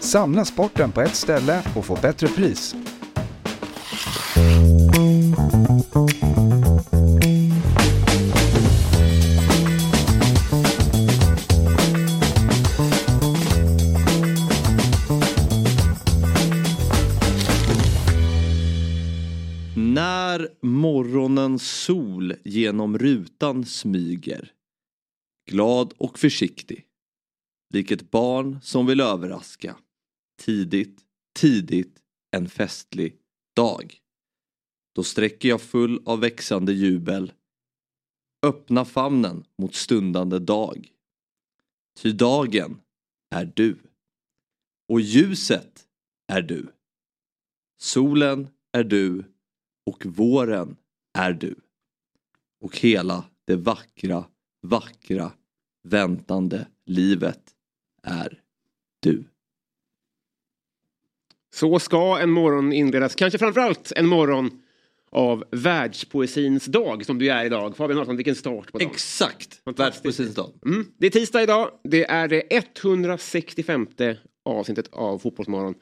samla sporten på ett ställe och få bättre pris. När morgonens sol genom rutan smyger. Glad och försiktig. Lik ett barn som vill överraska. Tidigt, tidigt en festlig dag. Då sträcker jag full av växande jubel. Öppna famnen mot stundande dag. Ty dagen är du. Och ljuset är du. Solen är du och våren är du. Och hela det vackra, vackra, väntande livet är du. Så ska en morgon inledas, kanske framförallt en morgon av världspoesins dag som du är idag. Fabian Hansson, vilken start på dagen. Exakt! Världspoesins dag. Mm. Det är tisdag idag. Det är det 165 avsnittet av Fotbollsmorgon.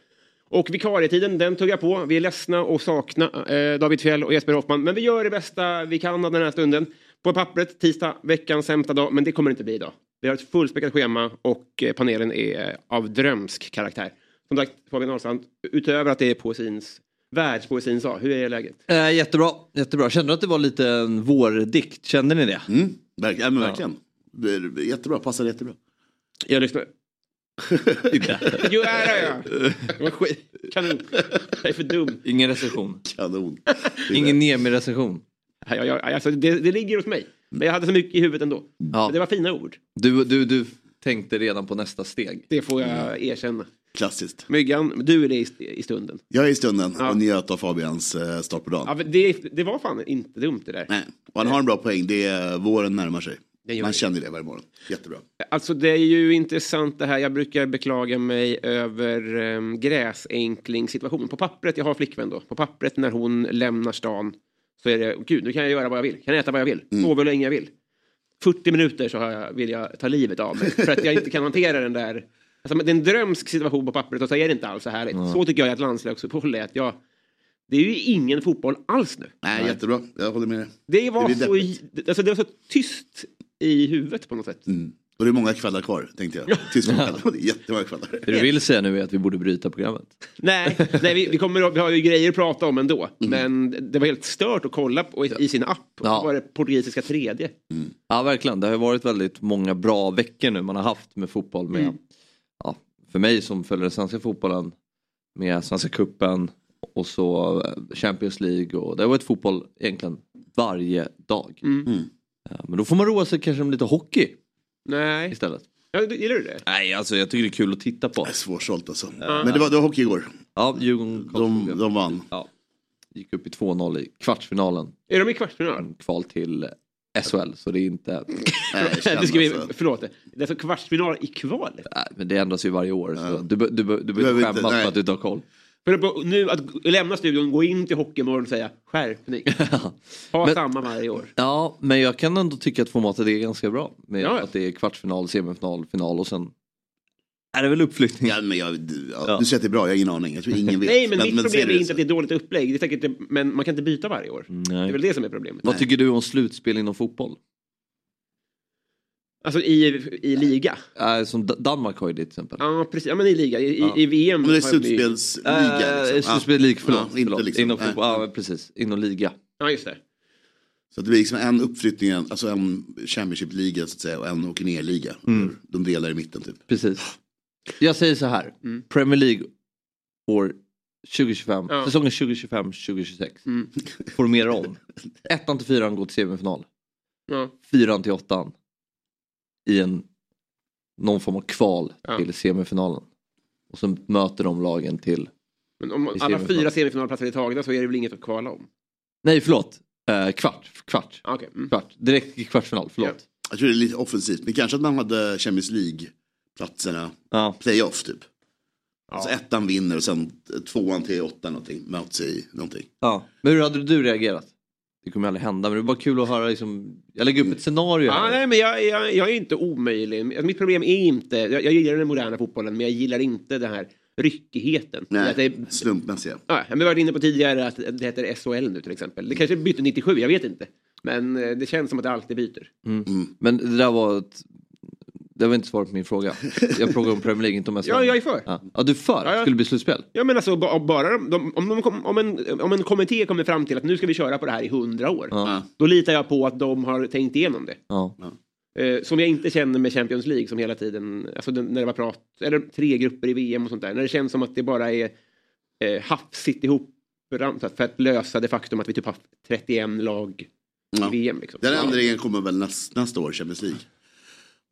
Och vikarietiden, den tuggar på. Vi är ledsna och sakna eh, David Fjell och Jesper Hoffman. Men vi gör det bästa vi kan av den här stunden. På pappret, tisdag, veckans sämsta dag. Men det kommer det inte bli idag. Vi har ett fullspäckat schema och eh, panelen är av drömsk karaktär. Som sagt, Fabian Ahlstrand, utöver att det är poesins, världspoesins dag, hur är läget? Eh, jättebra, jättebra. Kände du att det var lite en vårdikt? Kände ni det? Mm, verk, ja, men verkligen. Är Jättebra, passar jättebra. Jag lyssnar. jo, är det ja. Kanon. Jag är för dum. Ingen recension. Kanon. Ingen Niemi-recension. Ja, ja, ja, alltså, det, det ligger hos mig. Men jag hade så mycket i huvudet ändå. Ja. Men Det var fina ord. Du, du, du tänkte redan på nästa steg. Det får jag erkänna. Klassiskt. Myggan, du är det i, i stunden. Jag är i stunden Ja. och njöt av Fabians eh, start på dagen. Ja, det, det var fan inte dumt det där. Nej, och han har en bra poäng. Det är våren närmar sig. Man känner det varje morgon. Jättebra. Alltså det är ju intressant det här. Jag brukar beklaga mig över um, gräsänklingssituationen. På pappret, jag har flickvän då. På pappret när hon lämnar stan så är det, gud nu kan jag göra vad jag vill. Kan jag äta vad jag vill. Sova hur länge jag vill. 40 minuter så har jag, vill jag ta livet av mig. För att jag inte kan hantera den där. Alltså, det är en drömsk situation på pappret och så är det inte alls så härligt. Så tycker jag att landslagsfotboll är. Att jag, det är ju ingen fotboll alls nu. Nej, jättebra. Jag håller med dig. Det var, Det så, alltså, det var så tyst i huvudet på något sätt. Mm. Och det är många kvällar kvar, tänkte jag. Det är jättemånga kvällar. Det du vill säga nu är att vi borde bryta programmet. Nej, nej vi, vi, kommer, vi har ju grejer att prata om ändå. Mm. Men det var helt stört att kolla på i, i sin app. Ja. Ja. var det portugisiska tredje. Ja, verkligen. Det har varit väldigt många bra veckor nu man har haft med fotboll. Med, Mm. Ja, för mig som följer den svenska fotbollen med Svenska Cupen och så eh, Champions League. Och det har varit fotboll egentligen varje dag. Mm. Ja, Men då får man roa sig kanske med lite hockey Nej. istället. Ja, du- gillar du det? Nej, alltså jag tycker det är kul att titta på. Det är svårsålt alltså. Men det var, det var hockey igår. Ja, Djurgården De, de vann. ja, gick upp i 2-0 i kvartsfinalen. Är de i kvartsfinal? Kval till SHL, så det är inte... Nej, det ska vi, alltså. förlåt. Det är alltså kvartsfinal i kvalet. Nej, men det ändras ju varje år. Så du, du, be- du Behöver inte- skämmas för att du inte har koll. För nu att lämna studion, gå in till Hockeymorgon och säga skärpning. Ha Men- samma varje år. Ja, men jag kan ändå tycka att formatet är ganska bra. Med Ja, ja. att det är kvartsfinal, semifinal, final och sen är det väl uppflyttning. Ja, men jag, du, ja, Ja. du säger att det är bra, jag har ingen aning. Jag tror ingen vet. Nej, men, mitt problem säg är det inte så. att det är dåligt upplägg. Det är säkert, men man kan inte byta varje år. Det är Nej. väl det som är problemet. Vad tycker du om slutspel inom fotboll? Alltså i, i liga. Äh, som Danmark har ju det till exempel. Ja, precis. Ja, men i liga. I, Ja. i, i VM. Men det är slutspelsliga. Äh, liksom. slutspel lig, förlåt. Ja, inte förlåt. liksom. Inom Nej. fotboll, ja, precis. Inom liga. Ja, just det. Så att det blir liksom en uppflyttning, alltså en Championship-liga så att säga och en åker ner-liga. Mm. De delar i mitten typ. Precis. Jag säger så här. Mm. Premier League år 2025, Ja. säsongen 2025-2026. Mm. Formera om. Ettan till fyran går till semifinal. Ja. Fyran till åttan. I en någon form av kval Ja. till semifinalen. Och så möter de lagen till Men om I alla semifinal. fyra semifinalplatser är tagna så är det väl inget att kvala om? Nej förlåt. Eh, kvart. Kvart. Ah, okej. Mm. kvart. Direkt i kvartsfinal. Förlåt. Jag tror det är lite offensivt. Men kanske att man hade Champions League-platserna, Ja. playoff typ. Alltså ettan vinner och sen tvåan till åtta någonting, möts i någonting. Ja. Men hur hade du reagerat? Det kommer aldrig hända men det är bara kul att höra liksom. Jag lägger upp ett scenario Ah, här. nej, men jag, jag, jag är inte omöjlig. Alltså, Mitt problem är inte, jag, jag gillar den moderna fotbollen men jag gillar inte den här ryckigheten. Nej, Att det, slumpmässiga. ja, jag har varit inne på tidigare att det heter SHL nu till exempel. Det kanske bytte 97, jag vet inte. Men eh, det känns som att det alltid byter. Men det där var ett... Det var inte svar på min fråga. Jag frågade om Premier League, inte om SHL. Ja, jag är för. Ja, ja du är för? Ja, ja. Skulle det bli slutspel? Ja men alltså ba- bara de, de, om, de kom, om, en, om en kommitté kommer fram till att nu ska vi köra på det här i hundra år. Ja. Då litar jag på att de har tänkt igenom det. Ja. Eh, som jag inte känner med Champions League som hela tiden, alltså den, när det var prat, eller tre grupper i VM och sånt där. När det känns som att det bara är eh, hafsigt ihop för att lösa det faktum att vi typ haft 31 lag Ja. i VM. Liksom. Den ändringen kommer väl näst, nästa år, Champions League.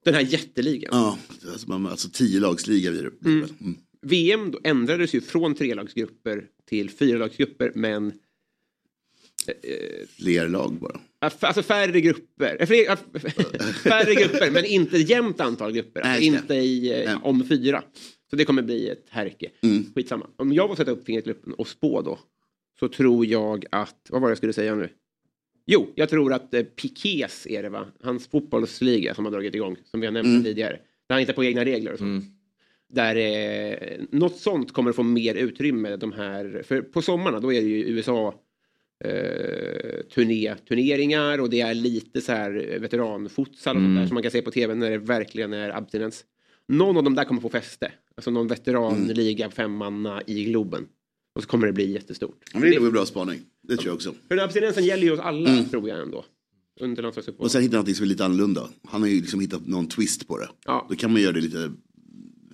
Den här jätteligan. Ja, alltså, man, alltså tio lagsliga blir det. väl. Mm. VM då ändrades ju från trelagsgrupper till fyralagsgrupper men Fler lag bara. Alltså färre grupper. Eh, Fler, färre grupper men inte jämnt antal grupper. Alltså Nej, inte i, eh, Nej. om fyra. Så det kommer bli ett härke. Mm. Skitsamma. Om jag får sätta upp fingret i luppen och spå då. Så tror jag att, vad var det jag skulle säga nu? Jo, jag tror att eh, Pikés är det va? Hans fotbollsliga som har dragit igång. Som vi har nämnt Mm. tidigare. Där han hittar på egna regler och så. Där eh, något sånt kommer att få mer utrymme. De här, för på sommarna då är det ju USA eh, turné, turneringar och det är lite så här eh, veteranfutsal och sånt där som man kan se på tv när det verkligen är abstinens. Någon av dem där kommer få fäste. Alltså någon veteranliga femmanna i Globen. Och så kommer det bli jättestort. Men det är en bra spaning. Det tror jag också. För abstinensen gäller ju oss alla tror jag ändå. Under landslagsuppehåll. Och sen hitta något som är lite annorlunda. Han har ju liksom hittat någon twist på det. Ja. Då kan man göra det lite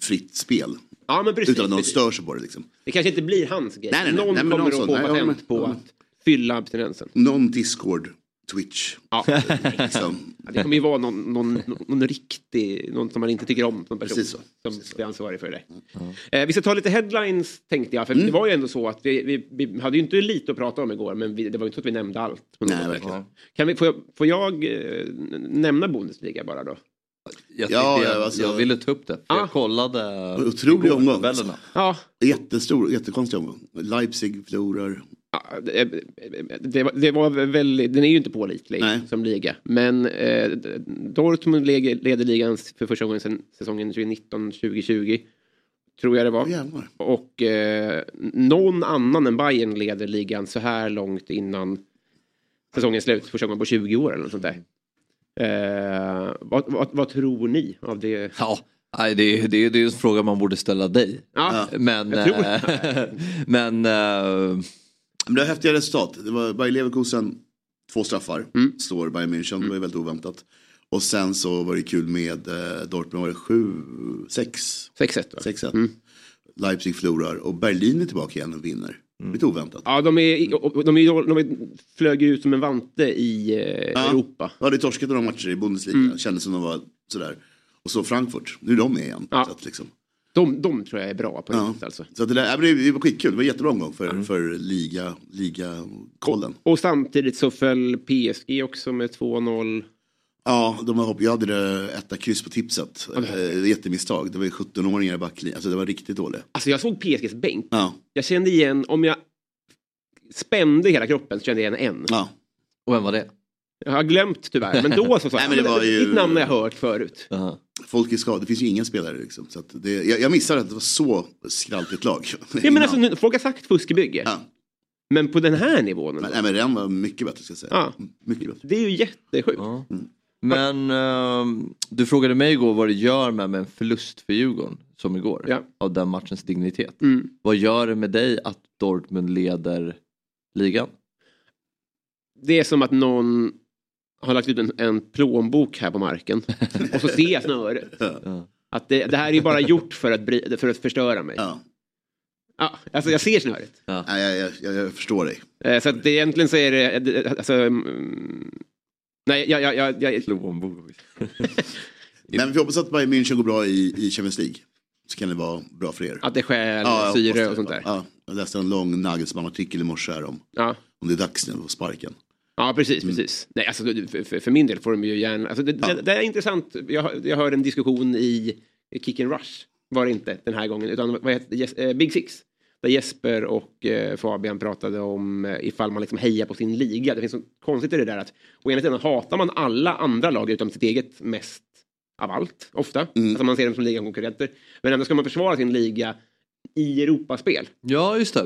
fritt spel. Ja men precis. Utan att någon precis. stör sig på det liksom. Det kanske inte blir hans grej. Nej, nej, nej. Någon Nej, kommer någon att få patent på att fylla abstinensen. Någon Discord, Twitch. Ja. Liksom. Ja, det kommer ju vara någon, någon, någon riktig, någon som man inte tycker om som person. Precis så. Som är ansvarig för det. Eh, vi ska ta lite headlines tänkte jag. För Mm. det var ju ändå så att vi, vi, vi hade ju inte lite att prata om igår. Men vi, det var ju inte så att vi nämnde allt. Nej, verkligen. Kan vi, får, jag, får jag eh, nämna Bundesliga bara då? Jag, Ja, jag, ja, alltså- jag ville ta upp det. För Ah. Jag kollade Otrolig omgång, tabellerna. Ja, Jättestor, jättekonstig omgång. Leipzig förlorar. Ja, det, det, var- väldigt, den är ju inte pålitlig Nej. som liga. Men eh, Dortmund leder, ligan för första gången sedan säsongen 2019-2020. Tror jag det var. Jävlar. Och eh, någon annan än Bayern leder ligan så här långt innan säsongens slut. Första gången på 20 år eller något sånt där. Eh, vad, vad, vad tror ni av det? Ja, nej, det, är- det, är- det är en fråga man borde ställa dig. Ja, Men, jag tror eh, men eh, Men det var häftiga resultat. Det var Bayer Leverkusen, två straffar. Mm. Står Bayern München, det var ju väldigt oväntat. Och sen så var det kul med eh, Dortmund, var det sju, sex, 6-1 va? 6-1. Mm. Leipzig förlorar och Berlin är tillbaka igen och vinner. Lite oväntat. Ja, de, är, de, är, de är, flög ut som en vante i eh, Ja. Europa. Ja, det torskat några matcher i Bundesliga. Mm. Kändes som de var sådär. Och så Frankfurt, nu är de med igen. Ja. Så, att, liksom. De, de tror jag är bra på Ja. riktigt alltså. så det, där, ja, det, var skitkul, det var en jättebra omgång för, Mm. för liga, liga-kollen. Och samtidigt så föll PSG också med 2-0. Ja, de har hopp, jag hade etta kryss på tipset. Eh, jättemisstag, det var ju 17-åringar i backlinjen. Alltså det var riktigt dåligt. Alltså jag såg PSGs bänk. Ja, Jag kände igen, om jag spände hela kroppen så kände jag igen en. ja. och vem var det? Jag har glömt tyvärr, men då så sa Nej, jag, men det "Ja, var ju- ditt namn har jag hört förut. Jaha. Folk är skadade, det finns ju inga spelare liksom. Så att det, jag, jag missade att det var så skraltigt lag. Ja, men alltså, nu- folk har sagt fuskebygge. Ja. Men på den här nivån. Men, nej, men den var mycket bättre ska jag säga. Ja. Mm, Mycket bättre. Det är ju jättesjukt. Ja. Men ehm, du frågade mig igår vad det gör med, med en förlust för Djurgården som igår. Ja. Av den matchens dignitet. Mm. Vad gör det med dig att Dortmund leder ligan? Det är som att någon har lagt ut en, en plånbok här på marken. och så ser jag snöret. Ja. Att det, det här är ju bara gjort för att, bry, för att förstöra mig. Ja. Ja, alltså jag ser snöret. Nej, jag, jag, jag, jag förstår dig. Eh, Så att det, egentligen så är det, det- alltså, mm, nej, jag, jag, jag, jag, Plånbok. Men vi hoppas att Bayern München går bra i, i Champions League. Så kan det vara bra för er. att det stjäl Ja, syre och sånt där. Ja, Jag läste en lång Nagelsmann-artikel i morse här om, Ja. om det är dags nu att sparken. Ja, precis. Mm. precis. Nej, alltså, för, för, min del får de ju gärna... Alltså, det, det, det är intressant. Jag, jag hörde en diskussion i, Kick and Rush. Var det inte den här gången. Utan vad heter? Jes- eh, Big Six. Där Jesper och eh, Fabian pratade om eh, ifall man liksom hejar på sin liga. Det finns så konstigt i det där att å ena sidan hatar man alla andra lag utom sitt eget mest av allt. Ofta. Mm. Alltså man ser dem som ligakonkurrenter. Men ändå ska man försvara sin liga i Europaspel. Ja, just det.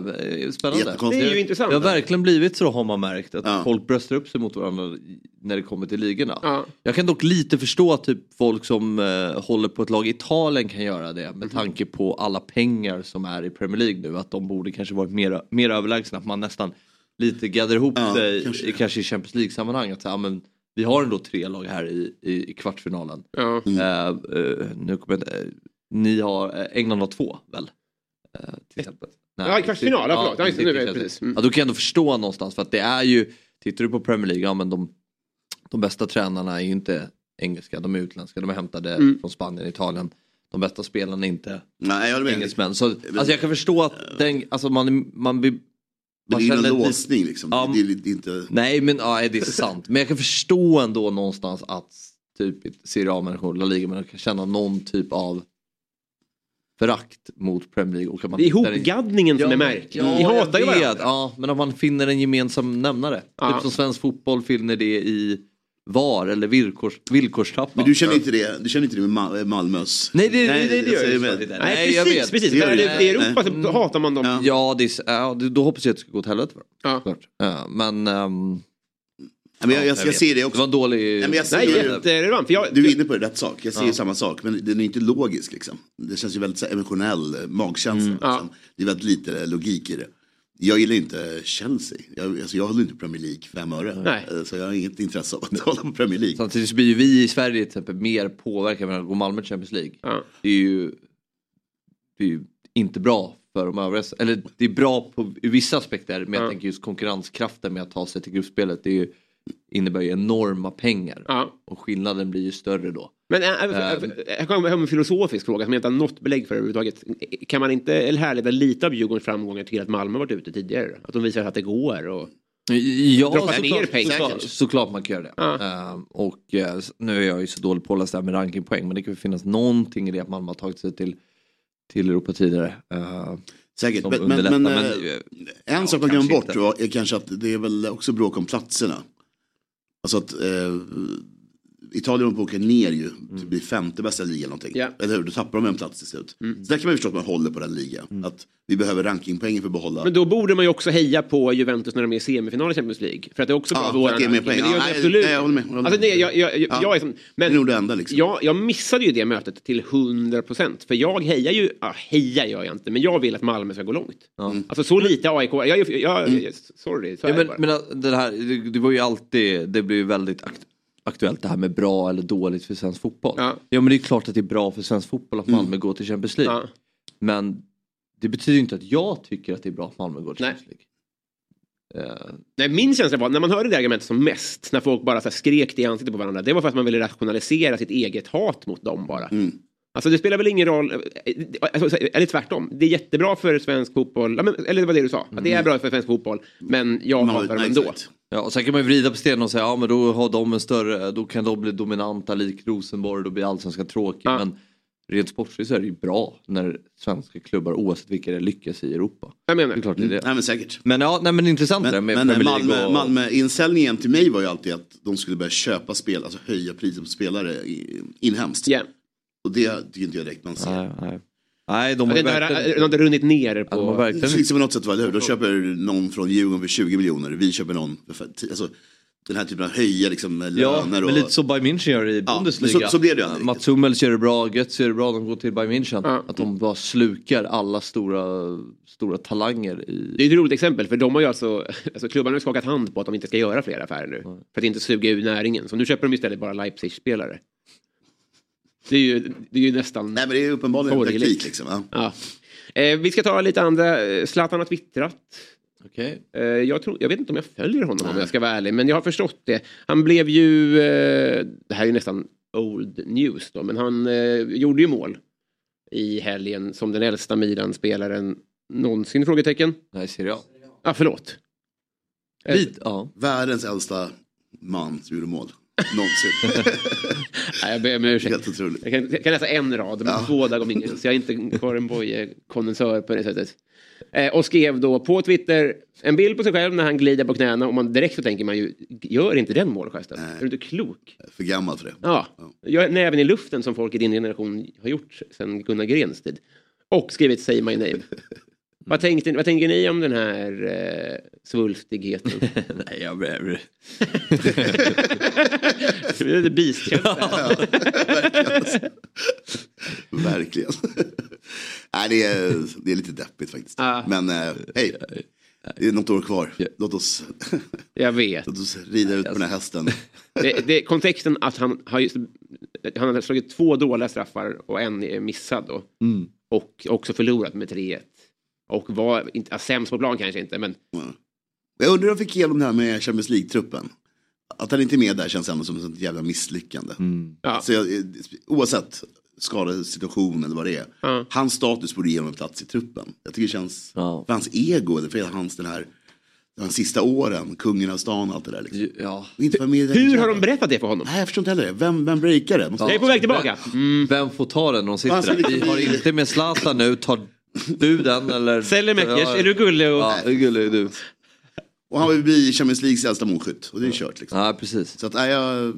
Eh, Spännande. Det är ju intressant. Det har verkligen blivit så har man märkt att Ja. folk bröstar upp sig mot varandra när det kommer till ligorna. Ja. Jag kan dock lite förstå att typ folk som eh, håller på ett lag i Italien kan göra det med tanke på alla pengar som är i Premier League nu. Att de borde kanske varit mer, mer överlägsna. Att man nästan lite gaddar ihop Ja, sig kanske. i, kanske i Champions League-sammanhang. Att säga, ja, men vi har ändå tre lag här i, i, i kvartsfinalen. Ja. Mm. Eh, eh, nu kommer jag, eh, ni har, England har två väl? Eh, till exempel. Nej, Ja, kvartsfinal, ja, förlåt. Ja, just nu precis. precis. Mm. Ja, då kan jag ändå förstå någonstans för att det är ju, tittar du på Premier League, ja men de, de bästa tränarna är ju inte engelska, de är utländska, de är hämtade Mm. från Spanien, Italien. De bästa spelarna är inte Nej, jag engelsmän. Så, alltså jag kan förstå att den, alltså man, man blir... Men det är ju en låsning liksom. Ja. Det, det, inte... Nej men ja, det är sant. Men jag kan förstå ändå någonstans att typ Serie A-människor, La Liga-människor kan känna någon typ av förakt mot Premier League. Och man Det är hittar en- ihopgaddningen som är märklig. Ja, Vi hatar ju jag varandra. Ja, men om man finner en gemensam nämnare. Ja. Typ som svensk fotboll finner det i VAR eller villkors, villkorstrappan. Men du känner inte det, du känner inte det med Ma- Malmös? Nej, det, det, det, det gör med. inte. Nej, jag precis, vet. precis. Det i Europa så Mm. hatar man dem. Ja. Ja, det är, ja, då hoppas jag att det ska gå åt helvete för dem. Ja. Men... Ja, men jag, jag, jag jag ser det Det också. var en dålig... Nej, men jag ser Nej, jätterelevant. Jag, Du är inne på rätt sak, jag ser Ja. samma sak. Men den är inte logisk liksom. Det känns ju väldigt så här, emotionell, eh, magkänsla. Mm. Ja. Liksom. Det är väldigt lite logik i det. Jag gillar inte Chelsea. Jag, alltså, jag håller inte Premier League fem öre. Nej. Eh, Så jag har inget intresse av att hålla på Premier League. Samtidigt så blir ju vi i Sverige till exempel mer påverkade när det går Malmö till Champions League. Ja. Det är ju, det är ju inte bra för de övriga. Eller det är bra på vissa aspekter men jag Ja. tänker just konkurrenskraften med att ta sig till gruppspelet. Det är ju, innebär ju enorma pengar. ja. Och skillnaden blir ju större då. Men äh, äh, Ähm. jag kommer med en filosofisk fråga som jag inte har något belägg för överhuvudtaget. Kan man inte eller härleda lite av Djurgårdens framgångar till att Malmö varit ute tidigare? Att de visar att det går? Och... Ja, Droppa ner såklart, pengar såklart, kanske. såklart man kan göra det. Ja. Ehm, och eh, nu är jag ju så dålig påläst där med rankingpoäng men det kan väl finnas någonting i det att Malmö har tagit sig till, till Europa tidigare. Ehm, Säkert. Men, men, men, men, eh, en sak ja, man glömmer bort inte. är kanske att det är väl också bråk om platserna. Alltså att eh, Italien håller på att åka ner ju. Det blir femte bästa ligan någonting. Ja. Eller hur? Då tappar de en plats till slut. Mm. Så där kan man ju förstå att man håller på den ligan. Att vi behöver rankingpoäng för att behålla. Men då borde man ju också heja på Juventus när de är i semifinal i Champions League. För att det är också bra Ja, för våran ranking. poäng. Men det Ja, gör det nej, absolut. nej, jag håller med, jag håller med. Alltså, nej, jag, jag, jag, Ja. jag är som, men Det är nog det enda liksom. jag, jag missade ju det mötet till 100 procent. För jag hejar ju, ja, hejar gör jag inte, men jag vill att Malmö ska gå långt. Alltså så lite AIK, jag, jag, jag, Mm. sorry, så Ja, men, men att det, här, det, det var ju alltid, det blir ju väldigt aktuellt det här med bra eller dåligt för svensk fotboll. Ja. men det är klart att det är bra för svensk fotboll att Malmö går till Champions League. Ja. Men det betyder inte att jag tycker att det är bra att Malmö går till Nej. Champions League. Eh, Nej, min känsla var, när man hörde det argumentet som mest, när folk bara så skrek det i ansiktet på varandra, det var för att man ville rationalisera sitt eget hat mot dem bara. Mm. Alltså det spelar väl ingen roll, eh, alltså, eller tvärtom, det är jättebra för svensk fotboll, eller det var det du sa, att det är bra för svensk fotboll, men jag Mm. Hatar dem nej, ändå. exakt. Ja, och sen kan man ju vrida på stenen och säga ja men då har de en större, då kan de bli dominanta lik Rosenborg, då blir allsvenskan tråkig. Ja. Men rent sportsligt så är det ju bra när svenska klubbar oavsett vilka det är lyckas i Europa. Jag Det är menar, klart det är det. Nej men säkert. Men ja, nej men intressant det där Men, med men Malmö, och... Malmö, inställningen till mig var ju alltid att de skulle börja köpa spel, alltså höja priset på spelare inhemskt. ja. Och det tycker inte jag direkt man ser. Nej, nej. nej de Det har verkligen... de har inte runnit ner Ja, de har på... verkligen... Så liksom på något sätt, eller hur? De köper någon från Djurgården för 20 miljoner, vi köper någon för alltså, den här typen av höja liksom Ja, löner och... men lite så Bayern München gör i Ja, Bundesliga. men så- så blir det aldrig Mats Hummels gör det bra, Götze gör det bra, de går till Bayern München. Ja. Att de bara slukar alla stora, stora talanger Det i... är ett roligt exempel, för de har ju alltså, alltså klubbarna har skakat hand på att de inte ska göra fler affärer nu. För att inte suga ur näringen. Så nu köper de istället bara Leipzig-spelare. Det är ju, det är ju nästan... Nej men det är uppenbarligen en taktik liksom. Ja. Ja. Eh, vi ska ta lite andra. Eh, Zlatan har twittrat. Okej. Eh, jag, tror, jag vet inte om jag följer honom om jag ska vara ärlig, men jag har förstått det. Han blev ju, eh, det här är ju nästan old news då, men han eh, gjorde ju mål i helgen som den äldsta Milan-spelaren någonsin? Frågetecken. Nej, Serie A. Ah, förlåt. Lite, ja. Världens äldsta man som gjorde mål. Någonsin. Nej, jag ber om ursäkt. Helt otroligt. Jag kan, jag kan läsa en rad, men Ja. två där går ingen. Så jag är inte Karin Boye-kondensör på det sättet. Eh, och skrev då på Twitter en bild på sig själv när han glider på knäna och man direkt så tänker man ju, gör inte den målgesten. Är du inte klok? För gammal för det. Ja, gör näven i luften som folk i din generation har gjort sedan Gunnar Grens tid. Och skrivit Say My Name. Vad, tänkte, vad tänker ni om den här eh, svulstigheten? Nej, jag blir... det är lite beastkänsla. Verkligen. Verkligen. Nej, det, är, det är lite deppigt faktiskt. Ja. Men eh, hej, det är något år kvar. Låt oss, Jag vet. låt oss rida ut på den här hästen. Det, det, kontexten att han har, just, han har slagit två dåliga straffar och en är missad då. Mm. Och också förlorat med 3-1. Och var inte, ja, sämst på plan kanske inte men Jag undrar om jag fick igenom det här med Champions League-truppen. Att han inte är med där känns ändå som ett jävla misslyckande. ja. Så jag, oavsett skadesituation eller vad det är. Ja. Hans status borde ge honom plats i truppen. Jag tycker det känns, Ja. för hans ego, eller för hans den här, de sista åren, kungen av stan och allt det där. Liksom. Ja. Inte den Hur har de berättat det för honom? Nej, jag förstår inte heller det. Vem, vem breakar det? Måste Jag är på väg tillbaka. Mm. Vem får ta den när de sitter där? Vi har inte med Zlatan nu. Tar du den eller? Sellemäckers, är du gullig? Och... Ja, hur gullig är du? Och han vill bli Champions Leagues äldsta målskytt. Och det är kört liksom. Ja, precis. Så att, nej, jag...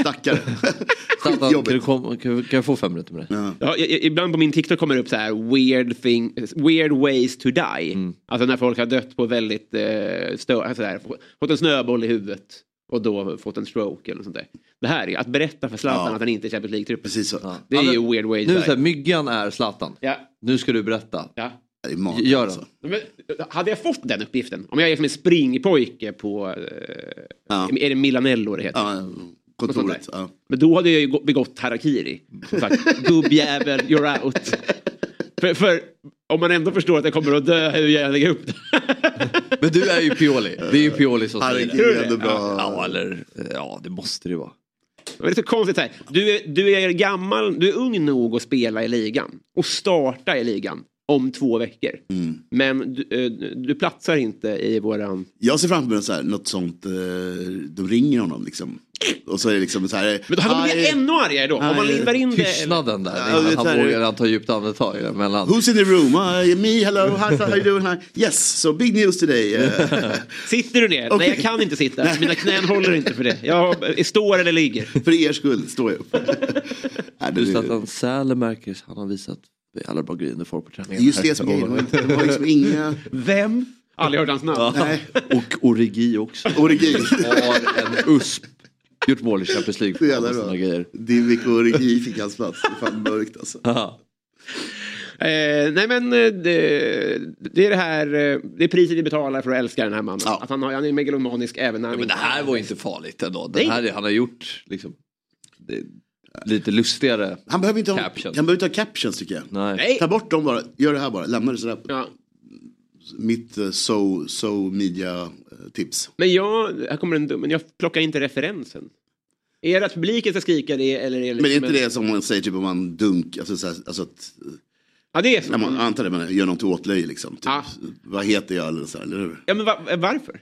Stackare. Zlatan, kan, du Skitjobbigt. komma, kan, kan jag få fem minuter med dig? Ja. Ja, ibland på min TikTok kommer det upp så här weird, thing, weird ways to die. Mm. Alltså när folk har dött på väldigt eh, stö, så här, få- fått en snöboll i huvudet och då fått en stroke eller sånt där. Det här är att berätta för Zlatan Ja. att han inte är Champions League-truppen. Precis så. Ja. Det är Ja, ju weird way to Nu så här, myggan är Zlatan. Ja, Nu ska du berätta. ja. Det är magiskt, Gör alltså. Men, hade jag fått den uppgiften, om jag är som en springpojke på, eh, är det Milanello det heter? Kontoret. Ja. Men då hade jag ju gå- begått harakiri. Gubbjävel, you're out. För, för om man ändå förstår att jag kommer att dö, hur jag lägger upp det. Men du är ju Pioli. Det är ju Pioli som säger det. Ändå bra. Ja, eller ja, det måste det vara. Men det är så konstigt här. Du är, du är gammal, du är ung nog att spela i ligan och starta i ligan om två veckor. Mm. Men du, eh, du platsar inte i våran... Jag ser framför mig så här, något sånt, eh, de ringer honom liksom. Och så är det liksom så här. Men då hade man blivit "Hi, ännu argare då. Om man lindar in det. eller- Tystnaden där. Ja, det han vågar han ta djupt andetag emellan. Who's in the room? Uh, me, hello, hi, how you doing? Yes, so big news today. Uh, Sitter du ner? Okej. Nej, jag kan inte sitta. Mina knän håller inte för det. Jag står eller ligger. för er skull står jag upp. Nej, det- Du Zlatan Sälemäkers, han har visat alla bra grejer när folk på träningen. Just det som är grejen. Det var inte- det var liksom inga... Vem? Aldrig hört hans namn. Nej, Och Origi också. Origi. Har en USP. Gjort mål i Champions League. Jävla bra. grejer. Divic och Origi fick hans plats. Det är fan mörkt alltså. Aha. Eh, nej men eh, det, det är det här, eh, det är priset vi betalar för att älska den här mannen. Ja. Att han, har, han är megalomanisk även när han Men det här är var inte farligt ändå. Det här han har gjort liksom, det, lite lustigare. Han behöver inte ha, Caption. han behöver inte ha captions tycker jag. Nej. Nej. Ta bort dem bara, gör det här bara, lämna det sådär. Ja. Mitt uh, so, so media eh, tips. Men jag, här kommer en dum, men jag plockar inte referensen. Är det att publiken ska skrika det eller är det Men är liksom inte en- det som man säger typ om man dunk, alltså, så här, alltså att, Ja det är så. man antar det, man gör något åtlöje liksom. Typ, Ja. Vad heter jag eller så här, eller hur? Ja men va, varför?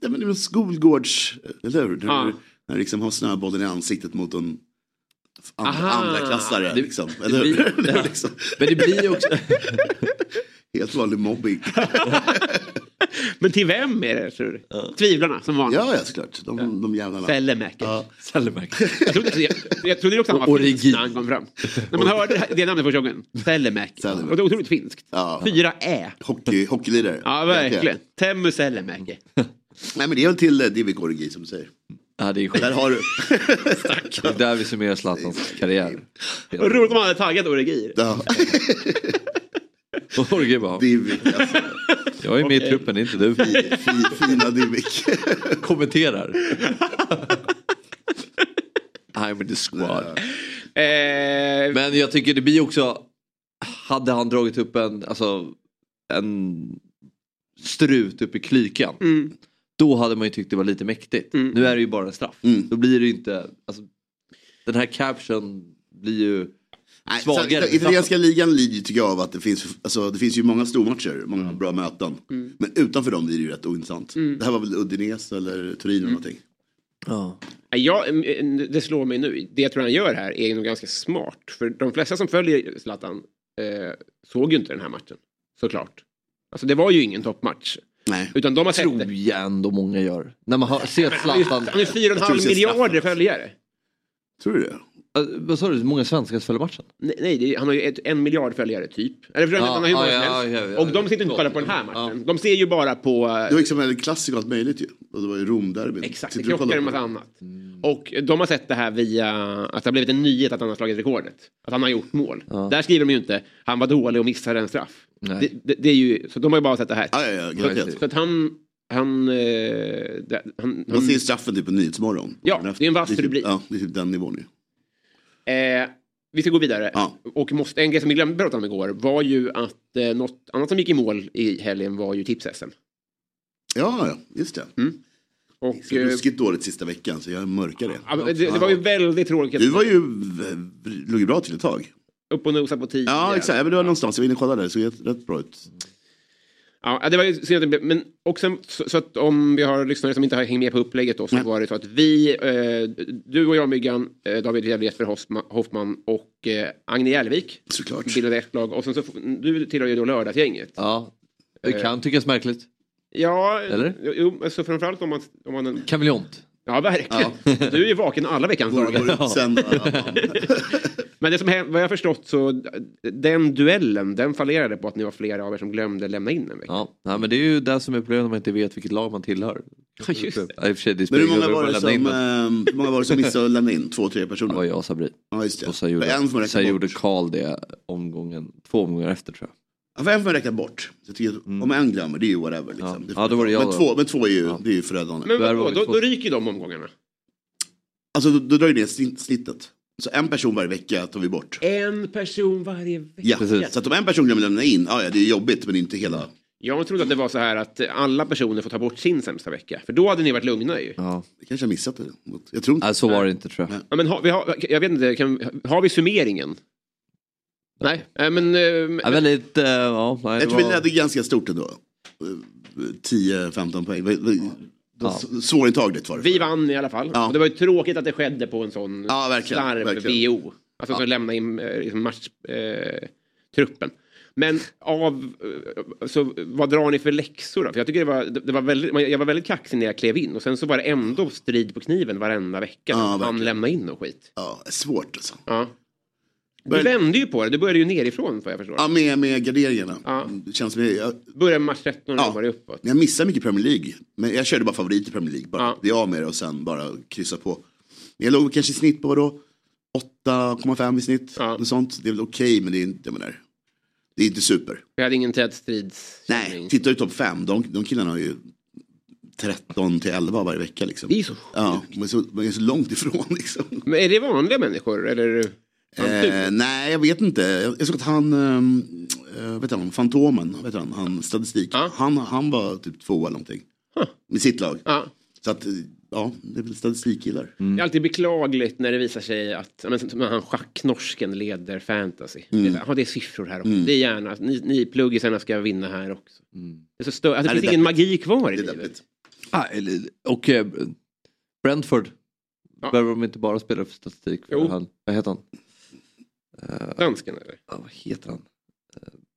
Ja, men det är väl skolgårds, eller hur? Du, när du liksom har snöbollen i ansiktet mot en andra, Aha. andra klassare. Det- liksom, det eller blir- ja. liksom Men det blir ju också... helt vanlig mobbing. Men till vem är det tror du? Tvivlarna som vanligt. ja, ja, såklart. De, de jävlarna. Sellemäcker. Ja. Jag trodde, jag, jag trodde också han var finsk när han kom fram. När man hörde det, namnet första gången. Sellemäki. Och det är otroligt finskt. Ja. Fyra ä. Hockey, hockeylirare. Ja verkligen. Temmu Sellemäki. Nej men det är väl till uh, Divic Origi som du säger. Ja, det är skit. Där har du. Det är där vi summerar Zlatans karriär. Vad roligt om han hade taggat Origi. Ja, Origi bara, Divic, alltså. jag är med i truppen, det är inte du. Fi, fina Divic. Kommenterar. I'm in the squad. Eh, Men jag tycker det blir också, hade han dragit upp en, alltså, en strut upp i klykan. mm. Då hade man ju tyckt det var lite mäktigt. Mm. Nu är det ju bara en straff. Mm. Då blir det ju inte, alltså, den här caption blir ju Nej, Svagare. italienska ligan lider ju, tycker jag av att det finns, alltså, det finns ju många stormatcher, många Mm. bra möten. Men utanför dem blir det ju rätt ointressant. Det här var väl Udinese eller Turin eller någonting. Ja. Mm, det slår mig nu. Det jag tror han gör här är nog ganska smart. För de flesta som följer Zlatan eh, såg ju inte den här matchen. Såklart. Alltså det var ju ingen toppmatch. Nej. Utan de har sett Tror det. jag ändå många gör. När man har ju- Zlatan. han det ser miljarder följare. Tror du det? Äh, Vad sa du, många svenskar följer matchen? Nej, nej det är, han har ju ett, en miljard följare typ. Eller för Ja, han har hur många ja, som ja, helst. ja, ja, Och de sitter inte och kollar på den här matchen. De ser ju bara på... eh, Det var liksom en klassiker och allt möjligt ju. Och det var ju Romderbyn. Exakt, det Sitter och krockar på massa det? annat. Och de har sett det här via att det har blivit en nyhet att han har slagit rekordet. Att han har gjort mål. Där skriver de ju inte han var dålig och missade en straff. Nej. Det, det, det är ju, så de har ju bara sett det här. Ja, ja, ja, garanterat. Så att han... Han... Eh, det- han, Man han ser straffen typ på Nyhetsmorgon. Ja, det är en vass typ, rubrik. Ja, det är typ den nivån ju. Eh, vi ska gå vidare. Ja. Och måste, en grej som vi glömde berätta om igår var ju att eh, något annat som gick i mål i helgen var ju tips-SM. Ja, ja, just det. Och, Så eh, ruskigt dåligt sista veckan så jag mörkar det. ja, det, det var ju väldigt tråkigt. Du var ju, låg ju bra till ett tag. Upp och nosa på tio. Ja, exakt. Men det var någonstans, jag var inne och kollade, det såg rätt bra ut. Ja, det var synd att det blev, men också så, att om vi har lyssnare som inte har hängt med på upplägget då så var det så att vi, eh, du och jag Myggan, eh, David Jesper Hoffman, och eh, Agne Järvik Såklart. bildade ett lag och sen så du tillhör ju då lördagsgänget. Ja. Det kan tyckas märkligt. Ja, Eller? Jo, alltså framförallt om man, om man Kameleont. Ja, verkligen. Du är ju vaken alla veckans dagar. Ja. Men det som hänt, vad jag har förstått så den duellen, den fallerade på att ni var flera av er som glömde lämna in en vecka. Ja, nej, men det är ju det som är problemet när man inte vet vilket lag man tillhör. Ja, just det. Ja, i och för sig, det Men hur spelar många var det lämna in, som, men eh, hur många var det som missade att lämna in? Två, tre Det var personer? jag och Sabri. Ja, just det. Och sen gjorde, sen gjorde. Karl det omgången, två omgångar efter tror jag. Ja, en får man räkna bort. Så jag tycker, att Om en glömmer, det är ju whatever. Liksom. Ja. Ja, då var det jag men, då. två, men två är ju, det är ju förödande. Men vadå, då, då ryker de omgångarna. Alltså då, då drar ju ner snitt- snittet. Så en person varje vecka tar vi bort. En person varje vecka. Ja, Precis. så att om en person glömmer lämna in, ja, ja det är jobbigt men inte hela. Jag trodde att det var så här att alla personer får ta bort sin sämsta vecka. För då hade ni varit lugna ju. Ja. Jag kanske har missat det. Jag tror inte. Nej, så var det inte tror jag. Ja, men har, vi har, jag vet inte, kan, har vi summeringen? Nej, nej men... eh, Ja, väldigt, eh, ja, nej, Jag det tror vi var, ledde ganska stort ändå. Eh, 10-15 poäng. Vi- vi- Ja. Svårintagligt var det. Vi vann i alla fall. Ja. Och det var ju tråkigt att det skedde på en sån Ja, verkligen, slarv verkligen. BO. Alltså att lämna in eh, liksom matchtruppen. Eh. Men av, eh, så vad drar ni för läxor då? För jag tycker det var, det var väldigt, jag var väldigt kaxig när jag klev in och sen så var det ändå strid på kniven varenda vecka. Ja, han verkligen. lämna in och skit. Ja, svårt alltså. Ja. Du Men- vände ju på det, du började ju nerifrån vad jag förstår. Ja, med, med garderingarna. Ja. Det känns som jag, Började med match 13 och Ja. var det uppåt. jag missar mycket Premier League. Men jag körde bara favorit i Premier League. Bara Ja. bli av med det och sen bara kryssa på. Men jag låg kanske i snitt på vadå? 8,5 i snitt. Ja. Något sånt. Det är väl okej men det är inte, jag menar, det är inte super. Vi hade ingen tät strids. Nej, titta i topp 5. De, de killarna har ju 13 till 11 varje vecka liksom. Det är så sjukt. Ja, är så, man är så långt ifrån liksom. Men är det vanliga människor eller? Eh, nej, jag vet inte. Jag, såg att han, ehm, eh, vet han Fantomen, vet han, han statistik, Ja. han, han var typ två eller någonting. Huh. Med sitt lag. Ja. Så att, eh, ja, det är väl statistikkillar. Det är alltid beklagligt när det visar sig att men, som han schacknorsken leder fantasy. Mm. Det, är, det är siffror här också. Det är gärna, ni, ni pluggisarna ska vinna här också. Det är så stö- alltså, det det finns är ingen magi kvar i Det är livet. Ah, eller- och eh, Brentford. Ja. Behöver de inte bara spela för statistik? För han, vad heter han? Dansken eller? Ja, vad heter han?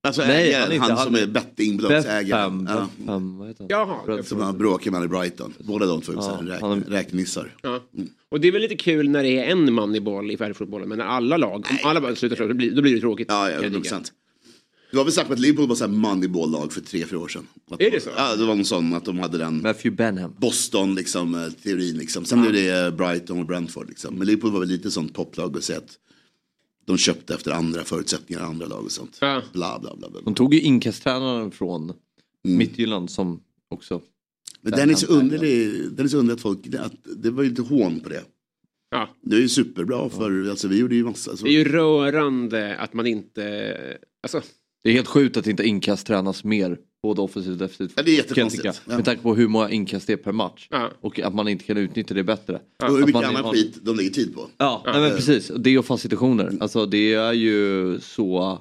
Alltså Nej, ägaren, han är han, inte- som han- är bettingbolagsägaren. Ja, han? Jaha. Som har bråkat med han i Brighton. Båda de två Ja, så här han- räk, räknissar. Ja. Och det är väl lite kul när det är en man i boll i färgfotbollen. Men när alla lag, om alla bara slutar slå, då blir, då blir det tråkigt. Ja, ja, kan jag 100 tycka. procent. Du har väl sagt att Liverpool var så här moneyball-lag för tre, fyra år sedan? Att, Är det så? Ja, det var någon sån att de hade den Matthew Benham. Boston liksom, eh, teorin liksom. Sen blev det eh, Brighton och Brentford liksom. Men Liverpool var väl lite sånt topplag och säga att de köpte efter andra förutsättningar, andra lag och sånt. Ja. Bla, bla, bla, bla. De tog ju inkasttränaren från Mm. Midtjylland som också... Men den är så underlig, den är så underlig att folk, att det var ju lite hån på det. Ja. Det är ju superbra för, alltså vi gjorde ju massa. Alltså, Det är ju rörande att man inte... Alltså, Det är helt sjukt att inte inkast tränas mer både offensivt och defensivt. Ja, det är jättekonstigt. Ja. Med tanke på hur många inkast det är per match. Ja. Och att man inte kan utnyttja det bättre. Och hur mycket annan har- skit de lägger tid på. Ja, Nej, men precis. Det och fast situationer. Alltså det är ju så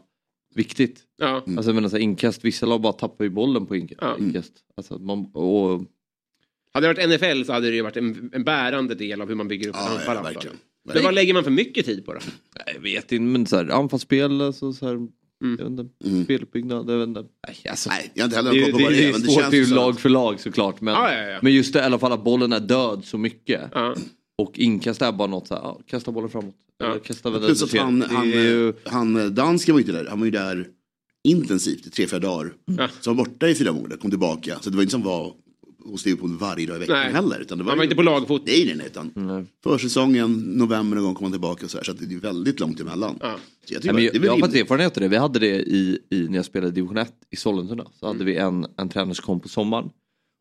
viktigt. Ja. Alltså jag menar så här, inkast, vissa lag bara tappar ju bollen på ink- Ja. inkast. Alltså, man, och, Hade det varit NFL så hade det ju varit en, en bärande del av hur man bygger upp Ja, anfall. ja, verkligen. jag. Men vad lägger man för mycket tid på då? jag vet inte, men så här, anfallsspel, alltså, så här, Mm. jag vet inte, Mm. speluppbyggnad, jag vet inte. Nej, alltså, Nej, jag har inte heller det, koll på det, vad det, det är. är Men det svårt känns ju ju lag för lag såklart. Men, Ja, ja, ja. men just det, i alla fall att bollen är död så mycket. Ja. Och inkast är bara något så här, kasta bollen framåt. Eller kasta Plus att han, Det han, är ju, han, dansken var ju inte där. Han var ju där intensivt i tre, fyra dagar. Ja. Så han var borta i fyra månader, kom tillbaka. Så det var inte som var hos Liverpool varje dag i veckan Nej. heller. Utan det var Han var ju- inte på lagfot. Nej, nej, nej. Utan Nej. försäsongen, november någon gång kom han tillbaka och så här. Så att det är väldigt långt emellan. Ja. Så jag Nej, men jag, det är jag har faktiskt erfarenhet av det. Vi hade det i, i, när jag spelade division 1 i Sollentuna. Så hade vi en, en tränare som kom på sommaren.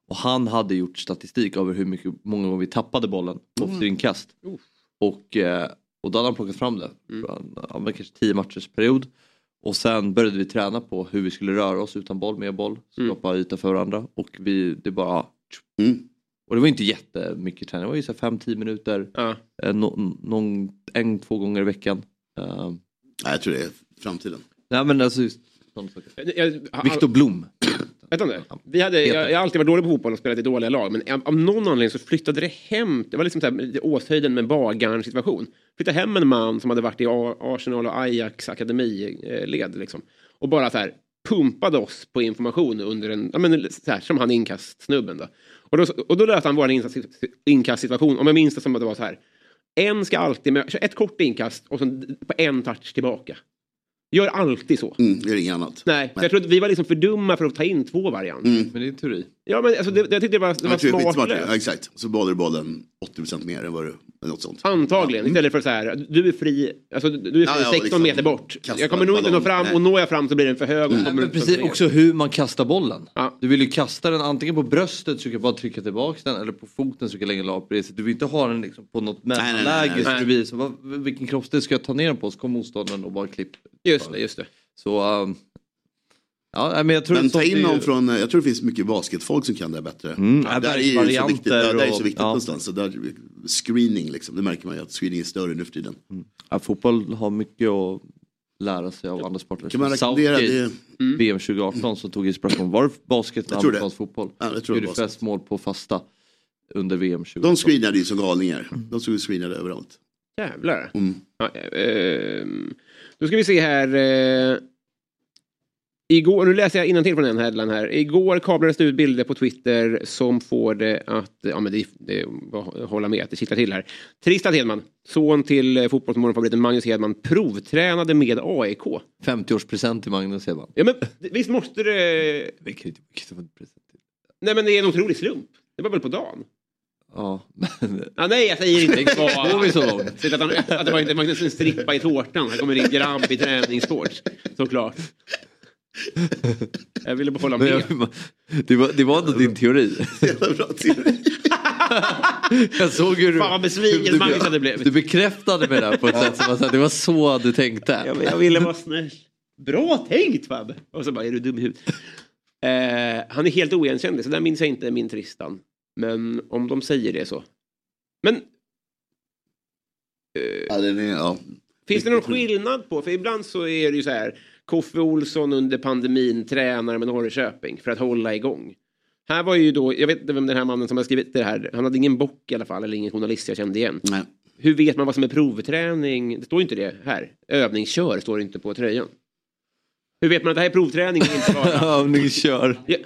Och han hade gjort statistik över hur mycket, många gånger vi tappade bollen på Mm. mm. inkast. Och, eh, och då hade han plockat fram det. Mm. Ja, men kanske tio matchers period. Och sen började vi träna på hur vi skulle röra oss utan boll, med boll. Mm. Skapa yta för varandra. Och vi, det bara... Mm. Och det var inte jättemycket träning, det var ju så här 5-10 minuter. Ja. Eh, nå- någon, en, två gånger i veckan. Nej, jag tror det är framtiden. nej men alltså, just Viktor Blom. Vet du? Vi hade, jag, jag har alltid varit dålig på fotboll och spelat i dåliga lag. Men av, någon anledning så flyttade det hem. Det var liksom så här, Åshöjden med bagaren situation. Flyttade hem en man som hade varit i Arsenal och Ajax akademiled. Liksom. Och bara så här pumpade oss på information under en, ja, men, så här, som han inkastsnubben då. Och då, och då löste han vår inkast- inkastsituation, om jag minns det som att det var så här. En ska alltid, med, ett kort inkast och sen på en touch tillbaka. Gör alltid så. Mm, är inget annat. Nej, för jag tror att vi var liksom för dumma för att ta in två varianter. Mm. Men det är teori. Ja, men alltså, det, jag tyckte det var, det var smart skitsmart. löst. Ja, exakt. Så bollar du bollen 80% mer än vad du... eller Något sånt. Antagligen, istället för så här, du är fri, alltså, du är fri Ja, ja, 16 liksom, meter bort. Jag kommer nog inte nå fram Nej. och når jag fram så blir den för hög. Kommer men precis också hur man kastar bollen. Ja. Du vill ju kasta den antingen på bröstet så du kan bara trycka tillbaka den eller på foten så du kan lägga la på det. Du vill inte ha den liksom på något mellanläge så det blir så vad, vilken kroppsdel ska jag ta ner den på så kommer motståndaren och bara klipp. Just det, just det. Så um, ja, men jag tror Men ta in någon från, jag tror det finns mycket basketfolk som kan det bättre. Mm, Ja, där är ju så viktigt, ja, där är så och- viktigt ja. någonstans. Så där, screening liksom, det märker man ju att screening är större nu för tiden. Ja, fotboll har mycket att lära sig av andra sporter. Kan man rekommendera det? VM 2018 som tog inspiration. Var det basket och amerikansk fotboll? Ja, jag tror Gjorde flest mål på fasta under VM 2018. De screenade ju som galningar. De stod och screenade överallt. Jävlar. Mm. Ja, ehm, då ska vi se här. Eh, igår, nu läser jag innantill från en headline här. Igår kablades det ut bilder på Twitter som får det att, ja men det, det hålla med att det kittlar till här. Tristan Hedman, son till eh, fotbollsmorgonfavoriten Magnus Hedman, provtränade med AIK. 50-årspresent till Magnus Hedman. Ja men visst måste det... Det kan inte- en present. Nej men det är en otrolig slump. Det var väl på dagen? Ja, men Ah, nej, jag säger inte går vi så långt? Att, han, att det var inte Magnus en strippa i tårtan. Här kommer din grabb i träningsshorts. Såklart. Jag ville bara hålla med. jag, det, var, det var ändå din teori. Jävla bra teori. Jag såg hur du, Fan vad besviken du, Magnus hade blivit. du bekräftade mig där på ett sätt som var så här, det var så du tänkte. Jag, jag ville vara snäll. Bra tänkt Fabbe! Och så bara, är du dum i huvudet? Eh, han är helt oigenkännlig, så där minns jag inte min Tristan. Men om de säger det så. Men Ja, den är, ja. Finns det någon skillnad på, för ibland så är det ju så här, Koffe Olsson under pandemin tränar med Norrköping för att hålla igång. Här var ju då, jag vet inte vem den här mannen som har skrivit det här, han hade ingen bock i alla fall, eller ingen journalist jag kände igen. Nej. Hur vet man vad som är provträning? Det står ju inte det här. Övningskör står det inte på tröjan. Hur vet man att det här är provträning och inte bara... Övningskör. Ja,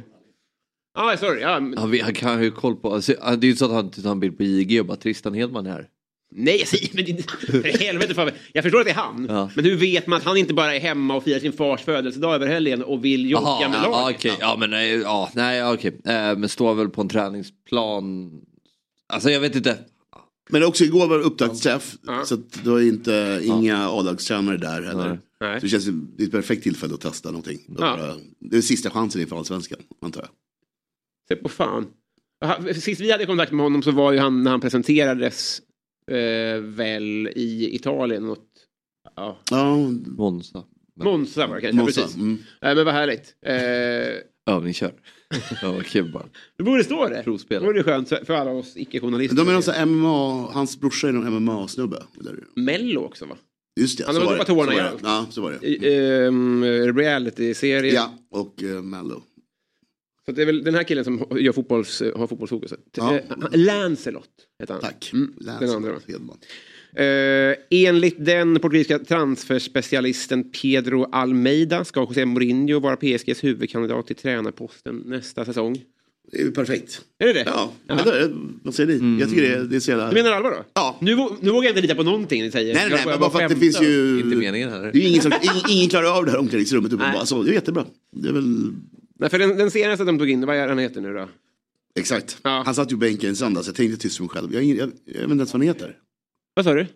ah, sorry. Ja, men- Han, han kan ju koll på, alltså, det är ju inte så att han tar en bild på IG och bara Tristan Hedman är här. Nej, men det- för helvete Fabbe. Jag förstår att det är han. Ja. Men hur vet man att han inte bara är hemma och firar sin fars födelsedag över helgen och vill jogga Jaha, med ja, laget? okej. Ja, men nej, ja, nej, ja, okej. Eh, men står väl på en träningsplan. Alltså jag vet inte. Men också igår var det upptaktsträff. Ja. Så att det var inte, inga A-lagstränare där heller. Nej. Nej. Så det känns det är ett perfekt tillfälle att testa någonting. Ja. Det är sista chansen inför allsvenskan, antar jag. Se på fan. Aha, Sist vi hade kontakt med honom så var ju han när han presenterades eh, väl i Italien. Något, ja, Ja, Monza. Monza var det kanske. Monza. precis. Mm. Nej, men vad härligt. Eh, övningskör. ja, vad kul bara. Det borde stå det. Provspela. Det vore skönt för alla oss icke-journalister. De är här MMA, hans brorsa är någon MMA-snubbe. Mello också va? Just det, Han så har var det. Så tårna var det. igen. Ja, så var det. I, ehm, Reality-serie. Ja, och uh, Mello. Så det är väl den här killen som gör fotbolls, har fotbollsfokus. Ja. Eh, Lancelot heter han. Tack. Mm, Lance den andra. Hedman. Eh, enligt den portugisiska transferspecialisten Pedro Almeida ska José Mourinho vara PSGs huvudkandidat till tränarposten nästa säsong. Det är ju perfekt. Är det det? Ja, eller, vad säger ni? Jag tycker det, det är så jävla... Du menar allvar då? Ja. Nu, nu vågar jag inte lita på någonting ni säger. Nej, nej, nej, bara- för att det finns ju... Inte meningen heller. Det är ingen, som, ingen, ingen klarar av det här omklädningsrummet uppenbarligen. Alltså, det är jättebra. Det är väl... Nej, för den, den senaste de tog in, vad är han heter nu då? Exakt. Ja. Han satt ju i bänken i söndags. Jag tänkte tyst för mig själv. Jag, jag, jag vet inte ens vad han heter. Vad sa du?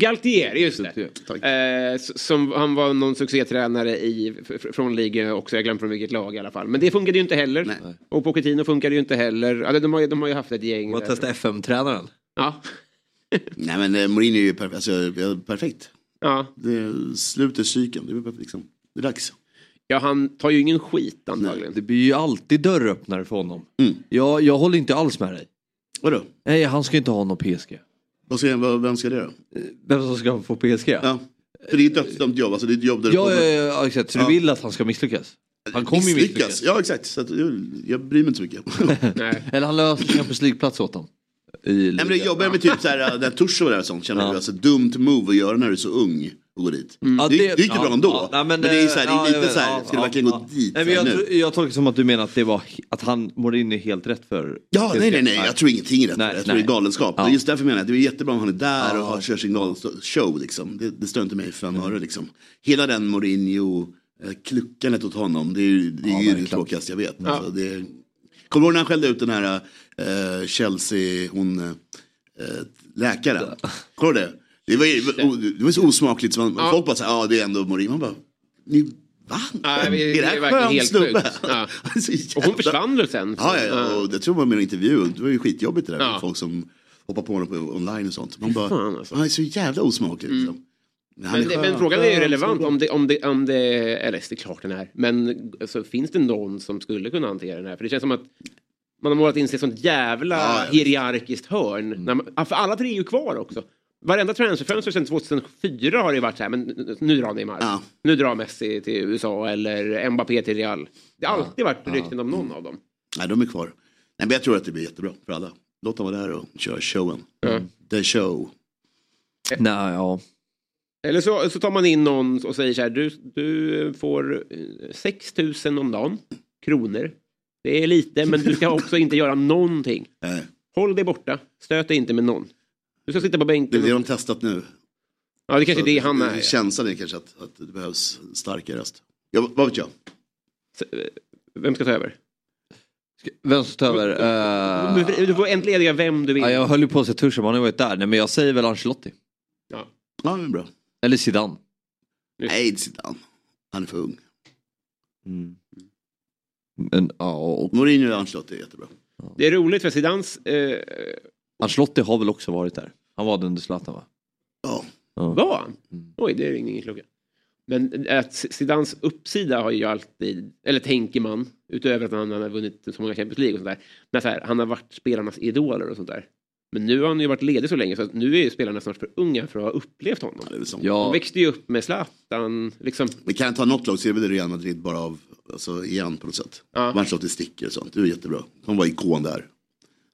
Galtieri, just det. Tack. Eh, som, han var någon succétränare i, från ligan också, jag glömde från vilket lag i alla fall. Men det funkade ju inte heller. Nej. Och Pochettino funkade ju inte heller. Alltså, de, har, ju- de har ju haft ett gäng. Man testa FM-tränaren. Ja. Nej men eh, Mourinho är ju perf- alltså, perfekt. Ja. Det är slutet cykeln. Det är, perfekt, liksom. det är dags. Ja, han tar ju ingen skit antagligen. Det blir ju alltid dörröppnare för honom. Mm. Jag, jag håller inte alls med dig. Vadå? Nej, han ska inte ha någon PSG. Vad ska, vad, vem ska det göra? Vem som ska få PSG? Ja, Ja. För det är ett dödsdömt jobb. Alltså, det är ett jobb där ja, kommer- ja, ja exakt. Så Ja. du vill att han ska misslyckas? Han kommer ju misslyckas. misslyckas. Ja exakt. Så att, jag, jag bryr mig inte så mycket. Nej. Eller han löser Champions League-plats åt dem. I Nej, men det ligan. jobbar med typ när Tursho var där och sånt, känner Ja. du alltså dumt move att göra när du är så ung och går dit. Ja, det, det gick ju ja, bra ändå. ja, nej, men, det är ju såhär, det ja, är lite vet, såhär, ja, ska du ja, verkligen ja. gå dit? Nej, men jag, nu? jag tolkar som att du menar att det var att han Mourinho är helt rätt för Ja, nej, nej, nej, jag tror ingenting är rätt. Nej, jag tror det är nej. galenskap. Ja. Just därför menar jag att det är jättebra om han är där Ja. och har, kör sin galenshow liksom. Det, det stör inte mig fem öre liksom. Hela den Mourinho, eh, kluckandet åt honom, det är, ju- det, är Ja, ju det tråkigaste jag vet. Alltså, det. Kommer du ihåg när han skällde ut den här eh, Chelsea, hon, eh, läkaren? Kommer du det? Det var, det var så osmakligt, så man, Ja. folk bara såhär, ja det är ändå Mourinho. Man bara, ni, va? Nej, vi- är det det är här verkligen skön helt snubbe? sjukt. Ja. Han är så Och hon försvann väl sen? Ja, ja, ja, och jag tror man med en intervju, det var ju skitjobbigt det där Ja. med folk som hoppar på honom på online och sånt. Man bara, fan, alltså. han är så jävla osmaklig liksom. Men, han Men, är men frågan är ju relevant om det, om det, om det, eller det är klart den är, men alltså, finns det någon som skulle kunna hantera den här? För det känns som att man har målat in sig i ett sånt jävla Ja, ja. hierarkiskt hörn. När man, ja, för alla tre är ju kvar också. Varenda transferfönster sedan 2004 har det varit så här, men nu drar Neymar. Ja. Nu drar Messi till USA eller Mbappé till Real. Det har alltid varit rykten om någon av dem. Nej, de är kvar. Nej, men jag tror att det blir jättebra för alla. Låt dem vara där och köra showen. Ja. The show. Nej, ja. Eller så, så tar man in någon och säger så här, du, du får eh, 6 000 om dagen, kronor. Det är lite, men du ska också inte göra någonting. Nej, Håll dig borta, stöt dig inte med någon. Du ska sitta på det är bänken. det de testat nu. Ja, det kanske är det Så han är. Känslan är kanske att, att det behövs starkare röst. Ja, vad vet jag? Vem ska ta över? Vem som tar över? Eh, Du får entlediga vem du vill. ja, jag höll ju på att säga Tursam, han har varit där. Nej, men jag säger väl Ancelotti. Ja. Ja, är bra. Eller Zidane. Nej, Zidane. Han är för ung. Men, ja, och Mourinho och Ancelotti är jättebra. Det är roligt för Zidans... Eh, Ancelotti har väl också varit där. Han var den under Zlatan va? Ja. var han? Oj, det är ingen klocka. Men att Zidans uppsida har ju alltid, eller tänker man, utöver att han har vunnit så många Champions League och sånt där. Men så här, han har varit spelarnas idoler och sånt där. Men nu har han ju varit ledig så länge så att nu är ju spelarna snart för unga för att ha upplevt honom. Det är väl så. De Ja, växte ju upp med Zlatan, liksom. Men kan jag ta något lag så är det väl Real Madrid bara av, alltså igen på något sätt. Ja. Ja. Ancelotti sticker och sånt, det är jättebra. De var ikon där.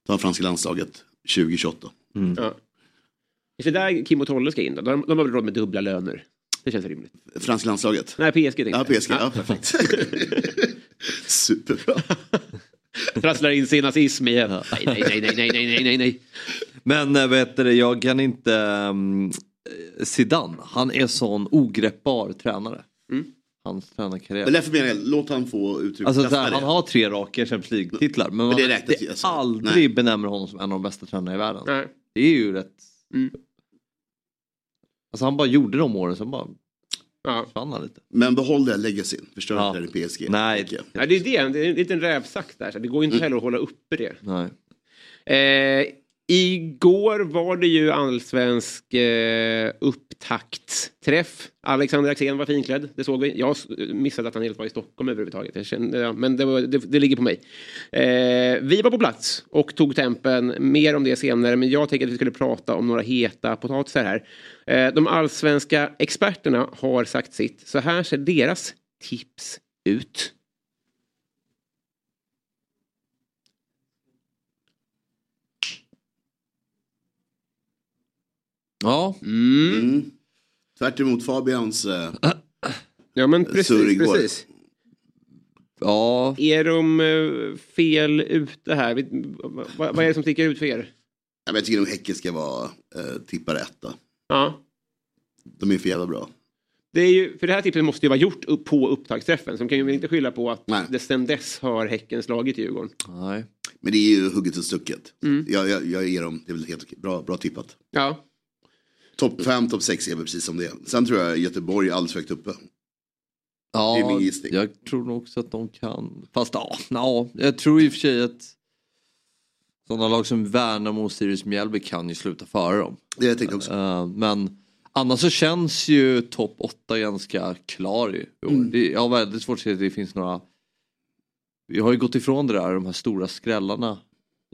Ta franska landslaget 2028. Ja. Är det där Kim och Tolle ska in då? De, de har väl råd med dubbla löner? Det känns rimligt. Franska landslaget? Nej, PSG tänkte Ja, jag. PSG, ja, perfekt. Superbra. Trasslar in sin nazism igen. Nej, nej, nej, nej, nej, nej, nej, nej. Men äh, vet du, jag kan inte... Um, Zidane, han är sån ogreppbar tränare. Mm. Hans tränarkarriär. Men därför menar jag, låt han få uttrycka Alltså, där, det. han har tre raka Champions League-titlar. Men, man, det det, alltså. aldrig Nej. benämner honom som en av de bästa tränarna i världen. Nej. Det är ju rätt... Mm. Alltså han bara gjorde de åren, sen bara Ja. han lite. Men behåll det legacyn, förstör Ja. inte det i PSG. Nej. jag. Nej, det är det. Det är en liten rävsax där. Så det går inte heller att hålla uppe det. Nej. Eh, igår var det ju allsvensk eh, upp upptaktsträff. Alexander Axén var finklädd, det såg vi. Jag missade att han helt var i Stockholm överhuvudtaget. Jag kände, ja, men det, var, det, det ligger på mig. Eh, vi var på plats och tog tempen. Mer om det senare, men jag tänkte att vi skulle prata om några heta potatisar här. Eh, de allsvenska experterna har sagt sitt. Så här ser deras tips ut. Ja, Mm. Tvärt emot Fabians... Eh, Ja men Surr precis, precis. ja. Är de eh, fel ute här? Vi- vad, vad är det som sticker ut för er? jag, vet, jag tycker nog Häcken ska vara eh, tippare etta. Ja. De är för jävla bra. Det är ju, för det här tipset måste ju vara gjort upp på upptaktsträffen. Så de kan ju väl inte skylla på att Nej. det sen dess har Häcken slagit Djurgården. Nej. Men det är ju hugget och stucket. Mm. Jag, jag, jag ger dem, det är väl helt okej. bra, bra tippat. Ja. Topp 5, topp 6 är väl precis som det är. Sen tror jag Göteborg är alldeles för högt uppe. Det är Ja, min gissning. jag tror nog också att de kan. Fast ja, ja, jag tror i och för sig att sådana lag som Värnamo och Sirius Mjällby kan ju sluta före dem. Det jag tänkte också. Eh, men annars så känns ju topp 8 ganska klar i år. Mm. Det, jag har väldigt svårt att se att det finns några. Vi har ju gått ifrån det där, de här stora skrällarna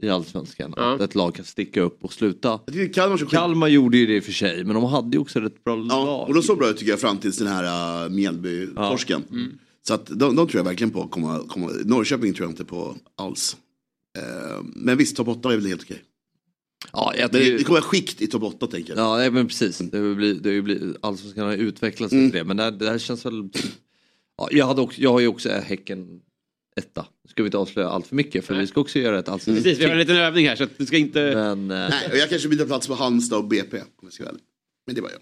i allsvenskan. Ja. Att ett lag kan sticka upp och sluta. Kalmar så. Kalmar gjorde ju det i och för sig, men de hade ju också ett bra Ja, lag. och de såg bra ut tycker jag fram tills den här uh, Mjällby-torsken. Mm. Så att de, de tror jag verkligen på att komma, komma. Norrköping tror jag inte på alls. Eh, men visst, topp 8 är väl helt okej. Ja, jag det, tycker- det kommer vara skikt i topp 8 tänker jag. Ja, men precis. Det blivit, det blivit, allsvenskan har utvecklats Mm. efter det. Men det, här- det här känns väl... Ja, jag, hade också, jag har ju också Häcken etta. Ska vi inte avslöja allt för mycket för vi ska också göra ett allsvenskt Precis, vi har en liten övning här så att du ska inte... Men eh, Nej, och jag kanske byter plats på Halmstad och BP. Om jag ska vara ärlig. Men det var jag.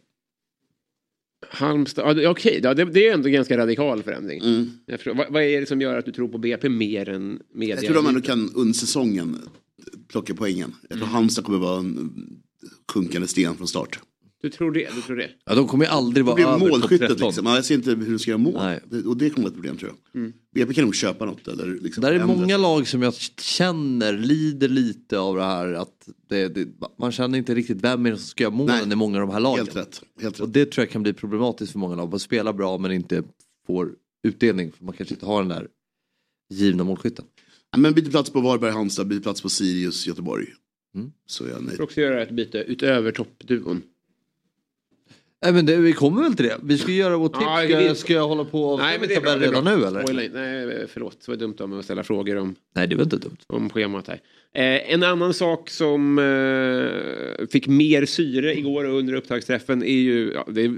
Halmstad, okej, ja, det, det är ändå ganska radikal förändring. Mm. Jag förstår, vad, vad är det som gör att du tror på BP mer än media? Jag tror de ändå kan under säsongen plocka poängen. Jag tror Halmstad kommer vara en sjunkande sten från start. Du tror det? Du tror det? ja, de kommer ju aldrig vara över målskyttet 13. liksom. Ja, Jag ser inte hur de ska göra mål. Nej. Det- Och det kommer vara ett problem tror jag. Mm. BP kan nog köpa något. Eller liksom Där är ändra. många lag som jag känner lider lite av det här att det, det, man känner inte riktigt vem är det som ska göra målen Nej. i många av de här lagen. Helt rätt. Helt Och rätt. det tror jag kan bli problematiskt för många lag. Man spelar bra men inte får utdelning för man kanske inte har den där givna målskytten. Ja, men byter plats på Varberg, Halmstad, byter plats på Sirius, Göteborg. Mm. Så är jag Jag nöjd. tror också göra ett byte utöver toppduon. Nej men det, vi kommer väl till det. Vi ska göra vårt tips. Ja, ska, vi- ska jag hålla på och Nej, men det är bra. Det är redan nu eller? In- Nej, förlåt. Så var det dumt av mig att ställa frågor om, Nej det väl inte dumt. om schemat här. Eh, en annan sak som eh, fick mer syre igår under upptaktsträffen är ju, ja, det, är,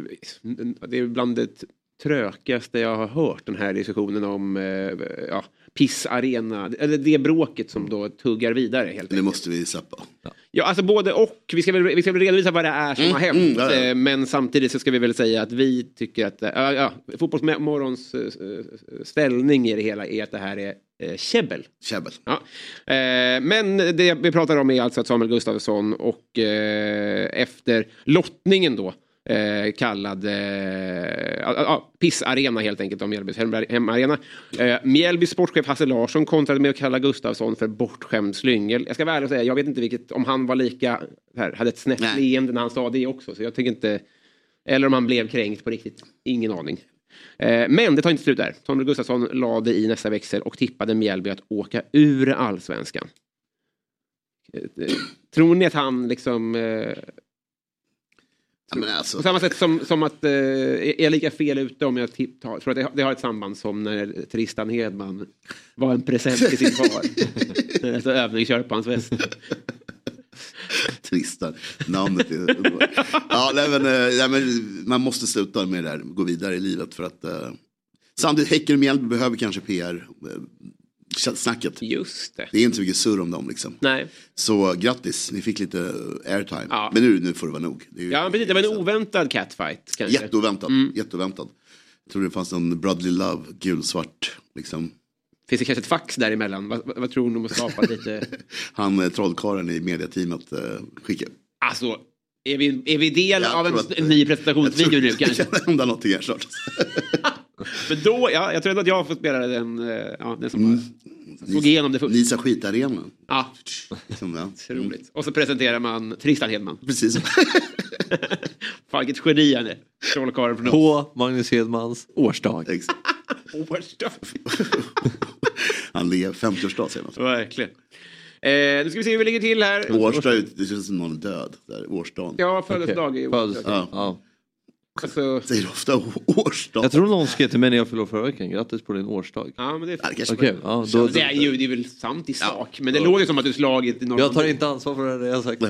det är bland det trökaste jag har hört den här diskussionen om eh, ja, pissarena, eller det bråket som då tuggar vidare helt Det måste vi släppa. Ja, alltså både och. Vi ska väl, vi ska väl redovisa vad det är som Mm, har hänt. mm, ja, ja. eh, Men samtidigt så ska vi väl säga att vi tycker att, eh, ja, Fotbollsmorgons eh, ställning i det hela är att det här är eh, käbbel. Käbbel. Ja. Eh, men det vi pratar om är alltså att Samuel Gustafsson och efter lottningen då eh, kallad eh, ja, pissarena helt enkelt av Mjällbys hem- hemarena. Eh, Mjällbys sportchef Hasse Larsson kontrade med att kalla Gustafsson för bortskämd slyngel. Jag ska vara ärlig och säga, jag vet inte vilket, om han var lika, här, hade ett snett leende när han sa det också. Så jag tycker inte, eller om han blev kränkt på riktigt. Ingen aning. Eh, Men det tar inte slut där. Samuel Gustafsson lade i nästa växel och tippade Mjällby att åka ur allsvenskan. Eh, Tror ni att han liksom... eh, Ja, men alltså, På samma sätt som, som att... eh, är jag lika fel ute om jag tipp, tror att det, har- det har ett samband som när Tristan Hedman var en present till sin far. När det övningskör på hans väst. Tristan. Namnet är underbart. ja, nej, men, eh, nej, men Man måste sluta med det där, gå vidare i livet. För att, eh, samtidigt, Häcken och Mjällby behöver kanske PR-snacket. Just det. Det är inte så mycket surr om dem liksom. Nej. Så grattis, ni fick lite airtime. Ja. Men nu, nu får det vara nog. Det Ja, precis. Det var en oväntad catfight kanske. Jätteoväntad. Mm. Jätteoväntad. Jag tror det fanns någon Brotherly Love, gulsvart. Liksom. Finns det kanske ett fax däremellan? Vad, vad, vad tror ni om att skapa lite... Han eh, trollkarlen i mediateamet eh, skickade. Alltså, är vi, är vi del Jag av en, att- en ny presentationsvideo nu Det kanske? kan hända någonting här snart. Men då, ja, jag tror att jag får spela den, eh, ja, den som Mm. har Såg igenom det först. Nisa skitarenan. Ja, Liksom, ja. roligt. Och så presenterar man Tristan Hedman. Precis. Fan vilket geni han är. Trollkarlen från På Magnus Hedmans årsdag. Exakt. Årsdag. Han lever 50-årsdag säger man. Verkligen. Eh, nu ska vi se hur vi ligger till här. Årsdag, det känns som någon är död. Där, årsdagen. Ja, födelsedag är Födelsedag. Ja. Ja. Alltså, Säger du ofta årsdag? Jag tror någon skrev till mig när jag fyllde förra veckan. Grattis på din årsdag. Ja, men det, Ja, kanske Okej, ja, då, det, är ju, det är väl sant i sak, men det låter som att du slagit i någon jag tar inte ansvar för det jag har sagt.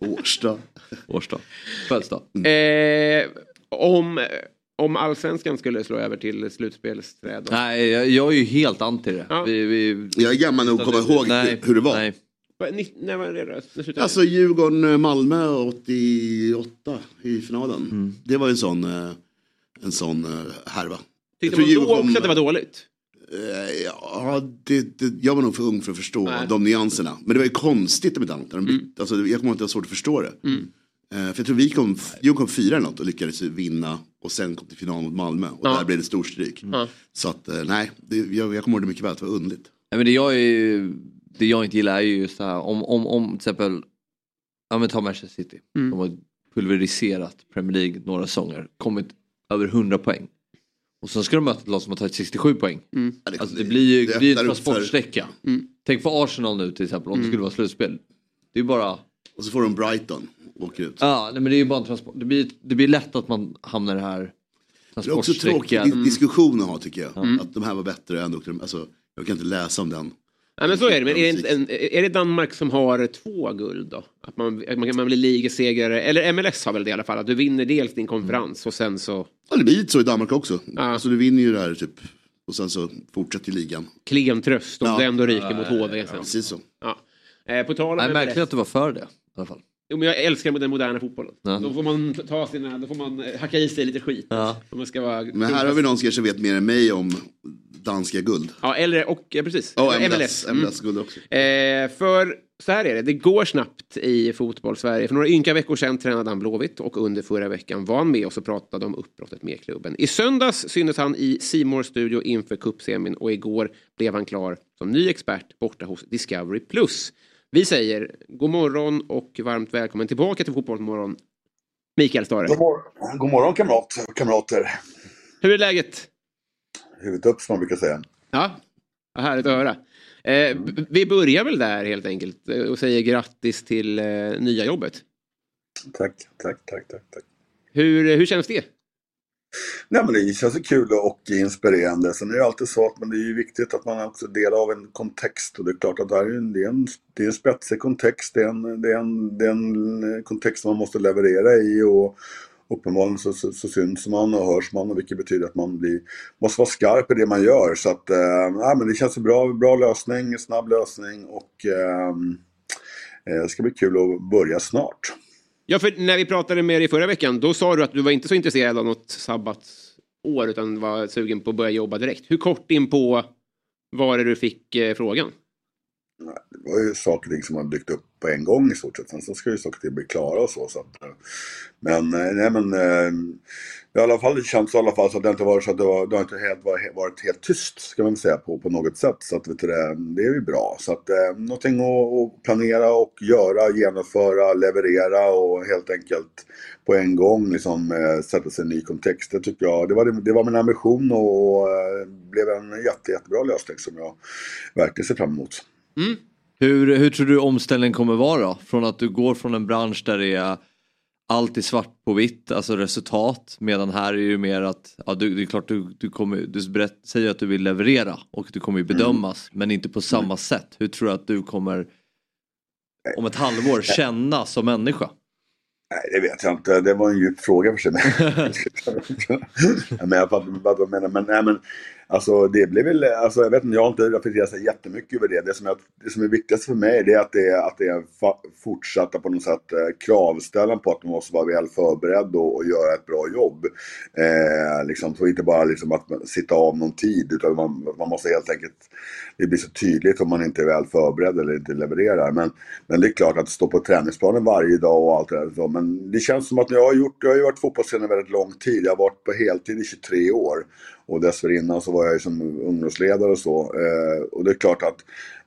Årsdag. Årsdag. Födelsedag. Eh, om, om allsvenskan skulle slå över till slutspelsträd. Nej, jag, jag är ju helt anti det. Ja. Vi, vi... Jag är gammal nog att komma ihåg Nej, hur det var. Nej. När var det då? Alltså Djurgården-Malmö 88 i finalen. Mm. Det var en sån, eh, en sån eh, härva. Tyckte man då Djurgården också att det var dåligt? Eh, Ja, det, det, jag var nog för ung för att förstå Nej. de nyanserna. Men det var ju konstigt inte annat. bytte- Alltså, jag kommer det var svårt att förstå det. Eh, För jag tror vi kom, Djurgården kom fyra eller något och lyckades vinna. Och sen kom till final mot Malmö. Och Ja. där blev det storstryk. Ja. Så att nej, det, jag, jag kommer ihåg det mycket väl. att Det var underligt. Nej, men det jag, är, det jag inte gillar är ju just det här om, om, om till exempel, ja men ta Manchester City. Mm. De har pulveriserat Premier League några säsonger, kommit över 100 poäng. Och sen ska de möta ett lag som har tagit 67 poäng. Mm. Alltså det blir ju det blir en transportsträcka. Mm. Tänk på Arsenal nu till exempel om det skulle vara slutspel. Det är bara, Och så får de Brighton och åker ut. ja nej, men det är ju bara en transport. Det blir, det blir lätt att man hamnar i det här Det är också tråkig di- diskussion att ha tycker jag. Mm. Att de här var bättre än Dr. Alltså, jag kan inte läsa om den. Nej, men så är det. Men är det, en, är det Danmark som har två guld då? Att man, man, man blir ligasegrare, eller MLS har väl det i alla fall, att du vinner dels din konferens och sen så Ja, det blir lite så i Danmark också. Ja. Alltså du vinner ju det här typ. Och sen så fortsätter ligan. klen tröst om Ja. det ändå ryker mot HV sen. Precis så. Ja. Eh, på tal om Nej, MLS. märkligt att du var för det i alla fall. Jo, men jag älskar den moderna fotbollen. Ja. Då får man ta sina, då får man eh, hacka i sig lite skit. Ja. Om man ska vara Men här har vi någon som kanske vet mer än mig om danska guld. Ja, eller och ja, precis. Ja, MLS. MLS. Mm. MLS-guld också. Eh, för så här är det, det går snabbt i fotboll-Sverige. För några ynka veckor sedan tränade han Blåvitt och under förra veckan var han med oss och pratade om uppbrottet med klubben. I söndags syntes han i Simors studio inför cupsemin och igår blev han klar som ny expert borta hos Discovery+. Vi säger god morgon och varmt välkommen tillbaka till Fotbollsmorgon. Mikael Stare. God, mor- God morgon kamrat, kamrater. Hur är läget? Huvudet upp som man brukar säga. Ja, vad härligt att höra. Eh, b- vi börjar väl där helt enkelt eh, och säger grattis till eh, nya jobbet. Tack, tack, tack, tack. tack. Hur, hur känns det? Nej, men det känns ju kul och inspirerande. Sen är det alltid så att men det är ju viktigt att man också delar av en kontext. Och det är klart att det, här är en, det, är en, det är en spetsig kontext. Det är en, det, är en, det är en eh, kontext som man måste leverera i. Och uppenbarligen så, så, så syns man och hörs man. Och vilket betyder att man blir, måste vara skarp i det man gör. Så att, eh, men det känns en bra, bra lösning, snabb lösning. Och äh, det ska bli kul att börja snart. Ja, för när vi pratade med dig förra veckan, då sa du att du var inte så intresserad av något sabbatsår utan var sugen på att börja jobba direkt. Hur kort in på var det du fick eh, frågan? Det var ju saker och ting som har dykt upp på en gång i stort sett. Sen så ska ju saker och ting bli klara och så. så att, eh, men, eh, nej men, eh, i alla fall, det känns i alla fall så att det inte varit så att det, var, det har inte helt, varit, varit helt tyst, ska man väl säga, på, på något sätt. Så att, vet du, det, det är ju bra. Så att, eh, någonting att, att planera och göra, genomföra, leverera och helt enkelt på en gång liksom, sätta sig i en ny kontext. Det tycker jag, det var, det var min ambition och och blev en jätte, jättebra lösning som jag verkligen ser fram emot. Hur, hur tror du omställningen kommer vara då? Från att du går från en bransch där det är allt är svart på vitt, alltså resultat. Medan här är det ju mer att, ja, du, det är klart du, du, kommer, du berätt, säger att du vill leverera och du kommer ju bedömas men inte på samma sätt. Hur tror du att du kommer om ett halvår känna som människa? Nej, det vet jag inte. Det var en djup fråga för sig. men jag fattar vad du menar. Men, nej, men alltså, det blir väl, alltså, jag vet inte, jag har inte reflekterat så jättemycket över det. Det som, jag, det som är viktigast för mig det är att det är, att det är fortsatta på något sätt eh, kravställan på att man måste vara väl förberedd och, och göra ett bra jobb. Eh, liksom, så inte bara liksom att sitta av någon tid utan man, man måste helt enkelt det blir så tydligt om man inte är väl förberedd eller inte levererar. Men, men det är klart att stå på träningsplanen varje dag och allt det där. Så, Men det känns som att jag har gjort, jag har ju varit fotbollstränare väldigt lång tid. Jag har varit på heltid i 23 år och dessförinnan så var jag ju som ungdomsledare och så. Eh, och det är klart att,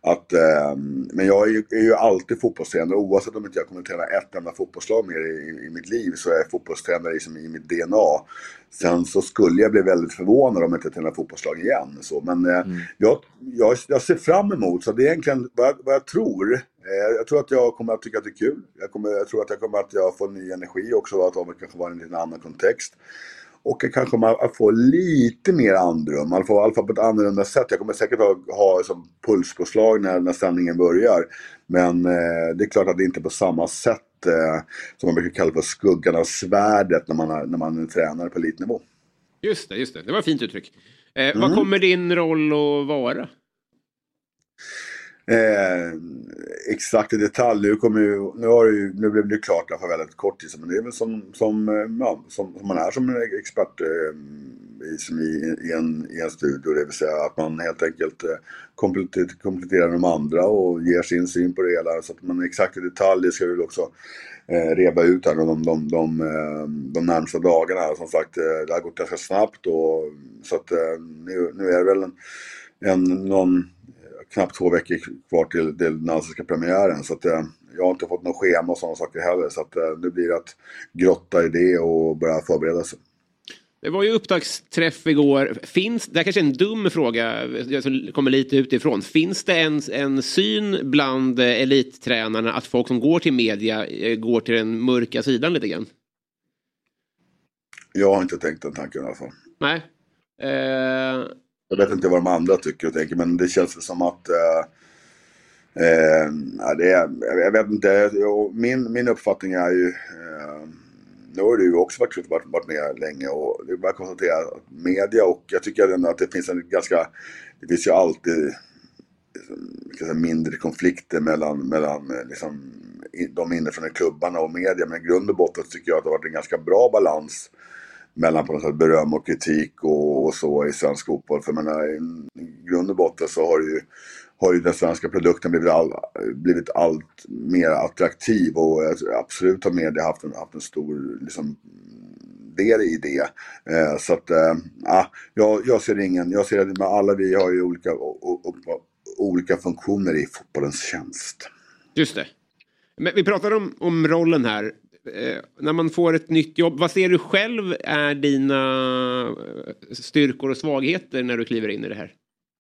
att eh, men jag är ju, är ju alltid fotbollstränare oavsett om inte jag kommer träna ett enda fotbollslag mer i, i mitt liv så är jag fotbollstränare liksom i mitt DNA. Sen så skulle jag bli väldigt förvånad om jag inte tränar fotbollslag igen. Så, men eh, jag, jag, jag ser fram emot, så det är egentligen vad jag, vad jag tror. Eh, jag tror att jag kommer att tycka att det är kul. Jag, kommer, jag tror att jag kommer att jag får ny energi också, att det kanske var i en annan kontext. Och kanske kommer att få lite mer andrum, i alla fall, på ett annorlunda sätt. Jag kommer säkert ha, ha som pulspåslag när, när sändningen börjar. Men eh, det är klart att det inte är på samma sätt eh, som man brukar kalla för skuggan av svärdet när man, är, när man är tränare på elitnivå. Just det, just det. Det var ett fint uttryck. Eh, Vad kommer din roll att vara? Eh, exakt i detalj, nu, kommer ju, nu, har det ju, nu blev det ju klart för väldigt kort tid men det är väl som, som, eh, ja, som, som man är som en expert eh, i, som i, i, en, i en studio. Det vill säga att man helt enkelt eh, kompletterar, kompletterar de andra och ger sin syn på det hela. Så att man exakt i detalj, det ska vi väl också eh, reba ut här de, de, de, de, de närmsta dagarna. Som sagt, eh, det har gått ganska snabbt och så att nu, nu är det väl en, en någon knappt två veckor kvar till, till den allsvenska premiären. Så att, eh, jag har inte fått något schema och sådana saker heller. Så att, eh, nu blir det att grotta i det och börja förbereda sig. Det var ju upptaktsträff igår. Finns, det här kanske är en dum fråga som kommer lite utifrån. Finns det en, en syn bland eh, elittränarna att folk som går till media går till den mörka sidan lite grann? Jag har inte tänkt den tanken i alla fall. Nej. Eh, jag vet inte vad de andra tycker och tänker men det känns som att eh, eh, ja, det är, jag vet inte, jag- min, min uppfattning är ju eh, nu har du ju också varit, varit, varit med länge och det är bara att konstatera att media och jag tycker ändå att det finns en ganska, det finns ju alltid liksom, säga, mindre konflikter mellan, mellan eh, liksom, de inifrån klubbarna och media. Men i grund och botten tycker jag att det har varit en ganska bra balans mellan på något sätt beröm och kritik och, och så i svensk fotboll. För jag menar, i grund och botten så har ju, har ju den svenska produkten blivit, all, blivit allt mer attraktiv och absolut har media haft en, haft en stor liksom, del i det. Eh, så att, eh, jag, jag ser ingen, jag ser att alla vi har ju olika, o, o, olika funktioner i fotbollens tjänst. just det. Men vi pratar om, om rollen här. Eh, när man får ett nytt jobb, vad ser du själv är dina eh, styrkor och svagheter när du kliver in i det här?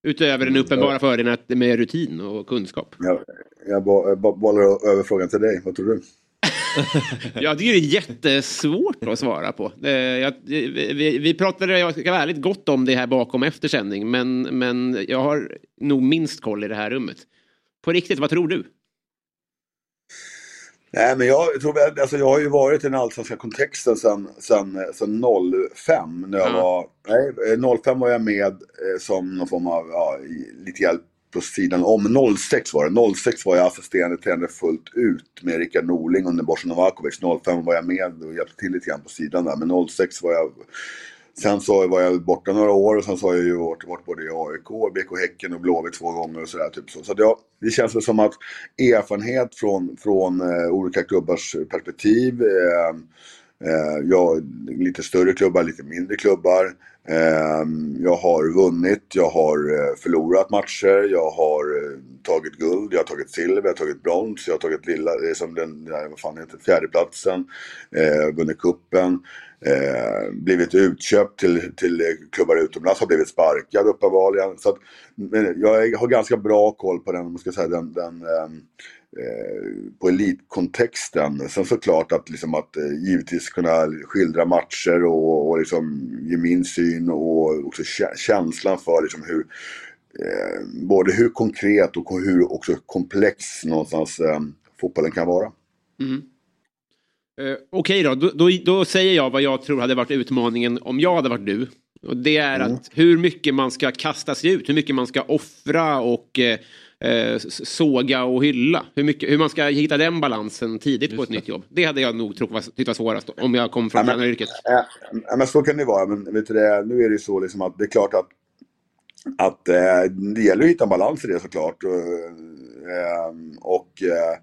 Utöver den uppenbara fördelen att- med rutin och kunskap. Jag, jag bo- bo- bollar över frågan till dig, vad tror du? Jag tycker det är jättesvårt att svara på. Eh, Jag, vi, vi- vi pratade, jag ska vara ärligt, gott om det här bakom eftersändning. Men, men jag har nog minst koll i det här rummet. På riktigt, vad tror du? Nej men jag tror alltså jag har ju varit i den allsvenska kontexten sen, sen, sen 05. När jag Ja. var, nej, eh, 05 var jag med eh, som någon form av, ja, lite hjälp på sidan om. 06 var det. 06 var jag assisterande tränare fullt ut med Rickard Norling under Bosan Novakovic. 05 var jag med och hjälpte till lite grann på sidan där. Men 06 var jag Sen så var jag borta några år och sen så har jag ju varit, varit både i AIK, BK Häcken och Blåvitt två gånger och sådär. Typ så så jag, det känns väl som att erfarenhet från, från eh, olika klubbars perspektiv. Eh, eh, jag, lite större klubbar, lite mindre klubbar. Eh, jag har vunnit, jag har eh, förlorat matcher, jag har eh, tagit guld, jag har tagit silver, jag har tagit brons, jag har tagit lilla, som den, vad fan heter fjärdeplatsen, eh, vunnit kuppen eh, blivit utköpt till, till klubbar utomlands, har blivit sparkad uppenbarligen. Så att, men jag har ganska bra koll på den, man ska säga, den, den eh, på elitkontexten. Sen såklart att, liksom att eh, givetvis kunna skildra matcher och, och liksom ge min syn och också kä- känslan för liksom hur eh, både hur konkret och hur också komplex någonstans eh, fotbollen kan vara. Eh, Okej då, då, då, då säger jag vad jag tror hade varit utmaningen om jag hade varit du. Och det är att hur mycket man ska kasta sig ut, hur mycket man ska offra och eh, såga och hylla. Hur, mycket, hur man ska hitta den balansen tidigt på ett nytt jobb. Det hade jag nog trott var, tyckt var svårast om jag kom från Ja, men- tränaryrket. Ja, men så kan det vara. Men vet du det, nu är det ju så liksom att det är klart att, att eh, det gäller att hitta en balans i det såklart. Och, eh, och eh,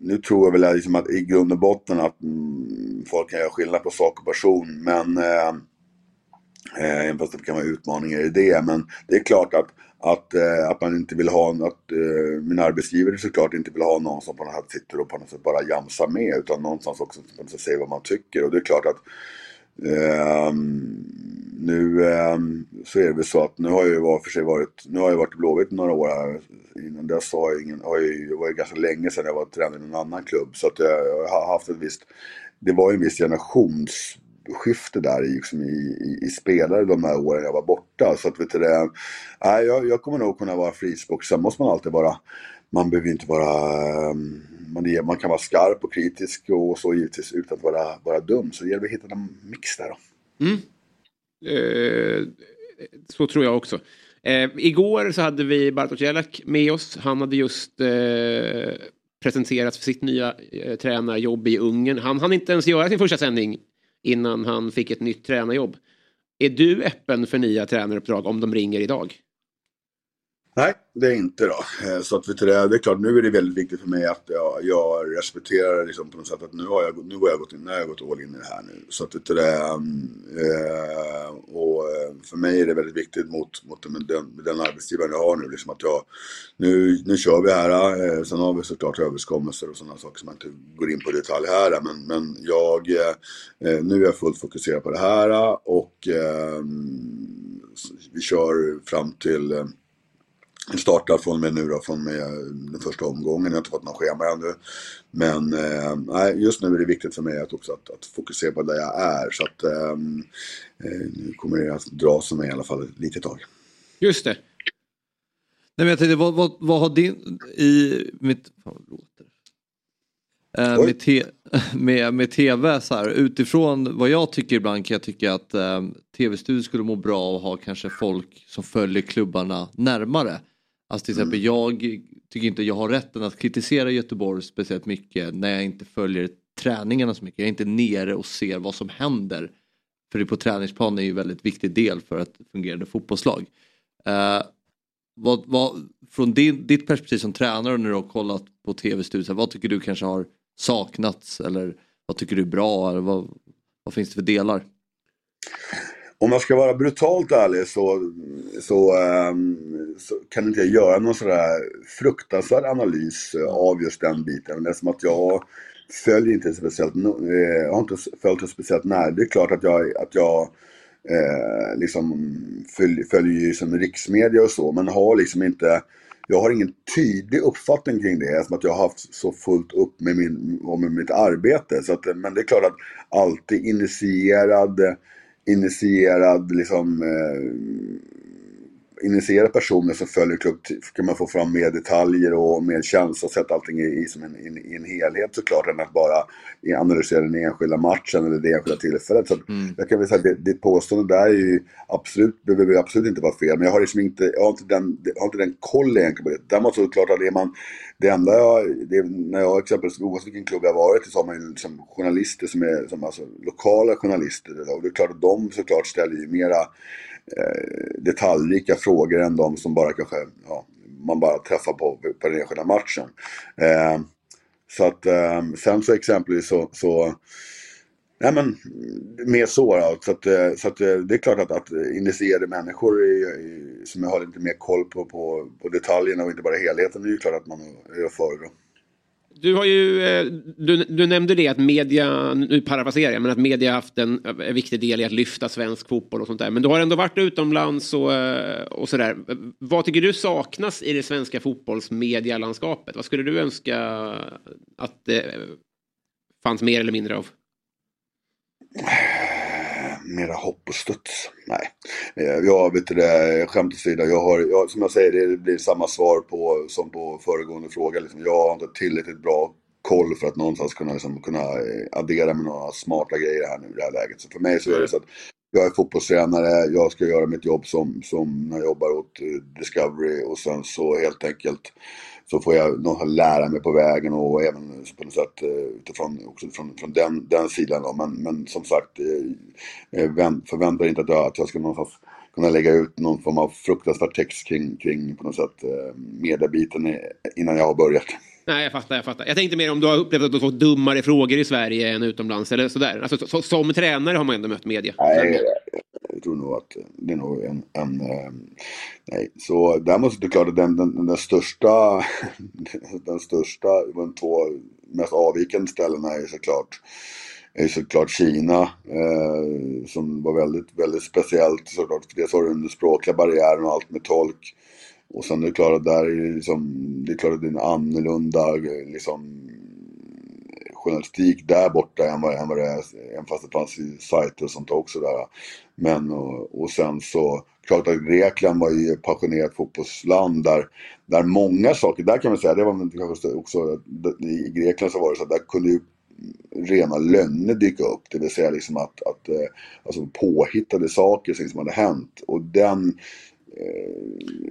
nu tror jag väl liksom att i grund och botten att mm, folk kan göra skillnad på sak och person. Men eh, Eh, Även fast det kan vara utmaningar i det. Men det är klart att, att, eh, att man inte vill ha, att eh, min arbetsgivare såklart inte vill ha någon som på något sätt sitter och på något sätt bara jamsar med. Utan någonstans också på något sätt säger vad man tycker. Och det är klart att eh, nu ehm, så är det väl så att nu har jag ju var för sig varit, nu har jag varit i Blåvitt några år här. Innan dess har jag ingen, har jag, det var ju ganska länge sedan jag var tränare i någon annan klubb. Så att jag, jag har haft ett visst, det var ju en viss generations skifte där i, liksom i, i, i spelare de här åren jag var borta. Så att vet du det, äh, jag, jag kommer nog kunna vara frispråk. Sen måste man alltid vara, man behöver inte vara, mm, man, är, man kan vara skarp och kritisk och så givetvis utan att vara, vara dum. Så det gäller att hitta en mix där då. Mm. Eh, så tror jag också. Eh, igår så hade vi Bartosz Jelak med oss. Han hade just eh, presenterats för sitt nya eh, tränarjobb i Ungern. Han hann inte ens göra sin första sändning innan han fick ett nytt tränarjobb. Är du öppen för nya tränaruppdrag om de ringer idag? Nej, det är inte då. Eh, så att vet du, det det är klart, nu är det väldigt viktigt för mig att jag, jag respekterar liksom på något sätt att nu har jag, nu har jag gått in, nu har jag gått all in i det här nu. Så att vet du, det, mm, eh, och eh, för mig är det väldigt viktigt mot, mot den, den, den arbetsgivaren jag har nu, liksom att jag, nu, nu kör vi här. Sen har vi såklart överenskommelser och sådana saker som jag inte går in på i detalj här. Men, men jag, nu är jag fullt fokuserad på det här och vi kör fram till eh, startar från och med nu då, från och med den första omgången. Jag har inte fått någon schema ännu. Men eh, just nu är det viktigt för mig att också att, att fokusera på där jag är. Så att ehm, eh, nu kommer det att dra som mig i alla fall ett litet tag. Just det. Nej, men jag tänkte, vad, vad, vad har din... I mitt... Fan, låter? Eh, med, te, med, med tv så här, utifrån vad jag tycker ibland kan jag tycka att eh, tv-studion skulle må bra att ha kanske folk som följer klubbarna närmare. Alltså till exempel jag tycker inte jag har rätten att kritisera Göteborg speciellt mycket när jag inte följer träningarna så mycket. Jag är inte nere och ser vad som händer. För det på träningsplanen är ju en väldigt viktig del för ett fungerande fotbollslag. Eh, vad, vad, från din, ditt perspektiv som tränare när du har kollat på tv-studion, vad tycker du kanske har saknats eller vad tycker du är bra? Eller vad, vad finns det för delar? Om jag ska vara brutalt ärlig så, så, ehm, så kan inte jag göra någon sådär fruktansvärd analys eh, av just den biten. Det är som att jag följer inte speciellt, eh, jag har inte följt det speciellt nära. Det är klart att jag, att jag eh, liksom följ, följer ju som riksmedia och så, men har liksom inte jag har ingen tydlig uppfattning kring det, som att jag har haft så fullt upp med, min, med mitt arbete. Så att, men det är klart att alltid initierad, initierad liksom, eh, initierade personer som följer klubb kan man få fram mer detaljer och mer känsla och sätta allting i, i, som en, i, en- helhet såklart än att bara analysera den enskilda matchen eller det enskilda tillfället. Så att Jag kan väl säga att det- ditt påstående där är ju absolut, behöver ju absolut inte vara fel. Men jag har liksom inte, jag har inte den, jag har inte den koll egentligen på det. Däremot så är det klart att det är man, det enda jag, det, när jag exempelvis, oavsett vilken klubb jag varit i så har man ju liksom journalister som är, som alltså lokala journalister. Och det är klart att de såklart ställer ju mera Eh, detaljrika frågor än de som bara kanske, ja, man bara träffar på, på den enskilda matchen. Eh, så att eh, sen så exempelvis så, så Nej men mer så då. Så att, eh, så att eh, det är klart att, att initierade människor är, som har lite mer koll på, på, på detaljerna och inte bara helheten det är ju klart att man är att. Du har ju, eh, du, du nämnde det att media, nu parafraserar jag, men att media haft en, en viktig del i att lyfta svensk fotboll och sånt där. Men du har ändå varit utomlands och, eh, och sådär. Vad tycker du saknas i det svenska fotbollsmedialandskapet? Vad skulle du önska att det fanns mer eller mindre av? Mera hopp och studs. Nej. Eh, jag vet det, skämt åsido. Jag har, jag, som jag säger, det blir samma svar på, som på föregående fråga. Liksom, jag har inte tillräckligt bra koll för att någonstans kunna, liksom, kunna eh, addera med några smarta grejer här nu i det här läget. Så för mig så är det så att jag är fotbollstränare, jag ska göra mitt jobb som, som när jag jobbar åt eh, Discovery och sen så helt enkelt så får jag nog lära mig på vägen och även på något sätt eh, utifrån också från, från den, den sidan. Då. Men, men som sagt, eh, vänt- förvänta inte att jag, att jag ska någonstans kunna lägga ut någon form av fruktansvärd text kring, kring på något sätt eh, mediebiten innan jag har börjat. Nej, jag fattar, jag fattar. Jag tänkte mer om du har upplevt att du fått dummare frågor i Sverige än utomlands eller sådär. Alltså, så, som tränare har man ändå mött media. Nej, tror nog att det är nog en, en eh, nej. Så däremot är det klart att den, den, den största, den största, de två mest avvikande ställena är såklart är såklart Kina eh, som var väldigt, väldigt speciellt såklart. Dels har du den språkliga barriären och allt med tolk. Och sen är det klart att där är det, liksom, det är klart att det är en annorlunda liksom, journalistik där borta än vad, än vad det är, även fast det fanns i sajter och sånt också där. Men och, och sen så, klart att Grekland var ju ett passionerat fotbollsland där, där många saker, där kan man säga, det var kanske också, i Grekland så var det så att där kunde ju rena lögner dyka upp. Det vill säga liksom att, att eh, alltså påhittade saker som liksom hade hänt. Och den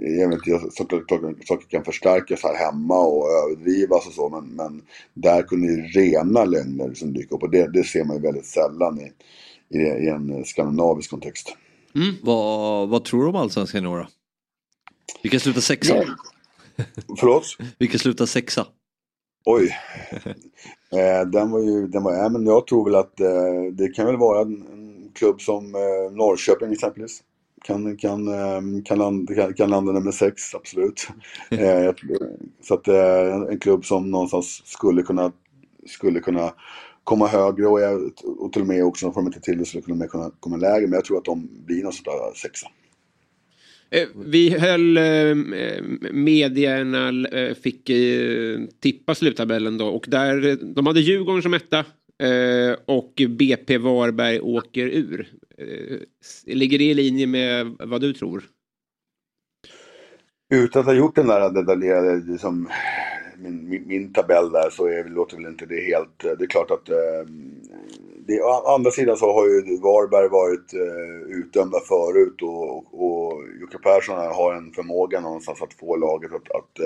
jag vet inte, saker, saker kan förstärkas här hemma och överdrivas och så men, men där kunde ju rena lögner som dyka upp och det, det ser man ju väldigt sällan i, i, i en skandinavisk kontext. Mm. Vad, vad tror du om allsvenskan i år då? Vilka slutar sexa? Ja. Förlåt? Vilka slutar sexa? Oj. Eh, den var ju, den var, ja, men jag tror väl att eh, det kan väl vara en, en klubb som eh, Norrköping exempelvis. Kan, kan, eh, kan, landa, kan, landa nummer sex, absolut. Eh, så att eh, en klubb som någonstans skulle kunna, skulle kunna komma högre och, jag, och till och med också, får de inte till det, skulle kunna komma, komma lägre. Men jag tror att de blir någon sån där sexa. Eh, vi höll eh, medierna, eh, fick tippa sluttabellen då och där, de hade Djurgården som etta Eh, och BP Varberg åker ur. Eh, ligger det i linje med vad du tror? Utan att ha gjort den där detaljerade, liksom, min, min, min, tabell där så är, låter väl inte det helt, eh, det är klart att det, å andra sidan så har ju Varberg varit eh, utdömda förut och, och, och Jocke Persson har en förmåga någonstans att få laget att, att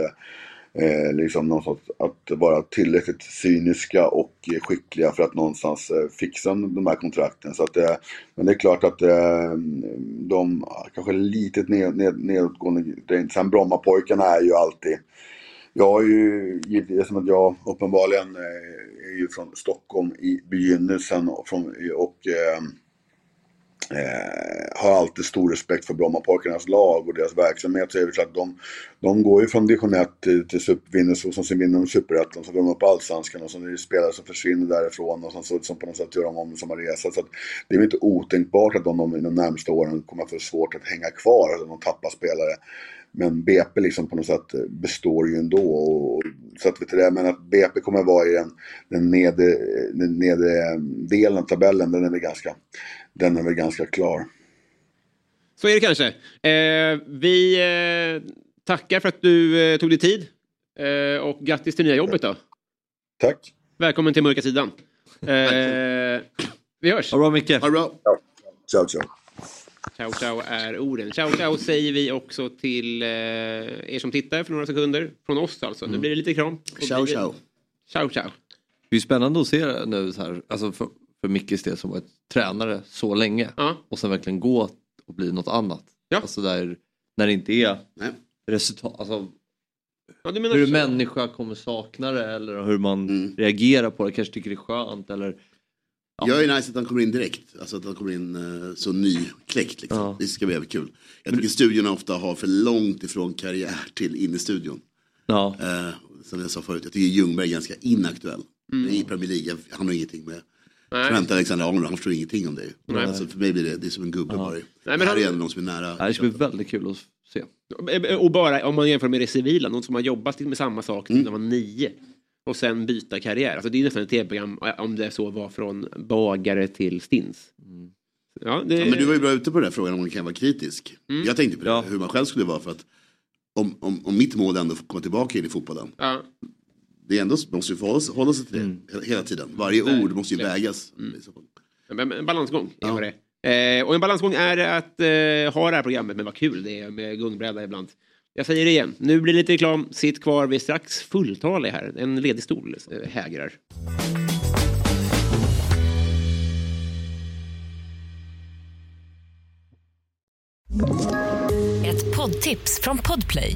eh, liksom någonstans att vara tillräckligt cyniska och skickliga för att någonstans eh, fixa de här kontrakten. Så att, eh, men det är klart att eh, de kanske lite ned, ned, nedåtgående. Sen Brommapojkarna är ju alltid jag har ju givetvis, som att jag uppenbarligen eh, är ju från Stockholm i begynnelsen och, från, och eh, eh, har alltid stor respekt för Brommapojkarnas lag och deras verksamhet. Så är det att de, de går ju från division 1 till, till vinner, och sen vinner de superettan, så går de upp allsvenskan och sen är det spelare som försvinner därifrån och sen så, som på något sätt gör de om som har resa. Så att det är inte otänkbart att de, de, de närmsta åren kommer att få svårt att hänga kvar, att de tappar spelare. Men BP liksom på något sätt består ju ändå. Och, så att vet du men att BP kommer vara i den, den, nedre, den nedre delen av tabellen, den är väl ganska, den är väl ganska klar. Så är det kanske. Eh, vi eh, tackar för att du eh, tog dig tid. Eh, och grattis till nya jobbet då. Tack. Välkommen till mörka sidan. Eh, vi hörs. Ha bra Micke. Ha det bra. Ciao, ciao. Ciao ciao är orden. Ciao ciao säger vi också till eh, er som tittar för några sekunder. Från oss alltså. Nu blir det lite kram. Ciao ciao. Ciao ciao. Det är spännande att se nu så här, alltså för, för Mickes del som varit tränare så länge Ja. och sen verkligen gå och bli något annat. Ja. Alltså där, när det inte är Nej. resultat, alltså Ja, du menar hur en så. människa kommer sakna det eller hur man Mm. reagerar på det, kanske tycker det är skönt eller Ja. Jag är nice att han kommer in direkt. Alltså att han kommer in uh, så nykläckt. Liksom. Ja. Det ska bli jävligt kul. Jag tycker studiorna ofta har för långt ifrån karriär till in i studion. ja. Eh, som jag sa förut, jag tycker Ljungberg är ganska inaktuell. I Premier League, han har ingenting med. Trent Alexander-Arnold, han förstår ingenting om det. Nej. Alltså, för mig blir det, det är som en gubbe bara. Nej, men här han- är ändå någon som är nära. Det ska bli väldigt kul att se. Och bara om man jämför med det civila, någon som har jobbat med samma sak Mm. när man var nio. Och sen byta karriär. Alltså det är nästan ett tv-program om det så var från bagare till stins. Ja, det... Ja, men du var ju bra ute på den här frågan om man kan vara kritisk. Jag tänkte på det, Ja. hur man själv skulle vara för att om, om, om mitt mål ändå får komma tillbaka in i fotbollen. ja. Det är ändå, måste ju förhålla sig, hålla sig till det hela, hela tiden. Varje ord måste ju vägas. fall. Men- men En balansgång är Ja. vad det är. Eh, och en balansgång är att eh, ha det här programmet, men vad kul det är med gungbräda ibland. Jag säger det igen, nu blir det lite reklam. Sitt kvar, vi är strax fulltaliga här. En ledig stol eh, hägrar. Ett poddtips från Podplay.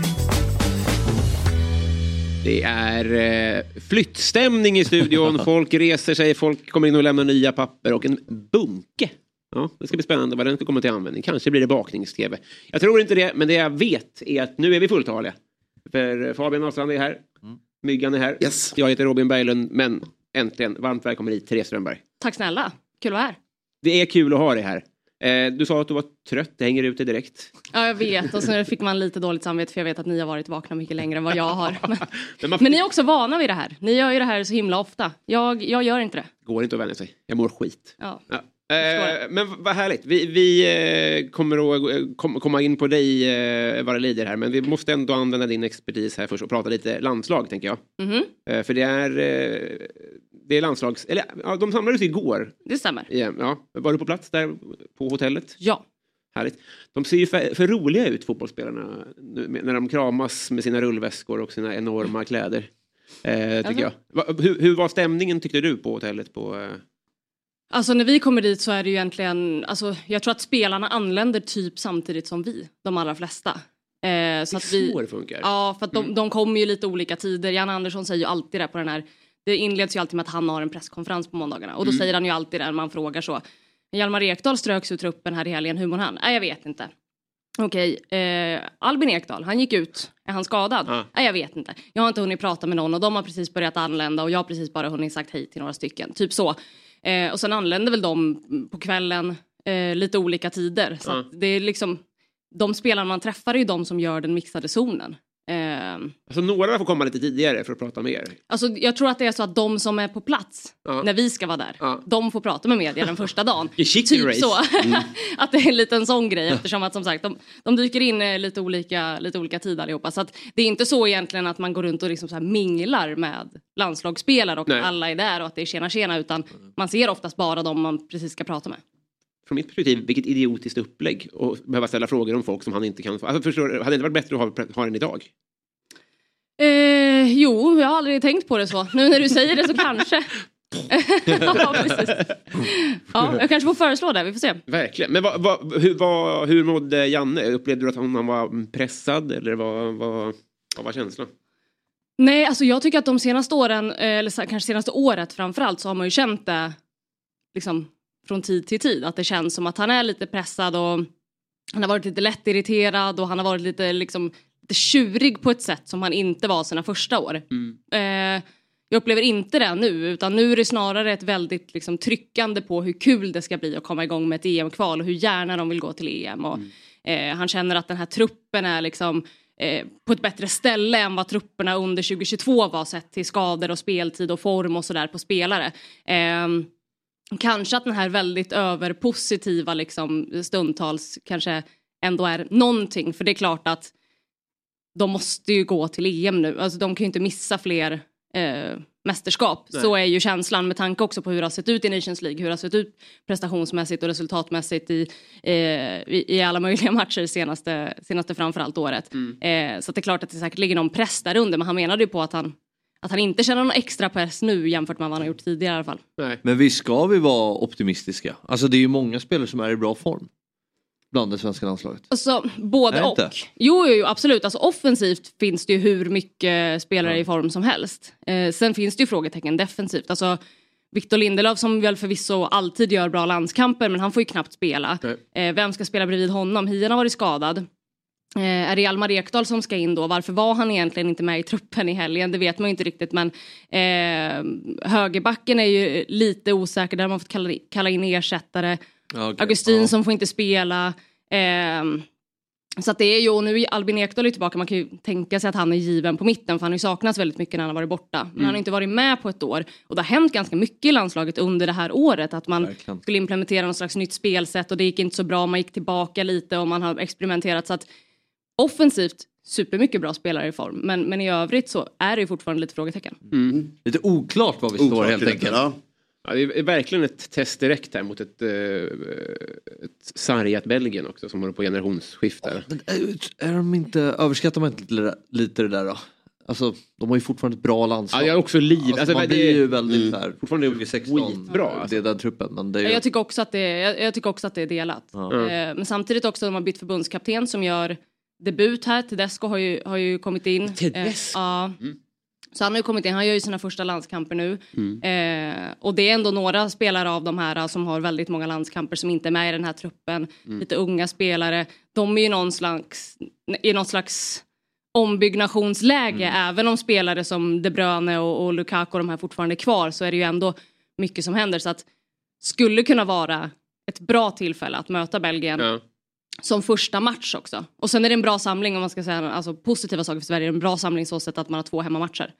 Det är eh, flyttstämning i studion. Folk reser sig, folk kommer in och lämnar nya papper och en bunke. Ja, det ska bli spännande vad den ska komma till användning. Kanske blir det baknings-tv. Jag tror inte det, men det jag vet är att nu är vi fulltaliga. För Fabian Ahlstrand är här. Myggan är här. Yes. Jag heter Robin Berglund, men äntligen varmt välkommen hit, Therese Strömberg. Tack snälla, kul att vara här. Det är kul att ha dig här. Eh, du sa att du var trött, det hänger ut dig direkt. Ja, jag vet. Och så fick man lite dåligt samvete för jag vet att ni har varit vakna mycket längre än vad jag har. Men, Men man men ni är också vana vid det här. Ni gör ju det här så himla ofta. Jag, jag gör inte det. går inte att vänja sig. Jag mår skit. Ja. Ja. Eh, men vad härligt. Vi, vi eh, kommer att eh, kom, komma in på dig eh, vad det lider här. Men vi måste ändå använda din expertis här först och prata lite landslag tänker jag. Mhm, Eh, för det är, det är landslags... Eller ja, de samlades igår. det stämmer. Igen. Ja, var du på plats där på hotellet? Ja. Härligt. De ser ju för, för roliga ut fotbollsspelarna nu, när de kramas med sina rullväskor och sina enorma kläder. Eh, tycker jag. Va, hur, hur var stämningen tyckte du på hotellet? På, Alltså när vi kommer dit så är det ju egentligen, alltså jag tror att spelarna anländer typ samtidigt som vi, de allra flesta. Eh, så det att är vi, så det funkar. Ja, för att de, de kommer ju lite olika tider. Jan Andersson säger ju alltid det på den här, det inleds ju alltid med att han har en presskonferens på måndagarna och då Mm. säger han ju alltid det när man frågar så. Hjalmar Ekdal ströks ur truppen här i helgen, hur mår han? Nej, jag vet inte. Okej, eh, Albin Ekdal, han gick ut. Är han skadad? Ja. Nej, jag vet inte. Jag har inte hunnit prata med någon och de har precis börjat anlända och jag har precis bara hunnit sagt hej till några stycken. Typ så. Eh, och sen anländer väl de på kvällen, eh, lite olika tider. Så att det är liksom, de spelarna man träffar är ju de som gör den mixade zonen. Eh, Alltså några får komma lite tidigare för att prata med er. Alltså, jag tror att det är så att de som är på plats Ja. när vi ska vara där, Ja. de får prata med media den första dagen. Chicken typ race. så. Mm. att det är en liten sån grej eftersom att som sagt de, de dyker in eh, lite olika, lite olika tid allihopa. Så att det är inte så egentligen att man går runt och liksom så minglar med landslagsspelare och Nej. alla är där och att det är tjena tjena utan man ser oftast bara de man precis ska prata med. Från mitt perspektiv, vilket idiotiskt upplägg och behöva ställa frågor om folk som han inte kan få. Alltså, förstår, hade det inte varit bättre att ha, ha den idag? Eh, jo, jag har aldrig tänkt på det så. Nu när du säger det så kanske. ja, precis. Ja, jag kanske får föreslå det, vi får se. Verkligen. Men vad, vad, hur, vad, hur mådde Janne? Upplevde du att han, han var pressad eller vad, vad, vad var känslan? Nej, alltså jag tycker att de senaste åren, eller kanske senaste året framförallt, så har man ju känt det liksom från tid till tid. Att det känns som att han är lite pressad och han har varit lite lättirriterad och han har varit lite, liksom, lite tjurig på ett sätt som han inte var sina första år. Eh, jag upplever inte det nu, utan nu är det snarare ett väldigt liksom, tryckande på hur kul det ska bli att komma igång med ett EM-kval och hur gärna de vill gå till EM. Och, eh, han känner att den här truppen är liksom eh, på ett bättre ställe än vad trupperna under 2022 var sett till skador och speltid och form och sådär på spelare. Kanske att den här väldigt överpositiva liksom stundtals kanske ändå är någonting för det är klart att de måste ju gå till EM nu, alltså de kan ju inte missa fler eh, mästerskap. Nej. Så är ju känslan med tanke också på hur det har sett ut i Nations League, hur det har sett ut prestationsmässigt och resultatmässigt i, eh, i, i alla möjliga matcher senaste, senaste framförallt året. Eh, så det är klart att det säkert ligger någon press där under men han menade ju på att han att han inte känner någon extra press nu jämfört med vad han har gjort tidigare i alla fall. Men visst ska vi vara optimistiska? Alltså det är ju många spelare som är i bra form. Bland det svenska landslaget. Alltså både och. inte? Jo, jo, jo, absolut. Alltså offensivt finns det ju hur mycket spelare i form som helst. Eh, sen finns det ju frågetecken defensivt. Alltså Victor Lindelöf som väl förvisso alltid gör bra landskamper men han får ju knappt spela. Eh, vem ska spela bredvid honom? Hien har varit skadad. Eh, är det Almar Ekdal som ska in då? Varför var han egentligen inte med i truppen i helgen? Det vet man ju inte riktigt men eh, högerbacken är ju lite osäker. Där har man fått kalla, kalla in ersättare. Okej. Augustin Ja. som får inte spela. Ehm, så att det är ju, och nu är Albin Ekdal är tillbaka, man kan ju tänka sig att han är given på mitten för han har ju saknats väldigt mycket när han har varit borta. Men Mm. han har inte varit med på ett år. Och det har hänt ganska mycket i landslaget under det här året. Att man Verkligen. skulle implementera något slags nytt spelsätt och det gick inte så bra. Man gick tillbaka lite och man har experimenterat. Så att offensivt, supermycket bra spelare i form. Men, men i övrigt så är det ju fortfarande lite frågetecken. Lite oklart var vi står Oklart helt lite, enkelt. ja. Ja, det är verkligen ett test direkt här mot ett, eh, ett sargat Belgien också som håller på generationsskifte. Men är, är de inte, överskattar man inte lite, lite det där då? Alltså de har ju fortfarande ett bra landslag. Ja, jag är också liv. Alltså, Alltså, man det- blir ju väldigt Mm. här, Fortfarande 2016 skitbra, alltså. det är den truppen. Men det är ju, Jag tycker också att det är, jag, jag tycker också att det är delat. Ja. Eh, men samtidigt också de har bytt förbundskapten som gör debut här. Tedesco har ju, har ju kommit in. Tedesco? Eh, ja. Så han har ju kommit in, han gör ju sina första landskamper nu. Mm. Eh, och det är ändå några spelare av de här som har väldigt många landskamper som inte är med i den här truppen. Mm. Lite unga spelare. De är ju någon slags, i något slags ombyggnationsläge. Mm. Även om spelare som De Bruyne och, och Lukaku och de här fortfarande är kvar så är det ju ändå mycket som händer. Så att skulle kunna vara ett bra tillfälle att möta Belgien Ja. Som första match också. Och sen är det en bra samling om man ska säga alltså, positiva saker för Sverige. En bra samling så sätt att man har två hemmamatcher.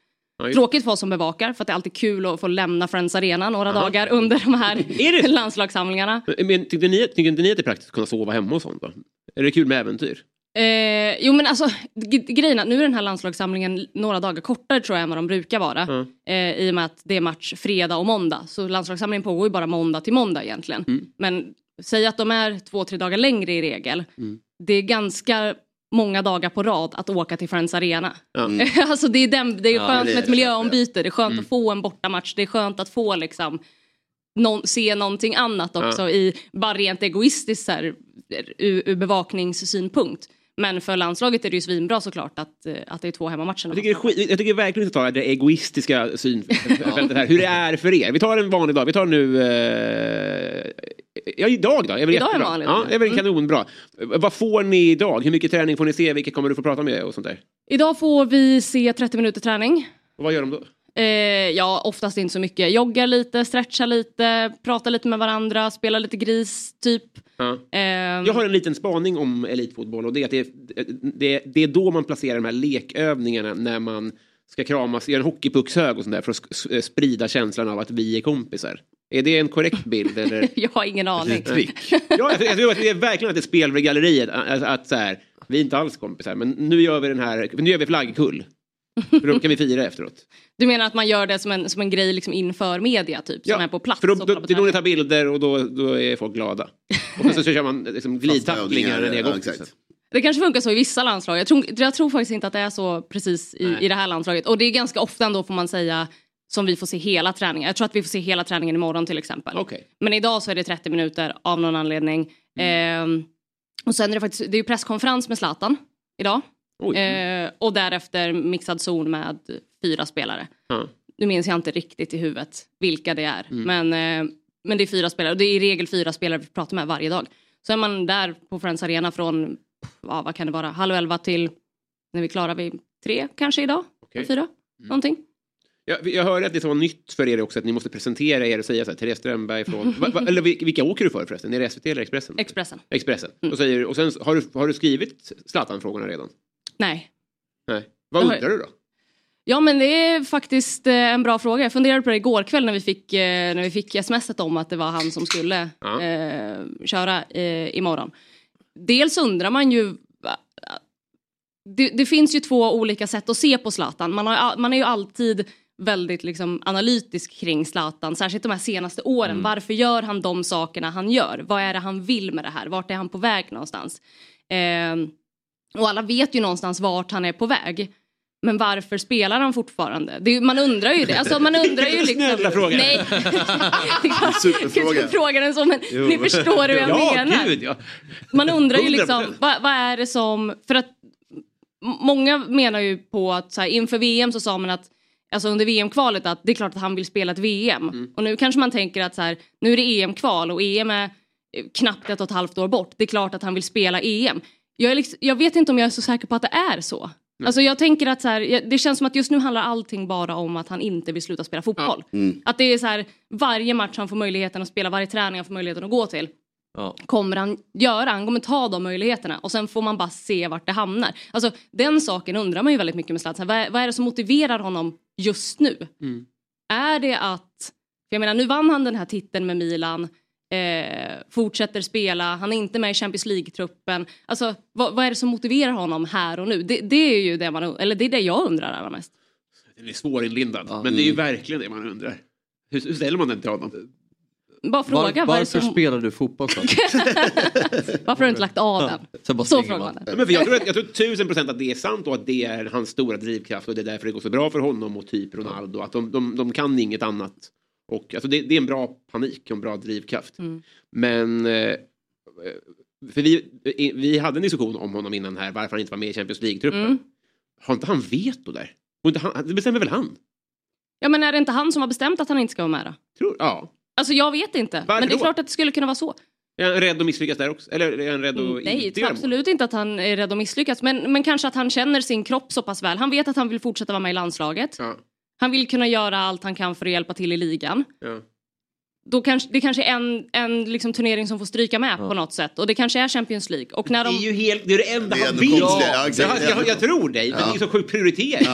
Just- Tråkigt för oss som bevakar för att det är alltid kul att få lämna Friends Arena några Aha. dagar under de här landslagssamlingarna. Men, tyckte, ni, tyckte inte ni att det är praktiskt att kunna sova hemma och sånt då? Är det kul med äventyr? Eh, jo men alltså grejen att nu är den här landslagssamlingen några dagar kortare tror jag än vad de brukar vara. Ja. Eh, I och med att det är match fredag och måndag. Så landslagssamlingen pågår ju bara måndag till måndag egentligen. Mm. Men säg att de är två, tre dagar längre i regel. Mm. Det är ganska många dagar på rad att åka till Friends Arena. Ja. alltså det är, den, det är Ja, skönt det är med ett det. miljöombyte, det är skönt Mm. att få en bortamatch, det är skönt att få liksom någon, se någonting annat också Ja. i, bara rent egoistiskt så här, ur, ur bevakningssynpunkt. Men för landslaget är det ju svinbra såklart att, eh, att det är två hemmamatcher. Jag tycker, skit, jag tycker verkligen att ta det egoistiska synfältet här. Hur det är för er. Vi tar en vanlig dag. Vi tar nu... Eh, ja, idag då? Är väl Idag är jättebra. vanlig Ja, dag. det är väl Mm. kanonbra. Vad får ni idag? Hur mycket träning får ni se? Vilka kommer du få prata med och sånt där? Idag får vi se 30 minuter träning. Och vad gör de då? Eh, ja, oftast inte så mycket. Joggar lite, stretchar lite, pratar lite med varandra, spelar lite gris, typ. Ja. Ehm, Jag har en liten spaning om elitfotboll och det är att det är, det, det är då man placerar de här lekövningarna när man ska kramas, göra en hockeypuckshög och sånt där för att sprida känslan av att vi är kompisar. Är det en korrekt bild eller? jag har ingen aning. Ja, jag, tror att det är verkligen att det är spel för galleriet. Att, att så här, vi är inte alls kompisar, men nu gör vi den här, nu gör vi flaggkull. För då kan vi fira efteråt. Du menar att man gör det som en, som en grej liksom inför media typ? Som är på plats? För då, då, det är då ni tar bilder och då, då är folk glada. Och sen så, så kör man liksom glidtacklingar ja. Det kanske funkar så i vissa landslag. Jag tror, jag tror faktiskt inte att det är så precis i, i det här landslaget. Och det är ganska ofta ändå får man säga som vi får se hela träningen. Jag tror att vi får se hela träningen imorgon till exempel. Okej. Men idag så är det 30 minuter av någon anledning. Ehm, och sen är det faktiskt det är presskonferens med Zlatan idag. Eh, och därefter mixad zon med fyra spelare. Ja. Nu minns jag inte riktigt i huvudet vilka det är. Mm. Men, eh, men det är fyra spelare. Och det är i regel fyra spelare vi pratar med varje dag. Så är man där på Friends Arena från, ja, vad kan det vara, halv elva till när vi är klara vid tre kanske idag. Okej. Fyra, Mm. någonting. Jag, jag hörde att det som var nytt för er också att ni måste presentera er och säga så här, Therese Strömberg från... va, va, eller vil- vilka åker du för förresten? Är det SVT eller Expressen? Expressen. Expressen. Och, säger, och sen har du, har du skrivit Zlatan-frågorna redan? Nej. Nej. Vad undrar du då? Ja men det är faktiskt eh, en bra fråga. Jag funderade på det igår kväll när vi fick, eh, när vi fick smset om att det var han som skulle Ja. eh, köra eh, imorgon. Dels undrar man ju det, det finns ju två olika sätt att se på Zlatan. Man, har, man är ju alltid väldigt liksom, analytisk kring Zlatan, särskilt de här senaste åren. Mm. Varför gör han de sakerna han gör? Vad är det han vill med det här? Vart är han på väg någonstans? Ehm, och alla vet ju någonstans vart han är på väg. Men varför spelar han fortfarande? Det, är- man undrar ju det. Alltså, man undrar ju liksom... Snälla fråga. Nej. Superfråga. Jag frågar den som, men ni förstår hur jag ja, menar. Gud, ja. Man undrar ju 100%. liksom, vad, vad är det som... För att många menar ju på att så här, inför VM så sa man att Alltså under VM-kvalet att det är klart att han vill spela ett VM. Mm. Och nu kanske man tänker att så här, nu är det EM-kval och EM är eh, knappt ett och ett halvt år bort. Det är klart att han vill spela EM. Jag, är liksom, jag vet inte om jag är så säker på att det är så. Alltså jag tänker att så här, det känns som att just nu handlar allting bara om att han inte vill sluta spela fotboll. Mm. Att det är så här, varje match han får möjligheten att spela, varje träning han får möjligheten att gå till Ja. kommer han göra. Han kommer ta de möjligheterna och sen får man bara se vart det hamnar. Alltså den saken undrar man ju väldigt mycket med Zlatan. Vad, är- vad är det som motiverar honom just nu? Mm. Är det att, för jag menar nu vann han den här titeln med Milan, eh, fortsätter spela, han är inte med i Champions League-truppen. Alltså vad, vad är det som motiverar honom här och nu? Det, det är ju det man, eller det är det jag undrar allra mest. Den är svårinlindad, Ja. men det är ju verkligen det man undrar. Hur, hur ställer man den till honom? Bara fråga. Var, varför som- spelar du fotboll? Varför har du inte lagt av den? Sen bara Så frågar man. men för jag, tror att, jag tror tusen procent att det är sant och att det är hans stora drivkraft och det är därför det går så bra för honom och typ Ronaldo. Att de, de, de kan inget annat. Och, alltså det, det är en bra panik och en bra drivkraft. Mm. Men... Eh, för vi, vi hade en diskussion om honom innan här, varför han inte var med i Champions League-truppen. Mm. Har inte han veto där? Och inte han, det bestämmer väl han? Ja men är det inte han som har bestämt att han inte ska vara med då? Tror, ja. Alltså jag vet inte. Varför men det är då? klart att det skulle kunna vara så. Är han rädd att misslyckas där också? Eller är han rädd att Mm, Nej, inte absolut inte att han är rädd att misslyckas. Men, men kanske att han känner sin kropp så pass väl. Han vet att han vill fortsätta vara med i landslaget. Ja, Han vill kunna göra allt han kan för att hjälpa till i ligan. ja. Då kanske, det kanske är en, en liksom turnering som får stryka med på något sätt. Och det kanske är Champions League. Och när Det de... är ju helt, det är det enda Det är han vill. Ja, jag, jag, jag tror dig, men det är så sjuk prioritering.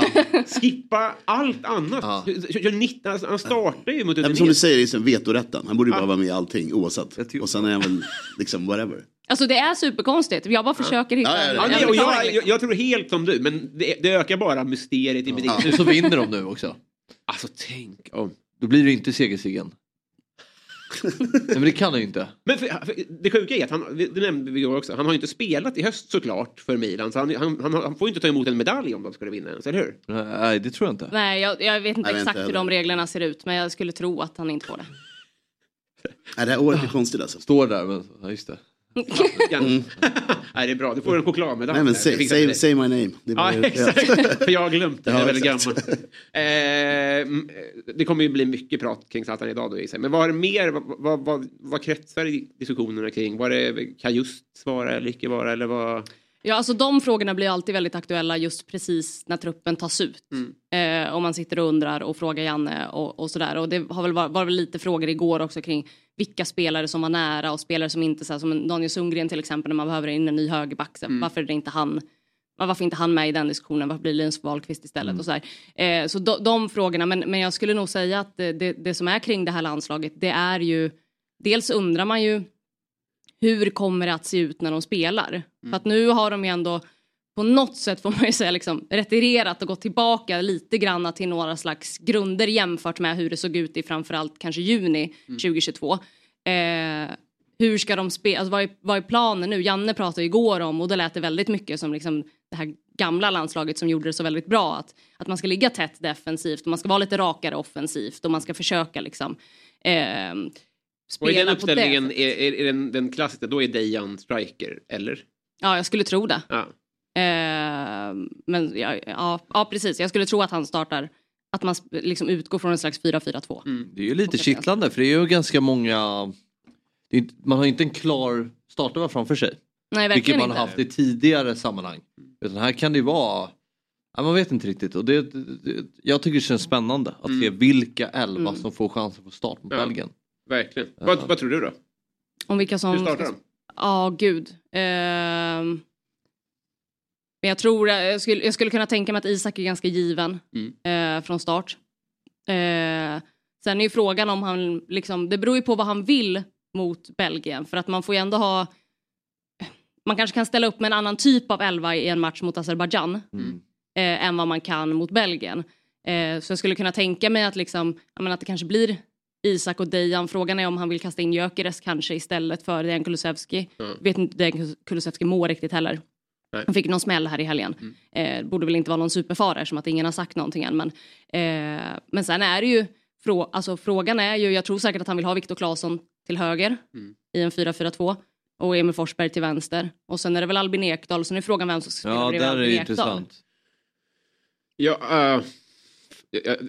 Skippa allt annat. Ja. Kör- kör 19, alltså, han startar ju mot Ja, men som du säger, det är som vetorätten. Han borde ju bara Ja. vara med i allting oavsett. Och sen är han väl liksom whatever. Alltså det är superkonstigt. Jag bara försöker hitta Ja, ja, ja. Ja, och jag, liksom. jag, jag tror helt som du, men det, det ökar bara mysteriet i mitt Ja. Nu så vinner de nu också. Alltså tänk om. Då blir det inte segersiggen. Nej, men det kan han ju inte. Men för, för, det sjuka är att han, det nämnde vi igår också, han har ju inte spelat i höst såklart för Milan. Så han, han, han, han får ju inte ta emot en medalj om de skulle vinna ens, eller hur? Nej, det tror jag inte. Nej, jag, jag vet inte vet exakt inte hur de reglerna ser ut. Men jag skulle tro att han inte får det. Nej, det här året är konstigt alltså. Står där, men ja, just det. Ja. Nej, det är bra, du får en chokladmedalj. Nej men say, say, det. say my name. Det Ja, exakt. För jag har glömt det. Ja, Jag är gammal. Eh, mm, det kommer ju bli mycket prat kring Zlatan idag då. Men vad är det mer? Vad, vad, vad, vad kretsar i diskussionerna kring? Vad är det, kan just svara eller icke vara? Eller vad? Ja, alltså de frågorna blir alltid väldigt aktuella just precis när truppen tas ut. Mm. Eh, om man sitter och undrar och frågar Janne och, och sådär. Och det har väl varit, var väl lite frågor igår också kring vilka spelare som var nära och spelare som inte, så här, som Daniel Sundgren till exempel när man behöver in en ny högerback. Mm. Varför är det inte han? Varför inte han med i den diskussionen? Varför blir Linus Wahlqvist istället? Och så. Eh, så de, de frågorna, men, men jag skulle nog säga att det, det, det som är kring det här landslaget, det är ju dels undrar man ju hur kommer det att se ut när de spelar? För att nu har de ju ändå på något sätt får man ju säga liksom retirerat och gått tillbaka lite grann till några slags grunder jämfört med hur det såg ut i framförallt kanske juni 2022. Eh, hur ska de spela, alltså vad, är, vad är planen nu? Janne pratade igår om och då lät det väldigt mycket som liksom det här gamla landslaget som gjorde det så väldigt bra. Att, att man ska ligga tätt defensivt och man ska vara lite rakare offensivt och man ska försöka liksom eh, Och i den uppställningen är, är, är den, den klassiska, då är Dejan striker, eller? Ja, jag skulle tro det. Ja. Eh, men ja, ja, ja, precis. Jag skulle tro att han startar, att man liksom utgår från en slags 4-4-2. Mm. Det är ju lite kittlande för det är ju ganska många... Det är inte, man har inte en klar startelva framför sig. Nej, Vilket verkligen man inte. har haft i tidigare sammanhang. Utan här kan det ju vara... Ja, man vet inte riktigt. Och det, det, jag tycker det känns spännande att se vilka elva Mm. som får chansen på start mot Ja. Belgien. Verkligen. Vad, vad tror du då? Om vilka som... Hur startar de? Ja, gud. Ehm, men jag tror, jag skulle, jag skulle kunna tänka mig att Isak är ganska given Mm. eh, från start. Eh, sen är ju frågan om han, liksom, det beror ju på vad han vill mot Belgien. För att man får ju ändå ha, man kanske kan ställa upp med en annan typ av elva i en match mot Azerbajdzjan. Eh, än vad man kan mot Belgien. Eh, så jag skulle kunna tänka mig att, liksom, menar, att det kanske blir Isak och Dejan. Frågan är om han vill kasta in Gyökeres kanske istället för Dejan Kulusevski. Ja. Vet inte hur Dejan Kulusevski mår riktigt heller. Nej. Han fick någon smäll här i helgen. Eh, borde väl inte vara någon superfara som att ingen har sagt någonting än. Men, eh, men sen är det ju, frå, alltså, frågan är ju, jag tror säkert att han vill ha Viktor Claesson till höger Mm. i en 4-4-2 och Emil Forsberg till vänster. Och sen är det väl Albin Ekdal, så nu är frågan vem som ska spela Ja, bredvid Albin Ekdal. intressant. Ja, eh,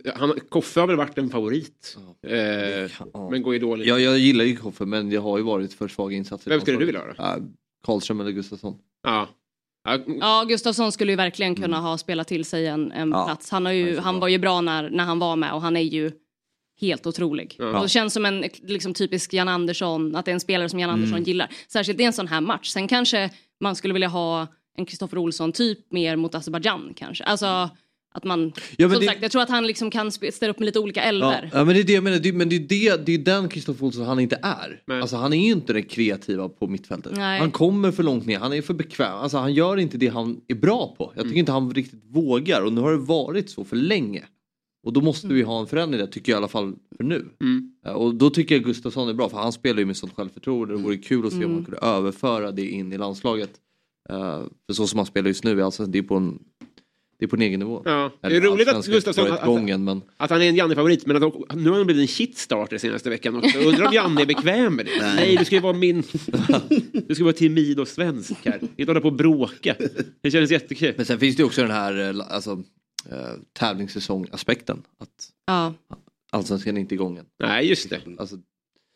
ja, han, Koffe har väl varit en favorit. Eh, Men går ju dåligt. Ja, jag gillar ju Koffe men det har ju varit för svaga insatser. Vem skulle du vilja ha då? Ja, Karlström eller Gustafsson. Ja. Ja, Gustafsson skulle ju verkligen kunna Mm. ha spelat till sig en, en plats. Han, har ju, han var ju bra när, när han var med och han är ju helt otrolig. Ja. Och det känns som en liksom, typisk Jan Andersson, att det är en spelare som Jan Andersson Mm. gillar. Särskilt i en sån här match. Sen kanske man skulle vilja ha en Kristoffer Olsson typ mer mot Azerbajdzjan kanske. Alltså att man, Ja, men som det- sagt, jag tror att han liksom kan ställa upp med lite olika Ja, elver. ja men det är det jag menar, det, men det är, det, det är den Kristoffer Olsson han inte är. Alltså han är ju inte den kreativa på mittfältet. Nej. Han kommer för långt ner, han är för bekväm. Alltså han gör inte det han är bra på. Jag tycker Mm. inte han riktigt vågar och nu har det varit så för länge. Och då måste vi ha en förändring där tycker jag i alla fall för nu. Mm. Eh, Och då tycker jag Gustafsson är bra för han spelar ju med sånt självförtroende. Det vore kul att se om Mm. man kunde överföra det in i landslaget. Eh, för så som han spelar just nu, alltså, det är på en, det är på en egen nivå. Ja, det är roligt att Gustafsson... Att, gången, men... att han är en Janne-favorit, men att, nu har han blivit en shitstarter senaste veckan också. Undrar om Janne är bekväm med det? Nej, du ska ju vara min... du ska vara timid och svensk här. Inte hålla på och bråka. Det känns jättekul. Men sen finns det ju också den här eh, alltså, eh, tävlingssäsong-aspekten. Att Ja. allsvenskan är inte igång än. Nej, just det. Alltså,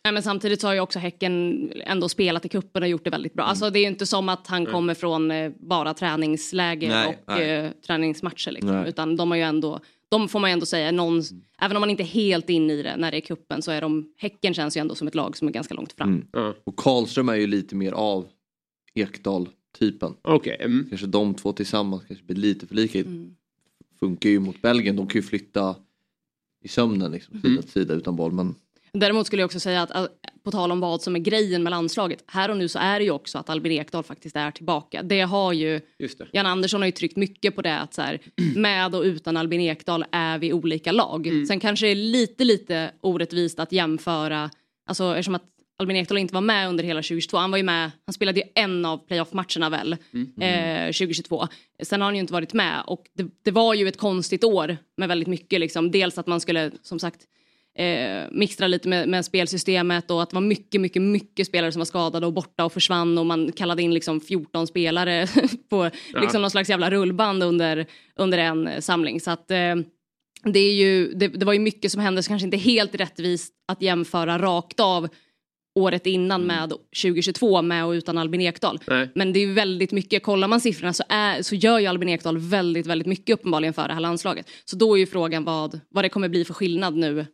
Nej, men samtidigt så har ju också Häcken ändå spelat i cupen och gjort det väldigt bra. Alltså det är ju inte som att han Mm. kommer från eh, bara träningsläger Nej, och nej. Eh, träningsmatcher liksom. Utan de har ju ändå, de får man ju ändå säga, någon, även om man inte är helt inne i det när det är kuppen så är de, Häcken känns ju ändå som ett lag som är ganska långt fram. mm. Och Karlström är ju lite mer av Ekdal-typen. Okej. mm. Kanske de två tillsammans kanske blir lite för lika. Mm. Funkar ju mot Belgien, de kan ju flytta i sömnen liksom, sida till sida utan boll. Men Däremot skulle jag också säga att äh, på tal om vad som är grejen med landslaget. Här och nu så är det ju också att Albin Ekdal faktiskt är tillbaka. Det har ju Just det. Jan Andersson har ju tryckt mycket på det att så här, med och utan Albin Ekdal är vi olika lag. Mm. Sen kanske det är lite lite orättvist att jämföra, alltså eftersom att Albin Ekdal inte var med under hela 2022. Han var ju med, han spelade ju en av playoff-matcherna väl, eh, 2022. Sen har han ju inte varit med och det, det var ju ett konstigt år med väldigt mycket liksom. Dels att man skulle, som sagt, eh, mixtra lite med, med spelsystemet och att det var mycket, mycket, mycket spelare som var skadade och borta och försvann och man kallade in liksom 14 spelare på Ja. liksom någon slags jävla rullband under, under en eh, samling. Så att eh, det, är ju, det, det var ju mycket som hände så kanske inte helt rättvist att jämföra rakt av året innan med 2022 med och utan Albin Ekdal. Nej. Men det är väldigt mycket, kollar man siffrorna så, är, så gör ju Albin Ekdal väldigt, väldigt mycket uppenbarligen för det här landslaget. Så då är ju frågan vad, vad det kommer bli för skillnad nu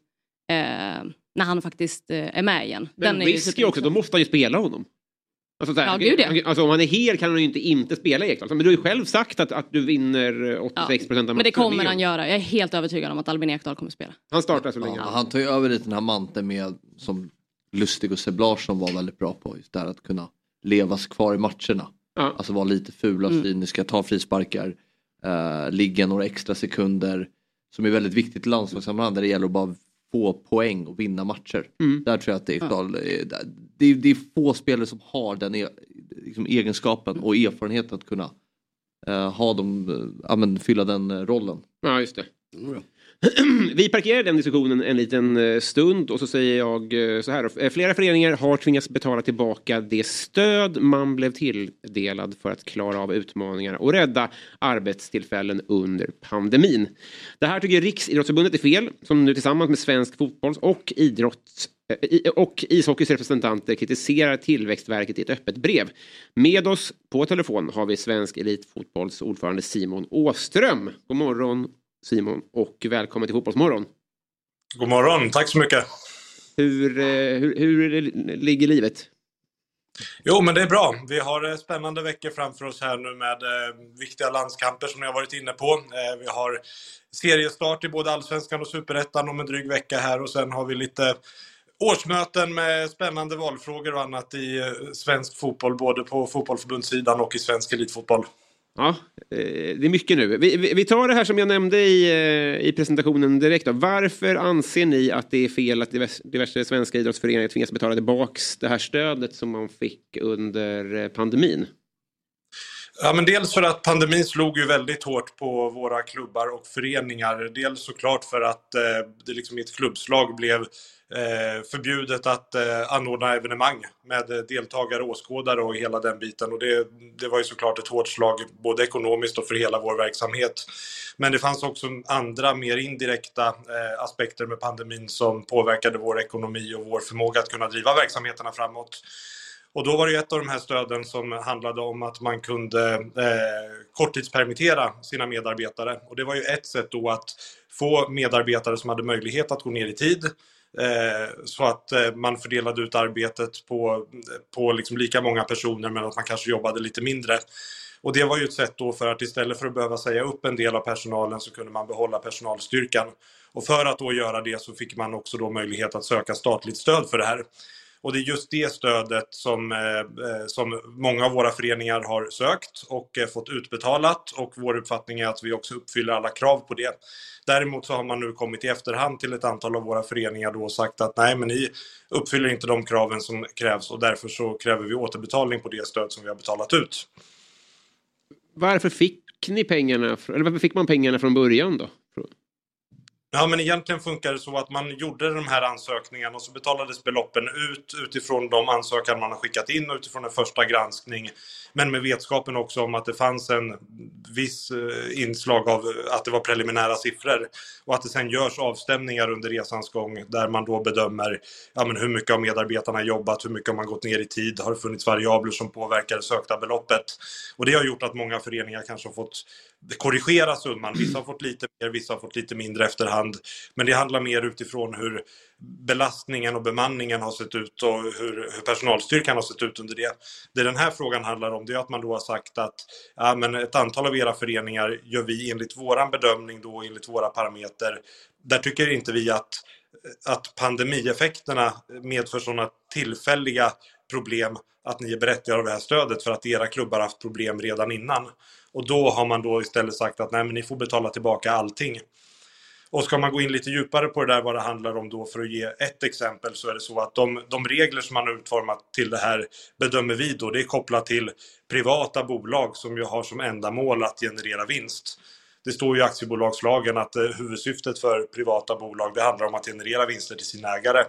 när han faktiskt eh, är med igen. Men är ju risk är också, då måste han ju spela honom. Alltså, så här, Ja, gud, ja. alltså om han är hel kan han ju inte inte spela Ekdal. Men du har ju själv sagt att, att du vinner 86 procent av Men det matcherna kommer han göra. Jag är helt övertygad om att Albin Ekdal kommer spela. Han startar så länge. ja, han tar ju över lite den här manteln med som Lustig och Seb Larsson var väldigt bra på. Just det här att kunna levas kvar i matcherna. Alltså vara lite fula, Mm. cyniska, ta frisparkar, uh, ligga några extra sekunder. Som är väldigt viktigt i landslagssammanhang där det gäller att bara få poäng och vinna matcher. Mm. Där tror jag att det är, Ekdal, eh, det, är, det är få spelare som har den e, liksom, egenskapen och erfarenheten att kunna eh, ha dem, ja, men, fylla den rollen. Ja, just det. Vi parkerar den diskussionen en liten eh, stund och så säger jag eh, så här. Eh, flera föreningar har tvingats betala tillbaka det stöd man blev tilldelad för att klara av utmaningarna och rädda arbetstillfällen under pandemin. Det här tycker Riksidrottsförbundet är fel, som nu tillsammans med svensk fotbolls och idrotts och ishockeys representanter kritiserar Tillväxtverket i ett öppet brev. Med oss på telefon har vi svensk elitfotbolls ordförande Simon Åström. God morgon Simon och välkommen till Fotbollsmorgon. God morgon, tack så mycket. Hur, eh, hur, hur ligger livet? Jo, men det är bra. Vi har eh, spännande veckor framför oss här nu med eh, viktiga landskamper som jag har varit inne på. Eh, vi har seriestart i både Allsvenskan och Superettan om en dryg vecka här och sen har vi lite årsmöten med spännande valfrågor och annat i eh, svensk fotboll, både på fotbollförbundssidan och i svensk elitfotboll. Ja, eh, det är mycket nu. Vi, vi, tar det här som jag nämnde i, eh, i presentationen direkt. Då. Varför anser ni att det är fel att diverse svenska idrottsföreningar tvingas betala tillbaks det här stödet som man fick under eh, pandemin? Ja, men dels för att pandemin slog ju väldigt hårt på våra klubbar och föreningar. Dels såklart för att eh, det liksom i ett klubbslag blev Eh, förbjudet att eh, anordna evenemang med deltagare, åskådare och hela den biten. Och det, det var ju såklart ett hårt slag både ekonomiskt och för hela vår verksamhet. Men det fanns också andra mer indirekta eh, aspekter med pandemin som påverkade vår ekonomi och vår förmåga att kunna driva verksamheterna framåt. Och då var det ett av de här stöden som handlade om att man kunde eh, korttidspermittera sina medarbetare. Och det var ju ett sätt då att få medarbetare som hade möjlighet att gå ner i tid Eh, så att eh, man fördelade ut arbetet på, på liksom lika många personer men att man kanske jobbade lite mindre. Och det var ju ett sätt då för att istället för att behöva säga upp en del av personalen så kunde man behålla personalstyrkan. Och för att då göra det så fick man också då möjlighet att söka statligt stöd för det här. Och det är just det stödet som, eh, eh, som många av våra föreningar har sökt och eh, fått utbetalat och vår uppfattning är att vi också uppfyller alla krav på det. Däremot så har man nu kommit i efterhand till ett antal av våra föreningar då och sagt att nej men ni uppfyller inte de kraven som krävs och därför så kräver vi återbetalning på det stöd som vi har betalat ut. Varför fick ni pengarna, eller varför fick man pengarna från början då? Ja, men egentligen funkar det så att man gjorde de här ansökningarna och så betalades beloppen ut utifrån de ansökan man har skickat in och utifrån en första granskning. Men med vetskapen också om att det fanns en viss eh, inslag av att det var preliminära siffror och att det sen görs avstämningar under resans gång där man då bedömer ja, men hur mycket av medarbetarna jobbat, hur mycket har man gått ner i tid, har det funnits variabler som påverkar det sökta beloppet. Och det har gjort att många föreningar kanske har fått korrigera summan. Vissa har fått lite mer, vissa har fått lite mindre efterhand. Men det handlar mer utifrån hur belastningen och bemanningen har sett ut och hur, hur personalstyrkan har sett ut under det. Det den här frågan handlar om det är att man då har sagt att ja, men ett antal av era föreningar gör vi enligt våran bedömning då, enligt våra parametrar. Där tycker inte vi att, att pandemieffekterna medför sådana tillfälliga problem att ni är berättigade av det här stödet för att era klubbar haft problem redan innan. Och då har man då istället sagt att nej men ni får betala tillbaka allting. Och ska man gå in lite djupare på det där vad det handlar om då för att ge ett exempel så är det så att de, de regler som man har utformat till det här bedömer vi då det är kopplat till privata bolag som ju har som ändamål att generera vinst. Det står ju i aktiebolagslagen att eh, huvudsyftet för privata bolag det handlar om att generera vinster till sina ägare.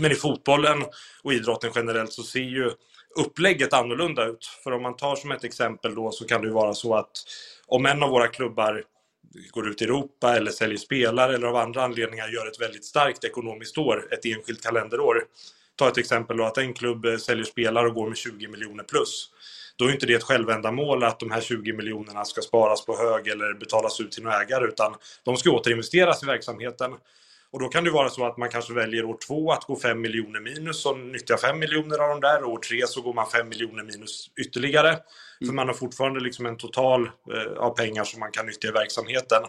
Men i fotbollen och idrotten generellt så ser ju upplägget annorlunda ut. För om man tar som ett exempel då så kan det ju vara så att om en av våra klubbar går ut i Europa eller säljer spelare eller av andra anledningar gör ett väldigt starkt ekonomiskt år, ett enskilt kalenderår. Ta ett exempel då att en klubb eh, säljer spelare och går med 20 miljoner plus. Då är inte det ett självändamål att de här 20 miljonerna ska sparas på hög eller betalas ut till några ägare utan de ska återinvesteras i verksamheten. Och då kan det vara så att man kanske väljer år två att gå 5 miljoner minus och nyttja 5 miljoner av de där. Och år tre så går man 5 miljoner minus ytterligare. Mm. För man har fortfarande liksom en total eh, av pengar som man kan nyttja i verksamheten.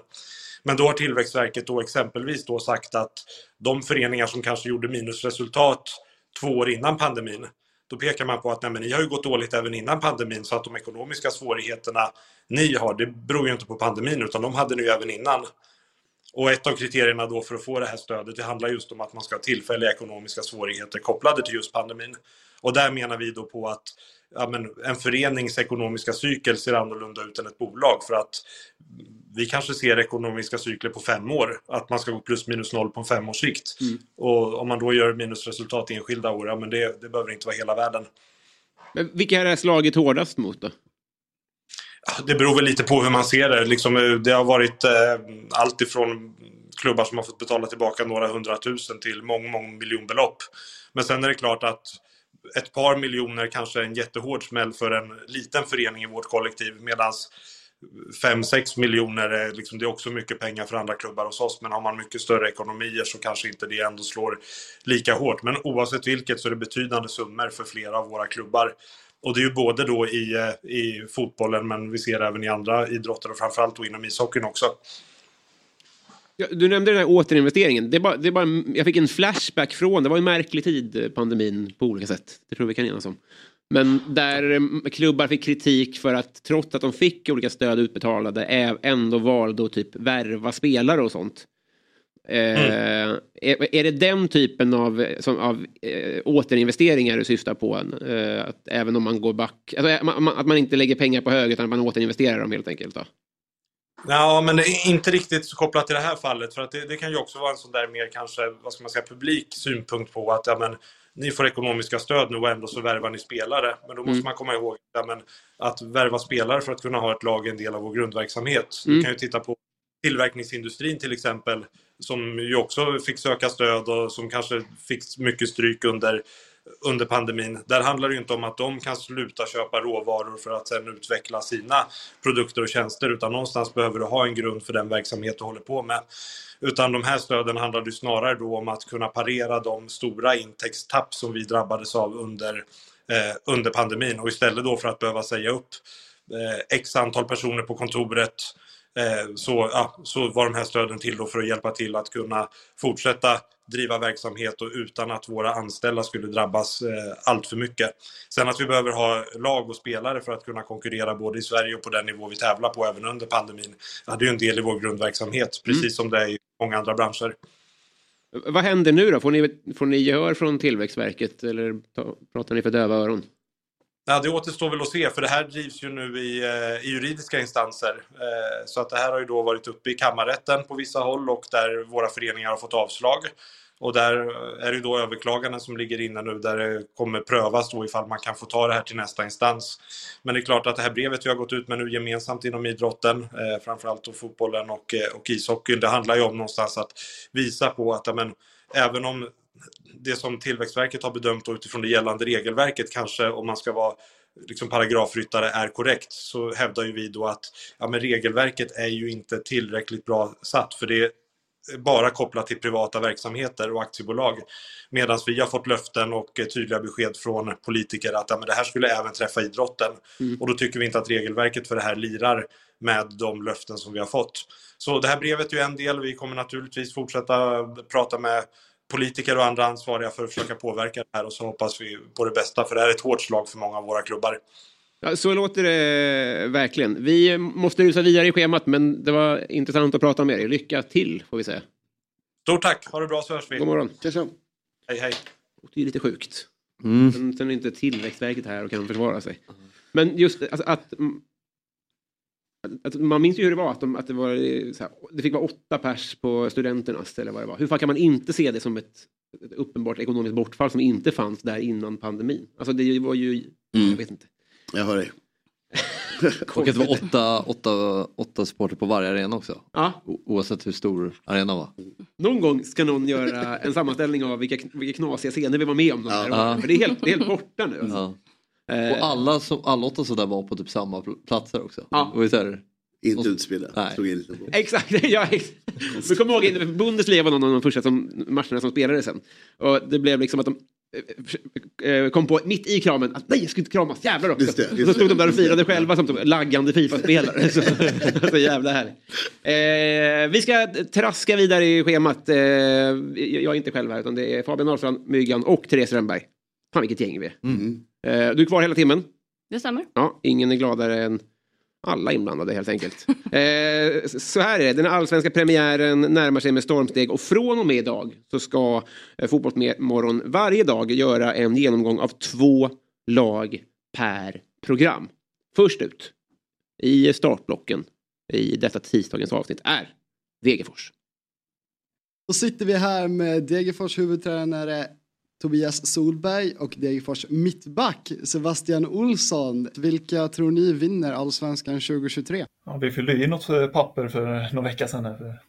Men då har Tillväxtverket då exempelvis då sagt att de föreningar som kanske gjorde minusresultat två år innan pandemin, då pekar man på att nej, men ni har ju gått dåligt även innan pandemin så att de ekonomiska svårigheterna ni har, det beror ju inte på pandemin utan de hade ni ju även innan. Och ett av kriterierna då för att få det här stödet det handlar just om att man ska ha tillfälliga ekonomiska svårigheter kopplade till just pandemin. Och där menar vi då på att ja, men en förenings ekonomiska cykel ser annorlunda ut än ett bolag för att vi kanske ser ekonomiska cykler på fem år, att man ska gå plus minus noll på en femårssikt. Mm. Och om man då gör minusresultat i enskilda år, ja men det, det behöver inte vara hela världen. Men vilka är det slagit hårdast mot då? Det beror väl lite på hur man ser det. Liksom, eh, det har varit eh, allt ifrån klubbar som har fått betala tillbaka några hundratusen till mång, mång miljonbelopp. Men sen är det klart att ett par miljoner kanske är en jättehård smäll för en liten förening i vårt kollektiv medan 5-6 miljoner är, liksom, det är också mycket pengar för andra klubbar hos oss. Men har man mycket större ekonomier så kanske inte det ändå slår lika hårt. Men oavsett vilket så är det betydande summor för flera av våra klubbar. Och det är ju både då i, eh, i fotbollen men vi ser även i andra idrotter och framförallt då inom ishockeyn också. Du nämnde den här återinvesteringen. Det är bara, det är bara, jag fick en flashback från, det var en märklig tid, pandemin på olika sätt. Det tror vi kan enas om. Men där eh, klubbar fick kritik för att trots att de fick olika stöd utbetalade ändå valde att typ värva spelare och sånt. Mm. är, är, det den typen av, som, av eh, återinvesteringar du syftar på? Eh, att även om man går back, alltså, eh, man, att man inte lägger pengar på hög utan att man återinvesterar dem helt enkelt? Då? Ja, men inte riktigt kopplat till det här fallet. För att det, det, kan ju också vara en sån där mer kanske, vad ska man säga, publik synpunkt på att ja, men, ni får ekonomiska stöd nu och ändå så värvar ni spelare. Men då måste mm. man komma ihåg ja, men, att värva spelare för att kunna ha ett lag är en del av vår grundverksamhet. Mm. Du kan ju titta på tillverkningsindustrin till exempel som ju också fick söka stöd och som kanske fick mycket stryk under, under pandemin. Där handlar det ju inte om att de kan sluta köpa råvaror för att sedan utveckla sina produkter och tjänster utan någonstans behöver du ha en grund för den verksamhet du håller på med. Utan de här stöden handlar ju snarare då om att kunna parera de stora intäktstapp som vi drabbades av under, eh, under pandemin och istället då för att behöva säga upp eh, x antal personer på kontoret eh, så, ja, så var de här stöden till då för att hjälpa till att kunna fortsätta driva verksamhet och utan att våra anställda skulle drabbas eh, allt för mycket. Sen att vi behöver ha lag och spelare för att kunna konkurrera både i Sverige och på den nivå vi tävlar på även under pandemin. Ja, det är ju en del i vår grundverksamhet, precis Mm. som det är i många andra branscher. Vad händer nu då? Får ni, får ni gehör från Tillväxtverket eller ta, pratar ni för döva öron? Ja, det återstår väl att se, för det här drivs ju nu i, eh, i juridiska instanser. Eh, så att det här har ju då varit uppe i kammarrätten på vissa håll och där våra föreningar har fått avslag. Och där är det då överklaganden som ligger inne nu där det kommer prövas då ifall man kan få ta det här till nästa instans. Men det är klart att det här brevet vi har gått ut med nu gemensamt inom idrotten, eh, framförallt då fotbollen och, eh, och ishockeyn, det handlar ju om någonstans att visa på att amen, även om det som Tillväxtverket har bedömt utifrån det gällande regelverket kanske om man ska vara liksom paragrafryttare är korrekt så hävdar ju vi då att ja, men regelverket är ju inte tillräckligt bra satt för det bara kopplat till privata verksamheter och aktiebolag. Medan vi har fått löften och tydliga besked från politiker att ja, men det här skulle även träffa idrotten. Mm. Och då tycker vi inte att regelverket för det här lirar med de löften som vi har fått. Så det här brevet är ju en del. Vi kommer naturligtvis fortsätta prata med politiker och andra ansvariga för att försöka påverka det här och så hoppas vi på det bästa för det här är ett hårt slag för många av våra klubbar. Ja, så låter det verkligen. Vi måste rusa vidare i schemat men det var intressant att prata med er. Lycka till får vi säga. Stort tack, ha det bra så hörs vi. God morgon. Hej hej. Det är lite sjukt. Mm. Sen, sen är inte Tillväxtverket här och kan försvara sig. Men just alltså, att, mm, att man minns ju hur det var att, de, att det, var, eh, så här, det fick vara åtta pers på studenternas eller vad det var. Hur fan kan man inte se det som ett, ett uppenbart ekonomiskt bortfall som inte fanns där innan pandemin? Alltså det var ju, jag vet inte. Jag hör dig. Och att det var åtta, åtta, åtta supporter på varje arena också. Ja. O- Oavsett hur stor arenan var. Någon gång ska någon göra en sammanställning av vilka, vilka knasiga scener vi var med om. Ja. åren. För det är helt, det är helt borta nu. Ja. Eh, Och alla, som, alla åtta sådär var på typ samma pl- platser också. Ja. Och så här, Inte utspridda. Exakt, ja, ex- men kom ihåg, in- Bundesliga var någon av de första som, matcherna som spelades sen. Och det blev liksom att de eh, eh, kom på mitt i kramen att nej jag skulle inte kramas, jävlar också. Just det, just och så stod det. de där och firade själva som laggande Fifa-spelare. så, så jävla härligt. Eh, vi ska traska vidare i schemat. Eh, jag är inte själv här utan det är Fabian Ahlstrand, Myggan och Therese Rönnberg. Fan vilket gäng vi är. Mm. Eh, du är kvar hela timmen. Det stämmer. Ja, ingen är gladare än alla inblandade helt enkelt. eh, så här är det, den allsvenska premiären närmar sig med stormsteg och från och med idag så ska eh, Fotbollsmorgon varje dag göra en genomgång av två lag per program. Först ut i startblocken i detta tisdagens avsnitt är Degerfors. Då sitter vi här med Degerfors huvudtränare Tobias Solberg och Degerfors mittback Sebastian Olsson. Vilka tror ni vinner allsvenskan 2023? Ja, vi fyllde i något papper för någon vecka sedan här för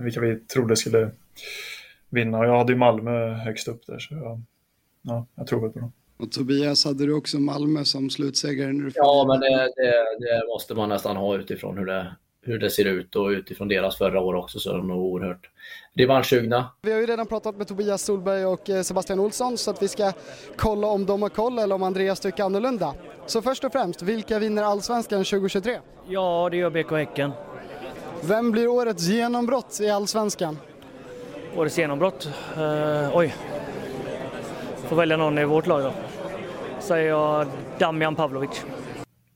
vilka vi trodde skulle vinna. Och jag hade ju Malmö högst upp där så jag, ja, jag tror väl på dem. Och Tobias, hade du också Malmö som slutsegrare? Ja, men det, det, det måste man nästan ha utifrån hur det, hur det ser ut och utifrån deras förra år också så är de nog oerhört revanschsugna. Vi har ju redan pratat med Tobias Solberg och eh, Sebastian Olsson så att vi ska kolla om de har koll eller om Andreas tycker annorlunda. Så först och främst, vilka vinner allsvenskan 2023? Ja, det gör BK Häcken. Vem blir årets genombrott i allsvenskan? Årets genombrott? Eh, oj. Får välja någon i vårt lag då. Säger jag Damian Pavlovic.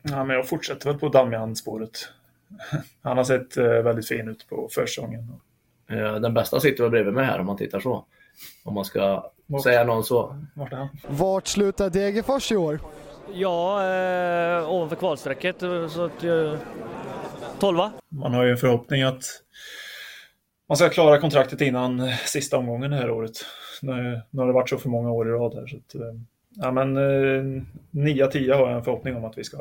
Ja, men jag fortsätter väl på Damian-spåret. Han har sett eh, väldigt fin ut på försäsongen. Eh, Den bästa sitter väl bredvid mig här om man tittar så. Om man ska säga någon så. Vart är han? Vart slutar Degerfors i år? Ja, eh, ovanför kvalstrecket eh, så att... Eh, 12 Man har ju en förhoppning att man ska klara kontraktet innan sista omgången det här året. Nu, nu har det varit så för många år i rad här. Så att, eh, ja, men eh, 9-10 har jag en förhoppning om att vi ska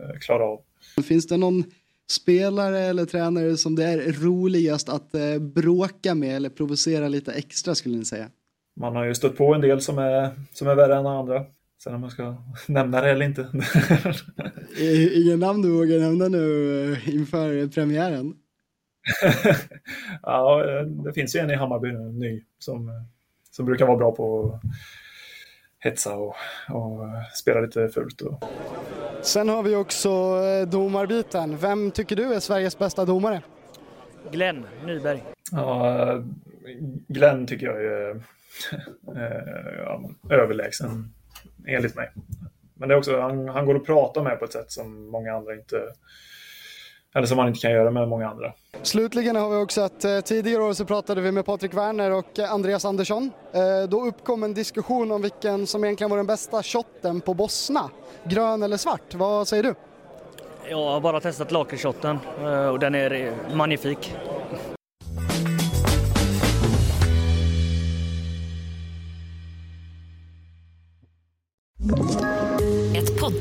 eh, klara av. Finns det någon spelare eller tränare som det är roligast att eh, bråka med eller provocera lite extra skulle ni säga? Man har ju stött på en del som är, som är värre än andra. Sen om jag ska nämna det eller inte. I- Ingen namn du vågar nämna nu eh, inför premiären? ja, eh, det finns ju en i Hammarby nu, ny, som, eh, som brukar vara bra på att hetsa och, och eh, spela lite fult. Och, Sen har vi också eh, domarbiten. Vem tycker du är Sveriges bästa domare? Glenn Nyberg. Ja, Glenn tycker jag är eh, ja, överlägsen, enligt mig. Men det är också, han, han går att prata med på ett sätt som många andra inte eller som man inte kan göra med många andra. Slutligen har vi också att eh, tidigare år så pratade vi med Patrik Werner och eh, Andreas Andersson. Eh, då uppkom en diskussion om vilken som egentligen var den bästa shotten på Bosna. Grön eller svart? Vad säger du? Jag har bara testat lakritsshotten och den är magnifik. Ett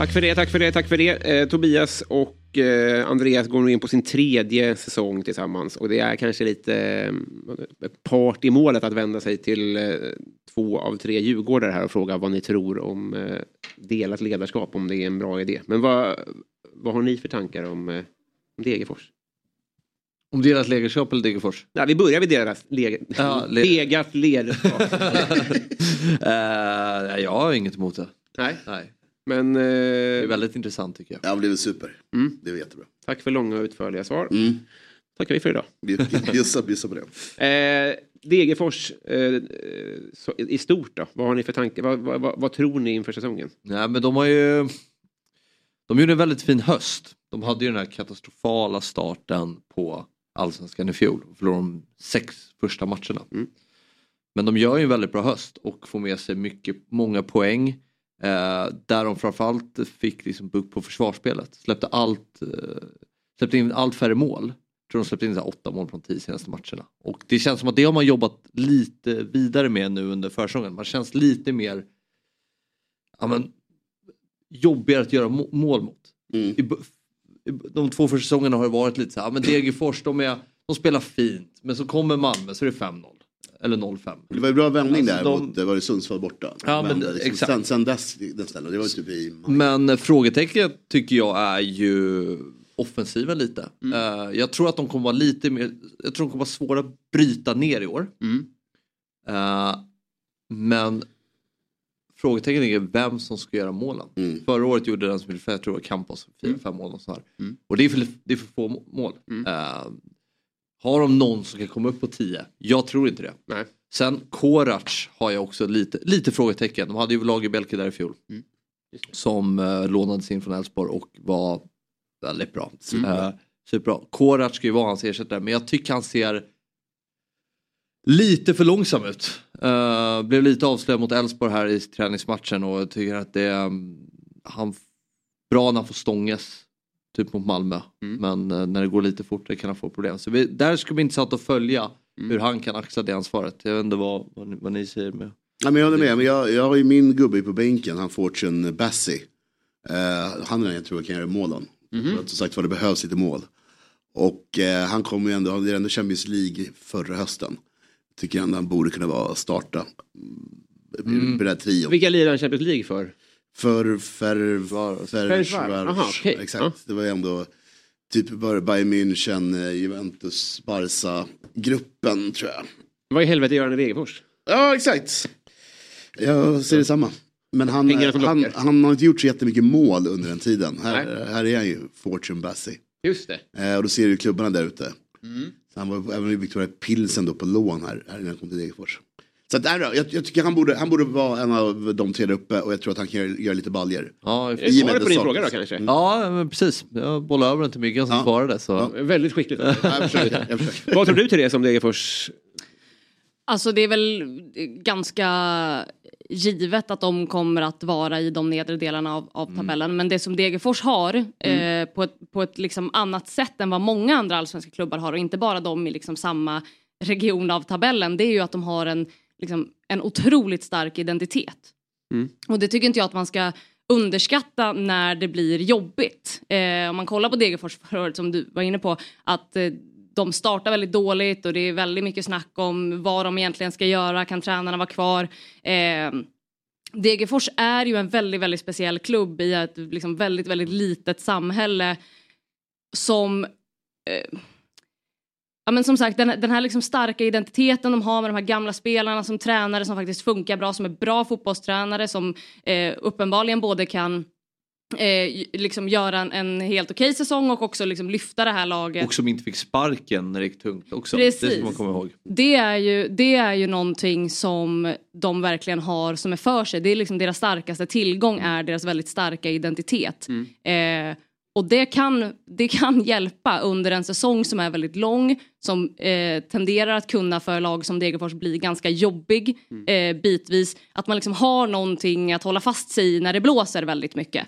Tack för det, tack för det, tack för det. Eh, Tobias och eh, Andreas går nu in på sin tredje säsong tillsammans. Och det är kanske lite eh, part i målet att vända sig till eh, två av tre djurgårdare här och fråga vad ni tror om eh, delat ledarskap, om det är en bra idé. Men vad, vad har ni för tankar om, eh, om Degerfors? Om deras ledarskap eller Degerfors? Nej, vi börjar vid deras leg Ja, le- degat ledarskap. Eh, jag har inget emot det. Nej. Nej. Men, eh, det är väldigt intressant tycker jag. Ja, det är väl super. Mm. Det är jättebra. Tack för långa och utförliga svar. Mm. Tackar vi för idag. Bjussa, bjussa på det. Eh, Degerfors eh, så, i stort då? Vad har ni för tankar? Vad, vad, vad, vad tror ni inför säsongen? Nej men de har ju... De gjorde en väldigt fin höst. De hade ju den här katastrofala starten på allsvenskan i fjol. Förlorade de sex första matcherna. Men de gör ju en väldigt bra höst och får med sig mycket, många poäng. Eh, där de framförallt fick liksom bukt på försvarsspelet. Släppte allt, eh, släppte in allt färre mål. Jag tror de släppte in så åtta mål på de tio senaste matcherna. Och det känns som att det har man jobbat lite vidare med nu under försäsongen. Man känns lite mer ja, men, jobbigare att göra må- mål mot. B- i, de två första säsongerna har det varit lite så här, men Degerfors de, är, de spelar fint men så kommer Malmö så är det 5-0. Eller 0-5. Det var ju bra vändning Alltså, där de- mot, det var det Sundsvall borta. Ja, men liksom. exakt. Sen, sen dess nästan, det var typ i Men frågetecknet tycker jag är ju offensiven lite. Eh, jag tror att de kommer vara lite mer, jag tror de kommer vara svåra att bryta ner i år. Eh, men frågetecknet är vem som ska göra målen. Förra året gjorde den som jag tror det var Campos, 4-5 mål och sådär. Och det är, för, det är för få må- mål. Eh, har de någon som kan komma upp på 10? Jag tror inte det. Nej. Sen Korac har jag också lite, lite frågetecken. De hade ju Lagerbjälke där i fjol. Som eh, lånades in från Elfsborg och var väldigt bra. Superbra. Eh, superbra. Korac ska ju vara hans ersättare men jag tycker han ser lite för långsam ut. Eh, blev lite avslöjad mot Elfsborg här i träningsmatchen och jag tycker att det är um, han, bra när han får stånges. Typ mot Malmö. Men eh, när det går lite fortare kan han få problem. Så vi, där ska bli intressant att följa hur han kan axla det ansvaret. Jag vet inte vad, vad, ni, vad ni säger med. Ja, men jag håller med, men jag, jag har ju min gubbe på bänken, han Fortune Bassi. Uh, han är den jag tror kan göra målen. För att, Som sagt var det behövs lite mål. Och eh, han kommer ju ändå, han är ändå Champions League förra hösten. Tycker ändå han borde kunna vara starta. Mm. På den här trion. Vilka lirar han Champions League för? För Ferencvaros. Okej. Exakt, Ja. det var ju ändå typ bara Bayern München, eh, Juventus, Barca gruppen tror jag. Vad i helvete gör han i Degerfors? Ja, exakt. Jag ser detsamma. Men han, han som han, har inte gjort så jättemycket mål under den tiden. Här, här är han ju Fortune Bassi. Just det. Eh, och då ser du klubbarna där ute. Mm. Han var även i Victoria Pilsen då på lån här, här innan han kom till Degerfors. Så att, då, jag, jag tycker han borde, han borde vara en av de tre där uppe och jag tror att han kan göra, göra lite baljor. Ja, med Svaret på din fråga då kanske? Ja, men precis. Jag bollade över den till Myggan som svarade. Så. Väldigt skickligt. jag försöker, jag försöker. Vad tror du till det som Degerfors? Alltså det är väl ganska givet att de kommer att vara i de nedre delarna av, av tabellen. Men det som Degerfors har eh, på ett, på ett liksom annat sätt än vad många andra allsvenska klubbar har och inte bara de i liksom samma region av tabellen det är ju att de har en, liksom, en otroligt stark identitet. Mm. Och det tycker inte jag att man ska underskatta när det blir jobbigt. Eh, om man kollar på Degerfors förra året som du var inne på att eh, de startar väldigt dåligt och det är väldigt mycket snack om vad de egentligen ska göra, kan tränarna vara kvar? Eh, Degerfors är ju en väldigt, väldigt speciell klubb i ett liksom väldigt, väldigt litet samhälle som eh, Ja, men som sagt, den, den här liksom starka identiteten de har med de här gamla spelarna som tränare som faktiskt funkar bra, som är bra fotbollstränare som eh, uppenbarligen både kan eh, liksom göra en, en helt okej säsong och också liksom lyfta det här laget. Och som inte fick sparken när det gick tungt också. Precis. Det ska man komma ihåg. Det är, ju, det är ju någonting som de verkligen har som är för sig. Det är liksom deras starkaste tillgång är deras väldigt starka identitet. Eh, och det kan, det kan hjälpa under en säsong som är väldigt lång, som eh, tenderar att kunna för lag som Degerfors bli ganska jobbig eh, bitvis. Att man liksom har någonting att hålla fast sig i när det blåser väldigt mycket.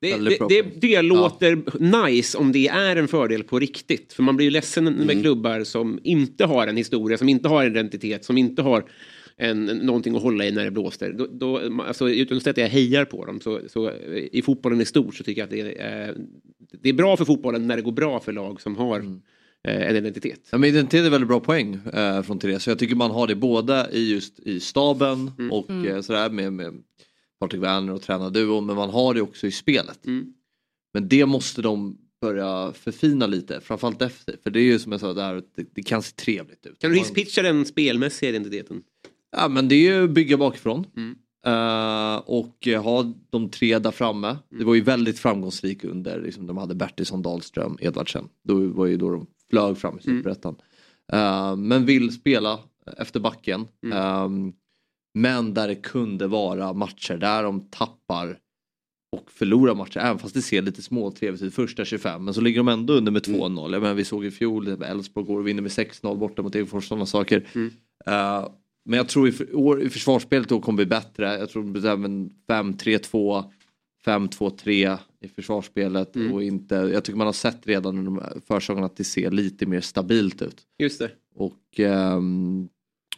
Det, det, det, det låter nice om det är en fördel på riktigt. För man blir ju ledsen med klubbar som inte har en historia, som inte har en identitet, som inte har en, någonting att hålla i när det blåser. Då, då, alltså, utan att säga att jag hejar på dem, så, så i fotbollen i stort så tycker jag att det är, det är bra för fotbollen när det går bra för lag som har eh, en identitet. Ja, men identitet är väldigt bra poäng eh, från Therese. Så jag tycker man har det båda i just i staben och Mm. eh, sådär med, med Patrik Werner och tränarduon. Men man har det också i spelet. Men det måste de börja förfina lite, framförallt efter. För det är ju som jag sa, där, att det, det kan se trevligt ut. Kan du hisspitcha den spelmässiga identiteten? Ja men det är ju bygga bakifrån. Eh, och eh, ha de tre där framme. Det var ju väldigt framgångsrikt under, liksom, de hade Bertilsson, Dahlström, Edvardsen. Då var ju då de flög fram i Superettan. Eh, men vill spela efter backen. Eh, men där det kunde vara matcher där de tappar och förlorar matcher, även fast det ser lite småtrevligt ut första 25. Men så ligger de ändå under med 2-0. Jag menar, vi såg i fjol, Elfsborg går och vinner med 6-0 borta mot Degerfors, sådana saker. Eh, men jag tror i, år, i försvarsspelet då kommer bli bättre. Jag tror även 5-3-2, 5-2-3 i försvarsspelet. Och inte, jag tycker man har sett redan under försäsongerna att det ser lite mer stabilt ut. Just det. Och, ehm,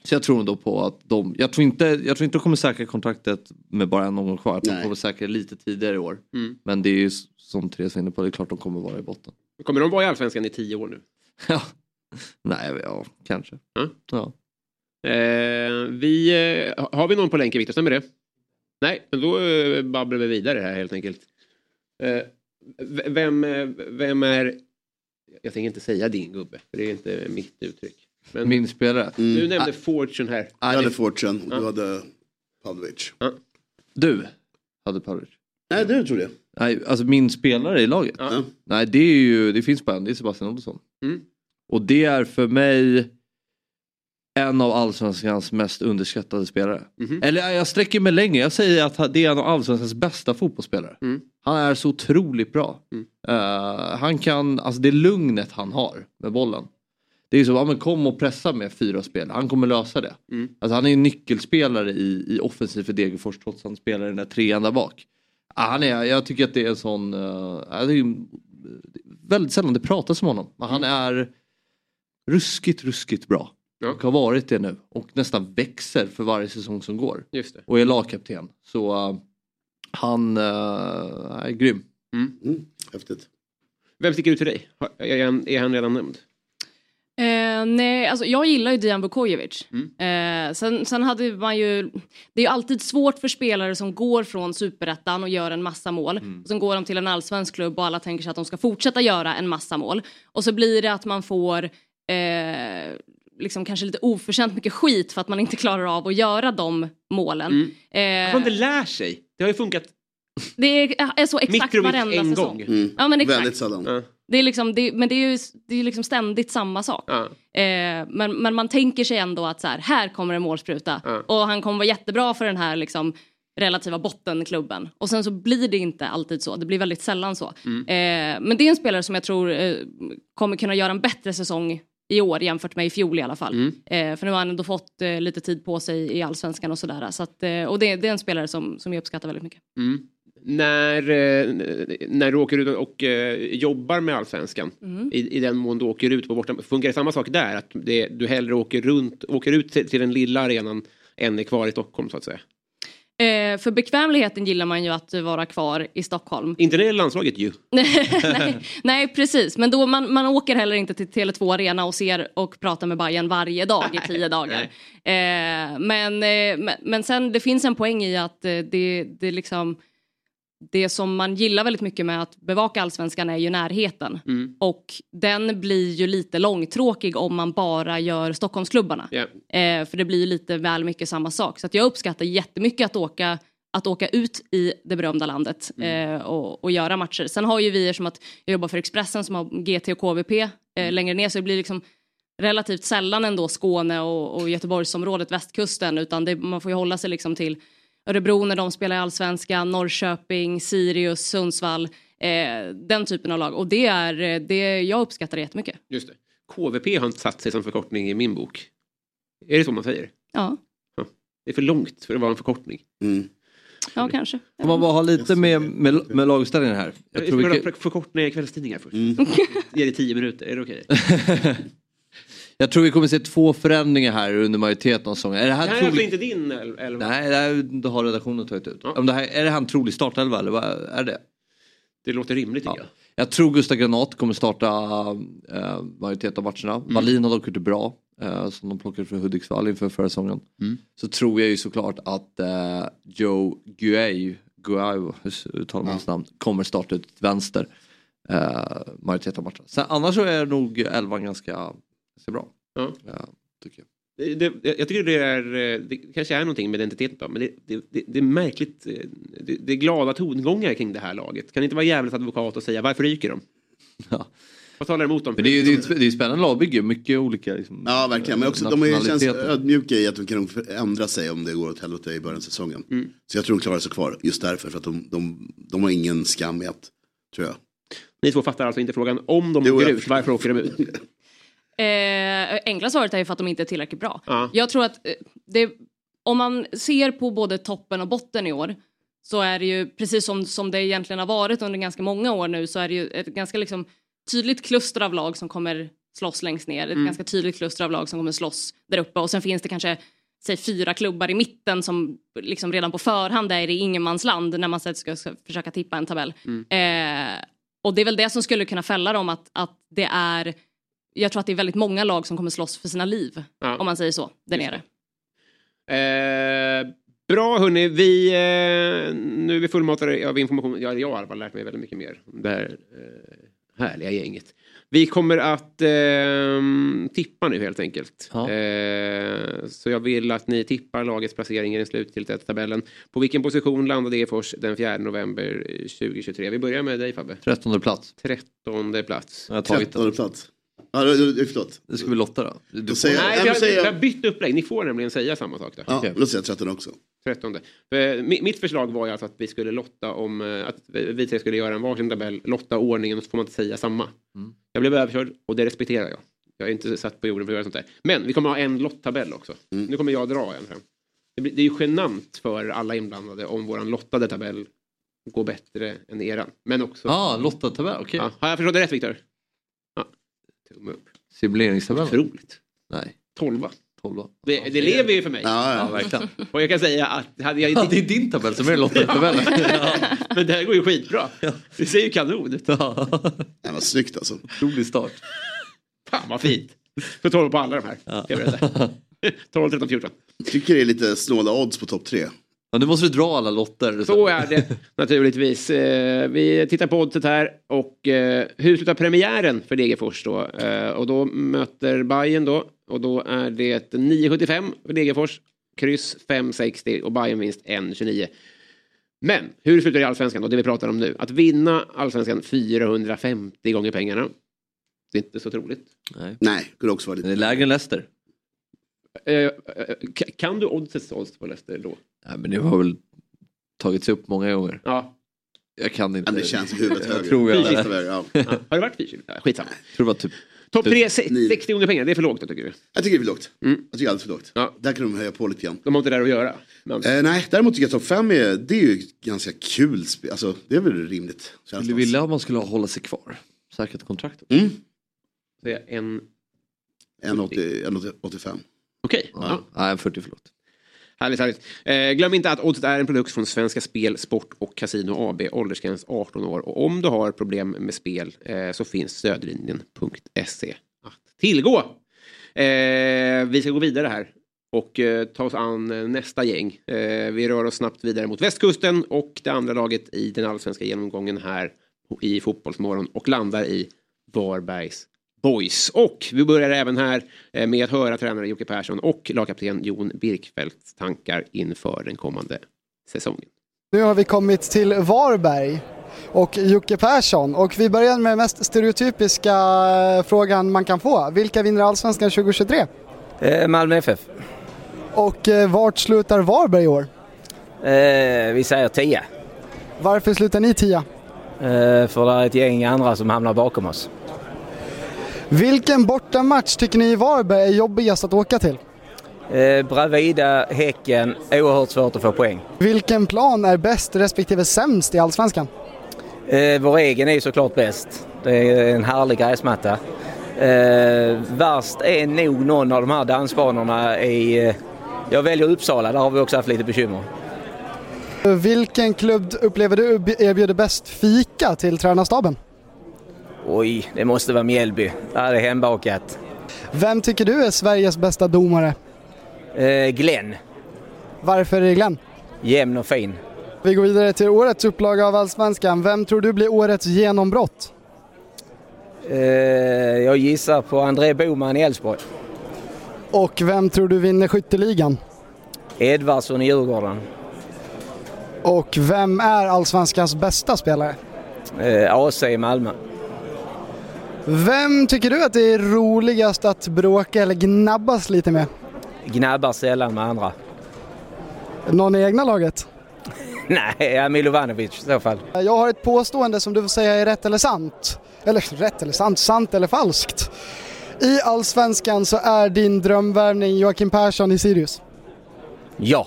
så jag tror ändå på att de, jag tror inte, jag tror inte de kommer säkra kontraktet med bara en omgång kvar. De kommer säkra lite tidigare i år. Mm. Men det är ju som Therese var inne på, det är klart de kommer vara i botten. Kommer de vara i Allsvenskan i tio år nu? Nej, ja, kanske. Ja. Eh, vi, eh, har vi någon på länken, Victor? Stämmer det? Nej, men då eh, babblar vi vidare här helt enkelt. Eh, vem, vem är... Jag tänker inte säga din gubbe, för det är inte mitt uttryck. Men Min spelare? Du Mm. nämnde Ah. Fortune här. Jag hade Fortune och du hade Pavlovic. Du hade Pavlovic? Nej, du tror det. Nej, alltså min spelare i laget? Ja. Nej, det är ju, det finns bara en, det är Sebastian Olsson. Mm. Och det är för mig en av allsvenskans mest underskattade spelare. Mhm. Eller jag sträcker mig längre, jag säger att det är en av allsvenskans bästa fotbollsspelare. Mm. Han är så otroligt bra. Eh, han kan, alltså det lugnet han har med bollen. Det är så, ja, men kom och pressa med fyra spelare, han kommer lösa det. Mm. Alltså han är en nyckelspelare i, i offensiv för Degerfors trots att han spelar den där trean där bak. Ja, han är, jag tycker att det är en sån, uh, det är väldigt sällan det pratas om honom. Men han är ruskigt, ruskigt bra. Och har varit det nu. Och nästan växer för varje säsong som går. Just det. Och är lagkapten. Så uh, han uh, är grym. Mm. Häftigt. Vem sticker ut till dig? Är han, är han redan nämnd? Eh, nej, alltså jag gillar ju Dijan Vukojevic. Mm. Eh, sen, sen hade man ju, det är ju alltid svårt för spelare som går från superettan och gör en massa mål. Mm. Och sen går de till en allsvensk klubb och alla tänker sig att de ska fortsätta göra en massa mål. Och så blir det att man får eh, liksom kanske lite oförtjänt mycket skit för att man inte klarar av att göra de målen. Mm. Eh, Att man inte lär sig. Det har ju funkat. det är, är så exakt Mitrovic varenda en säsong. gång. Mm. Ja men exakt. Väldigt sällan. Det är liksom, det, men det är ju det är liksom ständigt samma sak. Eh, men, men man tänker sig ändå att så här, här kommer en målspruta. Och han kommer vara jättebra för den här liksom, relativa bottenklubben. Och sen så blir det inte alltid så. Det blir väldigt sällan så. Mm. Eh, men det är en spelare som jag tror eh, kommer kunna göra en bättre säsong i år jämfört med i fjol i alla fall. Mm. Eh, för nu har han ändå fått eh, lite tid på sig i allsvenskan och sådär. Så att, eh, och det, det är en spelare som, som jag uppskattar väldigt mycket. Mm. När, eh, när du åker ut och eh, jobbar med allsvenskan, Mm. i, i den mån du åker ut på borta, funkar det samma sak där? Att det, du hellre åker, runt, åker ut till, till den lilla arenan än är kvar i Stockholm så att säga? Eh, för bekvämligheten gillar man ju att vara kvar i Stockholm. Inte det landslaget ju. nej, nej precis, men då man, man åker heller inte till Tele2 Arena och ser och pratar med Bayern varje dag i tio dagar. Eh, men, eh, men, men sen det finns en poäng i att eh, det, det liksom det som man gillar väldigt mycket med att bevaka allsvenskan är ju närheten. Mm. Och den blir ju lite långtråkig om man bara gör Stockholmsklubbarna. Ja. Eh, för det blir ju lite väl mycket samma sak. Så jag uppskattar jättemycket att åka, att åka ut i det berömda landet Mm. eh, och, och göra matcher. Sen har ju vi, som att jag jobbar för Expressen som har GT och KVP eh, Mm. längre ner, så det blir liksom relativt sällan ändå Skåne och, och Göteborgsområdet, västkusten, utan det, man får ju hålla sig liksom till Örebro när de spelar i allsvenskan, Norrköping, Sirius, Sundsvall, eh, den typen av lag. Och det är, eh, det, jag uppskattar det jättemycket. Just det. KVP har inte satt sig som förkortning i min bok. Är det så man säger? Ja, Det är för långt för att vara en förkortning. ja kanske. Om man bara har lite med, med, med laguppställningen här. Jag Jag tror vi kan- förkortningar i kvällstidningar först. Mm. Ge det tio minuter, är det okej? Jag tror vi kommer se två förändringar här under majoriteten av säsongen. Är det Det här här är alltså troligt? inte din el- elva? Nej, det, här, det har redaktionen tagit ut. Om det här, är det här en trolig startelva eller vad är det? Det låter rimligt tycker jag. Jag tror Gustav Granat kommer starta uh, majoriteten av matcherna. Mm. Wallin har dock gjort det bra. eh, som de plockade från Hudiksvall inför förra säsongen. Mm. Så tror jag ju såklart att uh, Joe Guay, Guay hur uttalar man hans namn, kommer starta ut vänster. Uh, majoriteten av matcherna. Sen, annars så är nog elvan ganska, ganska bra. Ja. Ja, tycker jag. Det, det, jag tycker det är, eh, det kanske är någonting med identiteten då, men det, det, det, det är märkligt, eh, det, det är glada tongångar kring det här laget. Kan det inte vara jävligt advokat och säga varför ryker de? Ja. Vad talar emot dem? Men det är ju det är, det är spännande lagbygge, mycket olika liksom, Ja, verkligen. Men också, de är känns ödmjuka i att de kan ändra sig om det går åt helvete i början av säsongen. Mm. Så jag tror de klarar sig kvar just därför. För att de, de, de har ingen skam i att, tror jag. Ni två fattar alltså inte frågan om de Jo, åker ut, varför åker de ut? Eh, enkla svaret är ju för att de inte är tillräckligt bra. Ja. Jag tror att eh, det, om man ser på både toppen och botten i år så är det ju precis som, som det egentligen har varit under ganska många år nu så är det ju ett ganska liksom tydligt kluster av lag som kommer slåss längst ner. Ett Mm. ganska tydligt kluster av lag som kommer slåss där uppe och sen finns det kanske säg fyra klubbar i mitten som liksom redan på förhand är i ingenmansland när man ska försöka tippa en tabell. Mm. Eh, och det är väl det som skulle kunna fälla dem att, att det är jag tror att det är väldigt många lag som kommer slåss för sina liv. Ja. Om man säger så, där nere. Eh, bra hörni, vi, eh, nu är vi fullmatade av information. Ja, jag har lärt mig väldigt mycket mer om det här eh, härliga gänget. Vi kommer att eh, tippa nu helt enkelt. Eh, så jag vill att ni tippar lagets placering i den slutgiltiga tabellen. På vilken position landade Degerfors den 4 november 2023? Vi börjar med dig Fabbe. Trettonde plats. Trettonde plats. Jag har tagit den. Trettonde plats. Ja, förlåt. Det ska vi lotta då. Du, Då säger jag- Nej, ja, vi men har, säger jag- har bytt upplägg. Ni får nämligen säga samma sak. Då. Ja, men då säger jag trettonde också. Trettonde. För, mi- mitt förslag var ju alltså att vi skulle lotta om eh, att vi tre skulle göra en varsin tabell, lotta ordningen och så får man inte säga samma. Mm. Jag blev överkörd och det respekterar jag. Jag är inte satt på jorden för att göra sånt där. Men vi kommer ha en lotttabell också. Mm. Nu kommer jag dra en fram. Det, blir, det är ju genant för alla inblandade om våran lottade tabell går bättre än eran. Men också... Ah, lottad tabell, okej. Ja, har jag förstått det rätt Viktor? Ja. Tumme upp. Simuleringstabellen? Otroligt. Nej. Tolva. Tolva. Det, det lever ju för mig. Ja, ja. Ja, verkligen. Och jag kan säga att hade jag Ja, det är din tabell som är lottad tabell. Men det här går ju skitbra. Det ser ju kanon ut. Ja, vad snyggt alltså. Otrolig start. Fan vad fint. Så 12 på alla de här. Jag berätta. 12, 13, 14. Tycker det är lite snåla odds på topp tre. Ja, nu måste du dra alla lotter. Så är det naturligtvis. Eh, vi tittar på oddset här och eh, hur slutar premiären för Degerfors då? Eh, och då möter Bayern då och då är det 9,75 för Degerfors, kryss 5,60 och Bayern vinst 1,29. Men hur slutar det i allsvenskan då, det vi pratar om nu? Att vinna allsvenskan 450 gånger pengarna. Det är inte så troligt. Nej. Nej, skulle också vara lite... Det är lägre än Leicester. Eh, eh, ka- kan du oddsets odds på Leicester då? Nej, men det har väl tagits upp många gånger. Ja. Jag kan inte. Ja, det känns huvudet jag högre. tror jag det. väg, ja. Ja. Har det varit fyrkilda? Ja, Skitsamma. Jag tror det var typ... Topp typ- 3, 60 gånger pengar, det är för lågt då tycker du? Jag tycker det är för lågt. Mm. Jag tycker alldeles för lågt. Ja. Där kan de höja på lite grann. De har inte där att göra. Men... Eh, nej, däremot tycker jag topp fem är, det är ju ganska kul spel. Alltså, det är väl rimligt. Skulle du vilja att man skulle hålla sig kvar? Säkert kontrakt. Mm. Det är en... 1,80 1,85. Okej. Ja. Nej, 40 förlåt. Härligt, härligt. Eh, glöm inte att Oddset är en produkt från Svenska Spel, Sport och Casino AB. Åldersgräns 18 år. Och om du har problem med spel eh, så finns stödlinjen.se att tillgå. Eh, vi ska gå vidare här och eh, ta oss an nästa gäng. Eh, vi rör oss snabbt vidare mot västkusten och det andra laget i den allsvenska genomgången här i Fotbollsmorgon och landar i Varbergs Boys. Och vi börjar även här eh, med att höra tränare Jocke Persson och lagkapten Jon Birkfeldts tankar inför den kommande säsongen. Nu har vi kommit till Varberg och Jocke Persson och vi börjar med den mest stereotypiska eh, frågan man kan få. Vilka vinner Allsvenskan 2023? Eh, Malmö FF. Och eh, vart slutar Varberg i år? Eh, vi säger 10. Varför slutar ni 10? Eh, för det är ett gäng andra som hamnar bakom oss. Vilken bortamatch tycker ni i Varberg är jobbigast att åka till? Eh, Bravida, Häcken, oerhört svårt att få poäng. Vilken plan är bäst respektive sämst i Allsvenskan? Eh, vår egen är ju såklart bäst. Det är en härlig gräsmatta. Eh, värst är nog någon av de här dansbanorna i... Eh, jag väljer Uppsala, där har vi också haft lite bekymmer. Vilken klubb upplever du erbjuder bäst fika till tränarstaben? Oj, det måste vara Mjällby. Där är hembakat. Vem tycker du är Sveriges bästa domare? Eh, Glenn. Varför är det Glenn? Jämn och fin. Vi går vidare till årets upplaga av Allsvenskan. Vem tror du blir årets genombrott? Eh, jag gissar på André Boman i Elfsborg. Och vem tror du vinner skytteligan? Edvardsson i Djurgården. Och vem är Allsvenskans bästa spelare? Eh, AC i Malmö. Vem tycker du att det är roligast att bråka eller gnabbas lite med? Gnabbar sällan med andra. Någon i egna laget? Nej, Milovanovic i så fall. Jag har ett påstående som du får säga är rätt eller sant. Eller rätt eller sant, sant eller falskt. I Allsvenskan så är din drömvärvning Joakim Persson i Sirius. Ja.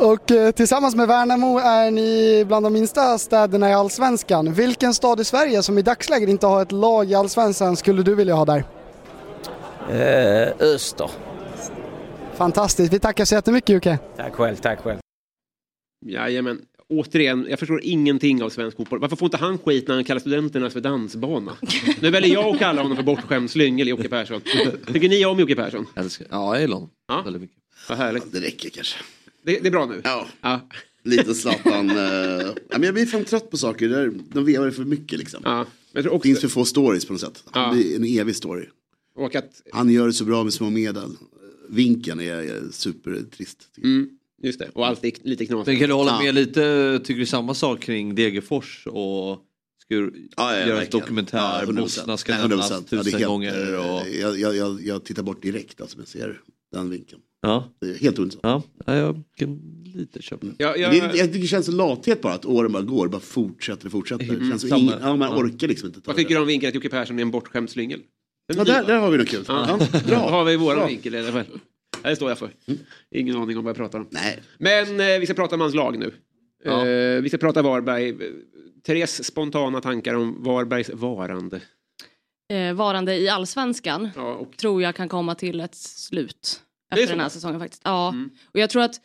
Och eh, tillsammans med Värnamo är ni bland de minsta städerna i Allsvenskan. Vilken stad i Sverige som i dagsläget inte har ett lag i Allsvenskan skulle du vilja ha där? Eh, Öster. Fantastiskt, vi tackar så jättemycket Jocke. Tack själv, tack själv. Jajamän. Återigen, jag förstår ingenting av svensk fotboll. Varför får inte han skit när han kallar studenterna för dansbana? Nu väljer jag att kalla honom för bortskämd slyngel, Jocke Persson. Tycker ni om Jocke Persson? Älskar. Ja, jag gillar honom. Ja. Väldigt mycket. Vad härligt. Det räcker kanske. Det, det är bra nu? Ja. ja. Lite Zlatan. eh, ja, men jag blir fan trött på saker. Där, de vevar för mycket liksom. Ja. Men jag tror Det också, finns för få stories på något sätt. Ja. Det är en evig story. och att, Han gör det så bra med små medel. Vinkeln är, är supertrist. mm, just det, och allt är lite knasigt. Men kan du hålla Ja. med lite, tycker du samma sak kring Degerfors och ska du Ja, ja, göra ett verkligen. dokumentär, 100%. Bosna ska Nej, nämnas 100%. Ja, det är tusen helt, gånger. eh, Och... Jag, jag, jag, jag tittar bort direkt alltså, när jag ser den vinkeln. Ja. Helt ointressant. Ja, ja, jag kan lite köpa det. Ja, jag, Det, jag tycker det känns som lathet bara att åren bara går, bara fortsätter och fortsätter. Det känns som samma. ingen, ja, man Ja. orkar liksom inte ta vad tycker du om vinkeln att Jocke Persson är en bortskämd slyngel? Ja, där, där har vi något kul. Ja. Ja, Då bra. har vi våran Bra. vinkel i alla fall. Det står jag för. Ingen aning om vad jag pratar om. Nej. Men eh, vi ska prata om hans lag nu. Ja. Eh, vi ska prata Varberg. Therese spontana tankar om Varbergs varande. Eh, varande i allsvenskan Ja, och tror jag kan komma till ett slut efter den här säsongen faktiskt. Ja, Mm. och jag tror att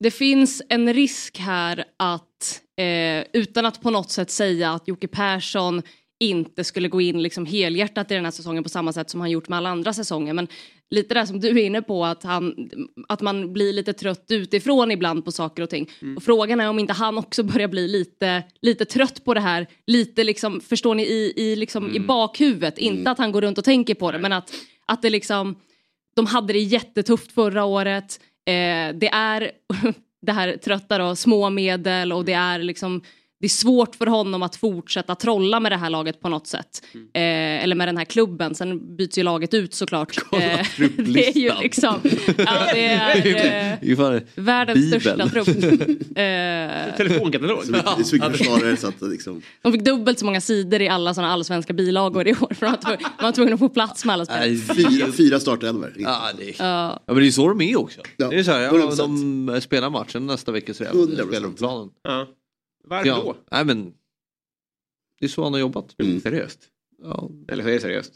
det finns en risk här att eh, utan att på något sätt säga att Jocke Persson inte skulle gå in liksom helhjärtat i den här säsongen på samma sätt som han gjort med alla andra säsonger. Men lite där som du är inne på att, han, att man blir lite trött utifrån ibland på saker och ting. Mm. Och frågan är om inte han också börjar bli lite, lite trött på det här. Lite liksom, förstår ni, i, i, liksom, Mm. i bakhuvudet. Inte att han går runt och tänker på det men att, att det liksom de hade det jättetufft förra året. Eh, det är det här trötta då, små medel och det är liksom det är svårt för honom att fortsätta trolla med det här laget på något sätt. Mm. Eh, eller med den här klubben. Sen byts ju laget ut såklart. Eh, det är ju liksom, ja, det är eh, Det är fan världens Bibeln. största trupp. Eh, Telefonkatalog. Så mycket, det är så mycket försvarare så att det liksom... de fick dubbelt så många sidor i alla såna allsvenska bilagor i år. För de var man var tvungen att få plats med alla spelare. Fyra, fyra startelvor. Ja, det är... Ja. ja, men det är så de är också. Ja, Det är så här, ja, 100%. de spelar matchen nästa vecka så 100%. spelar de planen. Ja. Varför Ja, då? nej men det är så han har jobbat. Mm. Seriöst? Ja. Eller så är det seriöst?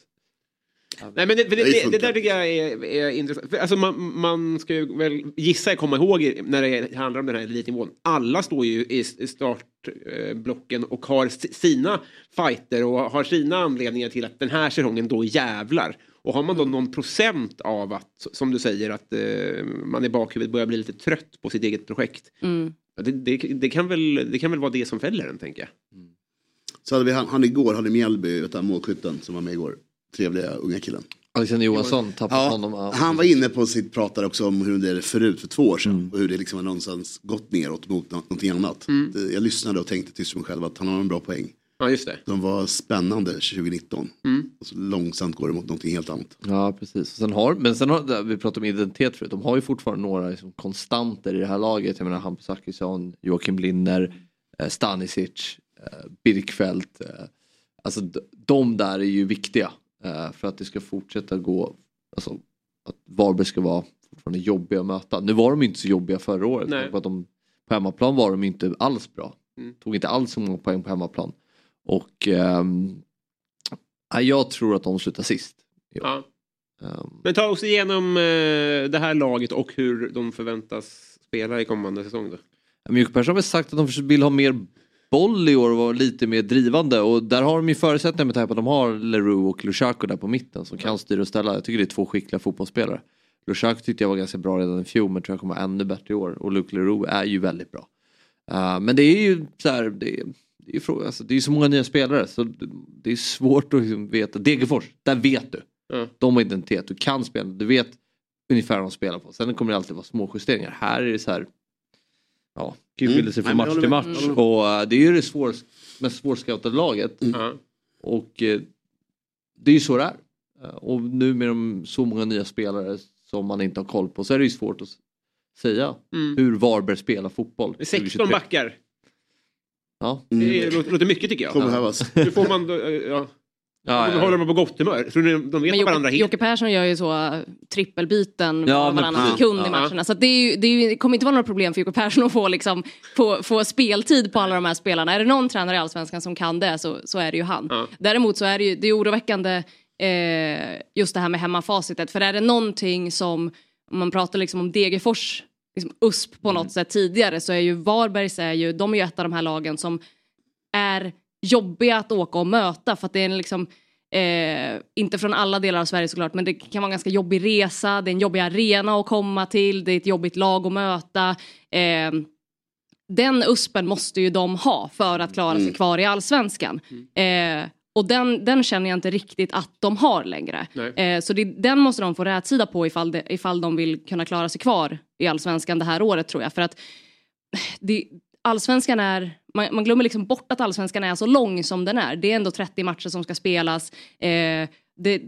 Nej, men det, det, Det det, där tycker jag är, är intressant. För, alltså, man, man ska ju väl gissa, komma ihåg när det handlar om den här elitnivån. Alla står ju i startblocken och har si- sina fighter och har sina anledningar till att den här säsongen då jävlar. Och har man då någon procent av att, som du säger, att eh, man i bakhuvudet börjar bli lite trött på sitt eget projekt. Mm. Det, det, det, kan väl, det kan väl vara det som fäller den, tänker jag. Så hade vi han, han igår, hade Mjällby, målskytten som var med igår. Trevliga unga killen. Alexander Johansson, tappat Ja, honom. Han var inne på sitt pratade också om hur det är förut för två år sedan. Och hur det liksom har någonstans gått neråt mot nå- någonting annat. Det- Jag lyssnade och tänkte för mig själv att han har en bra poäng. Ja, just det. De var spännande 2019. Och så långsamt går det mot någonting helt annat. Ja, precis. Sen har, men sen har, vi pratade om identitet förut, de har ju fortfarande några liksom, konstanter i det här laget. Jag menar Hampus Zachrisson, Joakim Linner, eh, Stanisic, eh, Birkfeldt. Eh, alltså de där är ju viktiga för att det ska fortsätta gå, alltså att Varberg ska vara fortfarande jobbiga att möta. Nu var de inte så jobbiga förra året. För att de, på hemmaplan var de inte alls bra. Mm. Tog inte alls så många poäng på hemmaplan. Och ja, jag tror att de slutar sist. Ja. Ehm, Men ta oss igenom eh, det här laget och hur de förväntas spela i kommande säsong då. Persson har väl sagt att de vill ha mer boll i år och vara lite mer drivande och där har de ju förutsättningar med tanke på att de har Leroux och Lushaku där på mitten som kan styra och ställa. Jag tycker det är två skickliga fotbollsspelare. Lushaku tyckte jag var ganska bra redan i fjol men tror jag kommer vara ännu bättre i år och Luke Leroux är ju väldigt bra. Uh, men det är ju så här, det det är ju fråga, alltså, det är så många nya spelare så det, är svårt att liksom veta. Degerfors, där vet du. Ja. De har identitet, du kan spela, du vet ungefär vad de spelar på. Sen kommer det alltid vara små justeringar. Här är det så här, ja, Gud Mm. sig Nej, från jag match till match. Håller Och eh, det är ju det svår, mest svårscoutade laget. Ja. Och eh, det är ju så det är. Eh, Och nu med de, så många nya spelare som man inte har koll på så är det ju svårt att säga Mm. hur Varberg spelar fotboll. 16 2023. backar. Ja. Det låter, låter mycket tycker jag. Kommer behövas. Hur får man då, eh, ja. Ja, ja. håller de på gott humör? Tror ni de vet Men varandra helt? Jocke Persson gör ju så uh, trippelbyten Ja, varannan sekund Ja. i matcherna. Så att det, är ju, det, är ju, det kommer inte vara några problem för Jocke Persson att få, liksom, få, få speltid på alla de här spelarna. Är det någon tränare i Allsvenskan som kan det så, så är det ju han. Ja. Däremot så är det ju det är oroväckande eh, just det här med hemmafacitet. För är det någonting som, om man pratar liksom om Degerfors liksom USP på något sätt tidigare så är ju Varbergs är ju, de är ju ett av de här lagen som är jobbiga att åka och möta för att det är en liksom Eh, inte från alla delar av Sverige såklart men det kan vara en ganska jobbig resa, det är en jobbig arena att komma till, det är ett jobbigt lag att möta. Eh, den uspen måste ju de ha för att klara sig Mm. kvar i allsvenskan. Eh, och den, den känner jag inte riktigt att de har längre. Eh, så det, den måste de få rätsida på ifall, det, ifall de vill kunna klara sig kvar i allsvenskan det här året tror jag. För att det, allsvenskan är, man, man glömmer liksom bort att allsvenskan är så lång som den är. Det är ändå 30 matcher som ska spelas. Eh, det,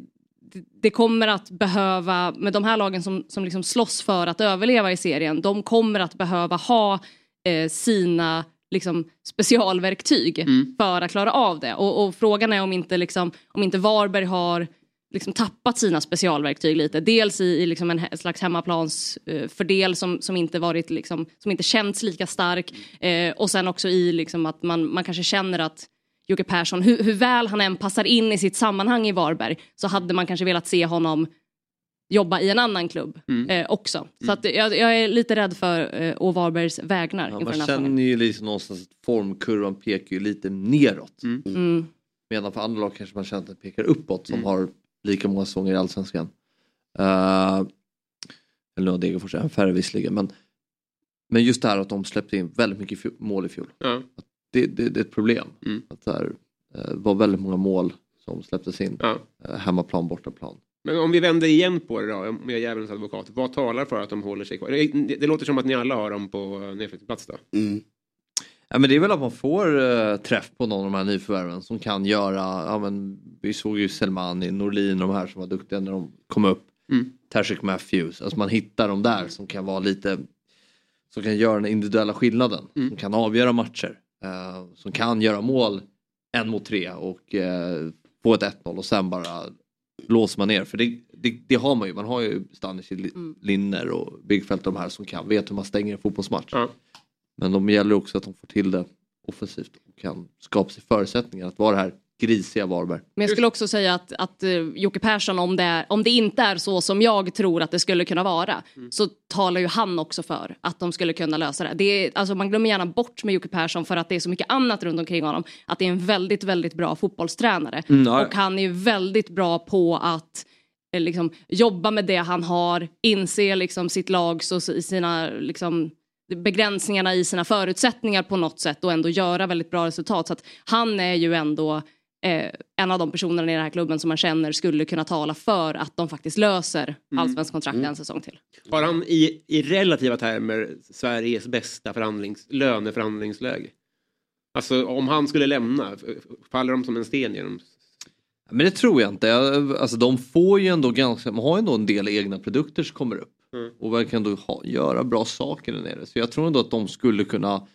det, det kommer att behöva, med de här lagen som, som liksom slåss för att överleva i serien, de kommer att behöva ha eh, sina liksom, specialverktyg för att klara av det. Och, och frågan är om inte, liksom, om inte Varberg har liksom tappat sina specialverktyg lite. Dels i, i liksom en slags hemmaplans eh, som, som inte varit liksom, som inte känts lika stark. Eh, och sen också i liksom att man, man kanske känner att Jocke Persson, hur, hur väl han än passar in i sitt sammanhang i Varberg så hade man kanske velat se honom jobba i en annan klubb Mm. eh, också. Så att jag, jag är lite rädd för eh, å Varbergs vägnar Ja, den man känner ju liksom någonstans att formkurvan pekar ju lite neråt. Mm. Medan för andra lag kanske man känner att det pekar uppåt som har lika många säsonger i Allsvenskan. Uh, eller nu har Degerfors en färre visserligen. Men, men just det här att de släppte in väldigt mycket mål i fjol. Ja. Det, det, det är ett problem. Att det här, eh, var väldigt många mål som släpptes in. Ja. Eh, hemmaplan, bortaplan. Men om vi vänder igen på det då, om jag är djävulens advokat. Vad talar för att de håller sig kvar? Det, det, det låter som att ni alla har dem på nedflyttningsplats då. Ja, men det är väl att man får uh, träff på någon av de här nyförvärven som kan göra, ja, men, vi såg ju Selmani, Norlin och de här som var duktiga när de kom upp. Mm. Tashik Matthews, alltså man hittar de där som kan vara lite, som kan göra den individuella skillnaden, Mm. som kan avgöra matcher, eh, som kan göra mål en mot tre och uh, få ett 1-0 och sen bara låser man ner. För det, det, det har man ju, man har ju Stanis, Linner och Bigfeldt och de här som kan, vet hur man stänger en fotbollsmatch. Men de gäller också att de får till det offensivt och kan skapa sig förutsättningar att vara det här grisiga Varberg. Men jag skulle också säga att, att uh, Jocke Persson, om det, är, om det inte är så som jag tror att det skulle kunna vara, Mm. så talar ju han också för att de skulle kunna lösa det. det är, alltså, man glömmer gärna bort med Jocke Persson för att det är så mycket annat runt omkring honom, att det är en väldigt, väldigt bra fotbollstränare. Mm. Och han är ju väldigt bra på att eh, liksom, jobba med det han har, inse liksom, sitt lags och si- sina liksom, begränsningarna i sina förutsättningar på något sätt och ändå göra väldigt bra resultat. Så att han är ju ändå eh, en av de personerna i den här klubben som man känner skulle kunna tala för att de faktiskt löser Mm. allsvensk kontrakt Mm. en säsong till. Har han i, i relativa termer Sveriges bästa förhandlings, löneförhandlingsläge? Alltså om han skulle lämna, faller de som en sten genom... Men det tror jag inte. Alltså, de får ju ändå ganska, man har ju ändå en del egna produkter som kommer upp. Mm. Och verkar ändå ha, göra bra saker där nere. Så jag tror ändå att de skulle kunna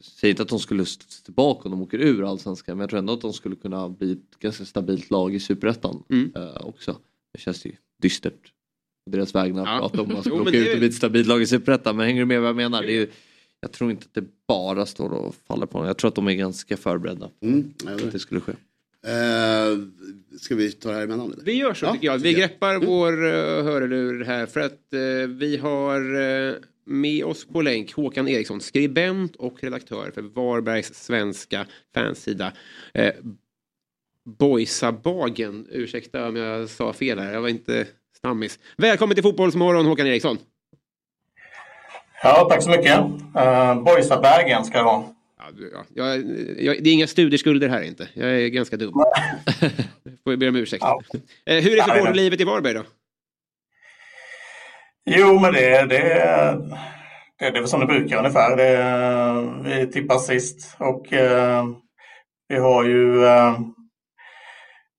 Säg inte att de skulle stå tillbaka om de åker ur allsvenskan men jag tror ändå att de skulle kunna bli ett ganska stabilt lag i superettan Mm. eh, också. Det känns ju dystert på deras vägnar att prata om att Jo, men åka ut och bli ett stabilt lag i superettan men hänger du med vad jag menar? Det är, ju- jag tror inte att det bara står och faller på dem. Jag tror att de är ganska förberedda Mm, att det skulle ske. Eh, ska vi ta det här emellan? Eller? Vi gör så Ja, tycker jag. Vi greppar vår uh, hörlur här för att eh, vi har eh, med oss på länk Håkan Eriksson, skribent och redaktör för Varbergs svenska fansida. Uh, Boysabagen, ursäkta om jag sa fel här, jag var inte stammis. Välkommen till Fotbollsmorgon Håkan Eriksson. Ja, tack så mycket. Uh, Boysabergen ska det vara. Ja. Jag, jag, det är inga studieskulder här inte. Jag är ganska dum. Får jag be om ursäkt. Ja. Eh, hur är supporterlivet i Varberg då? Jo, men det, det, det, det är väl som det brukar ungefär. Det, vi tippar sist och eh, vi har ju eh,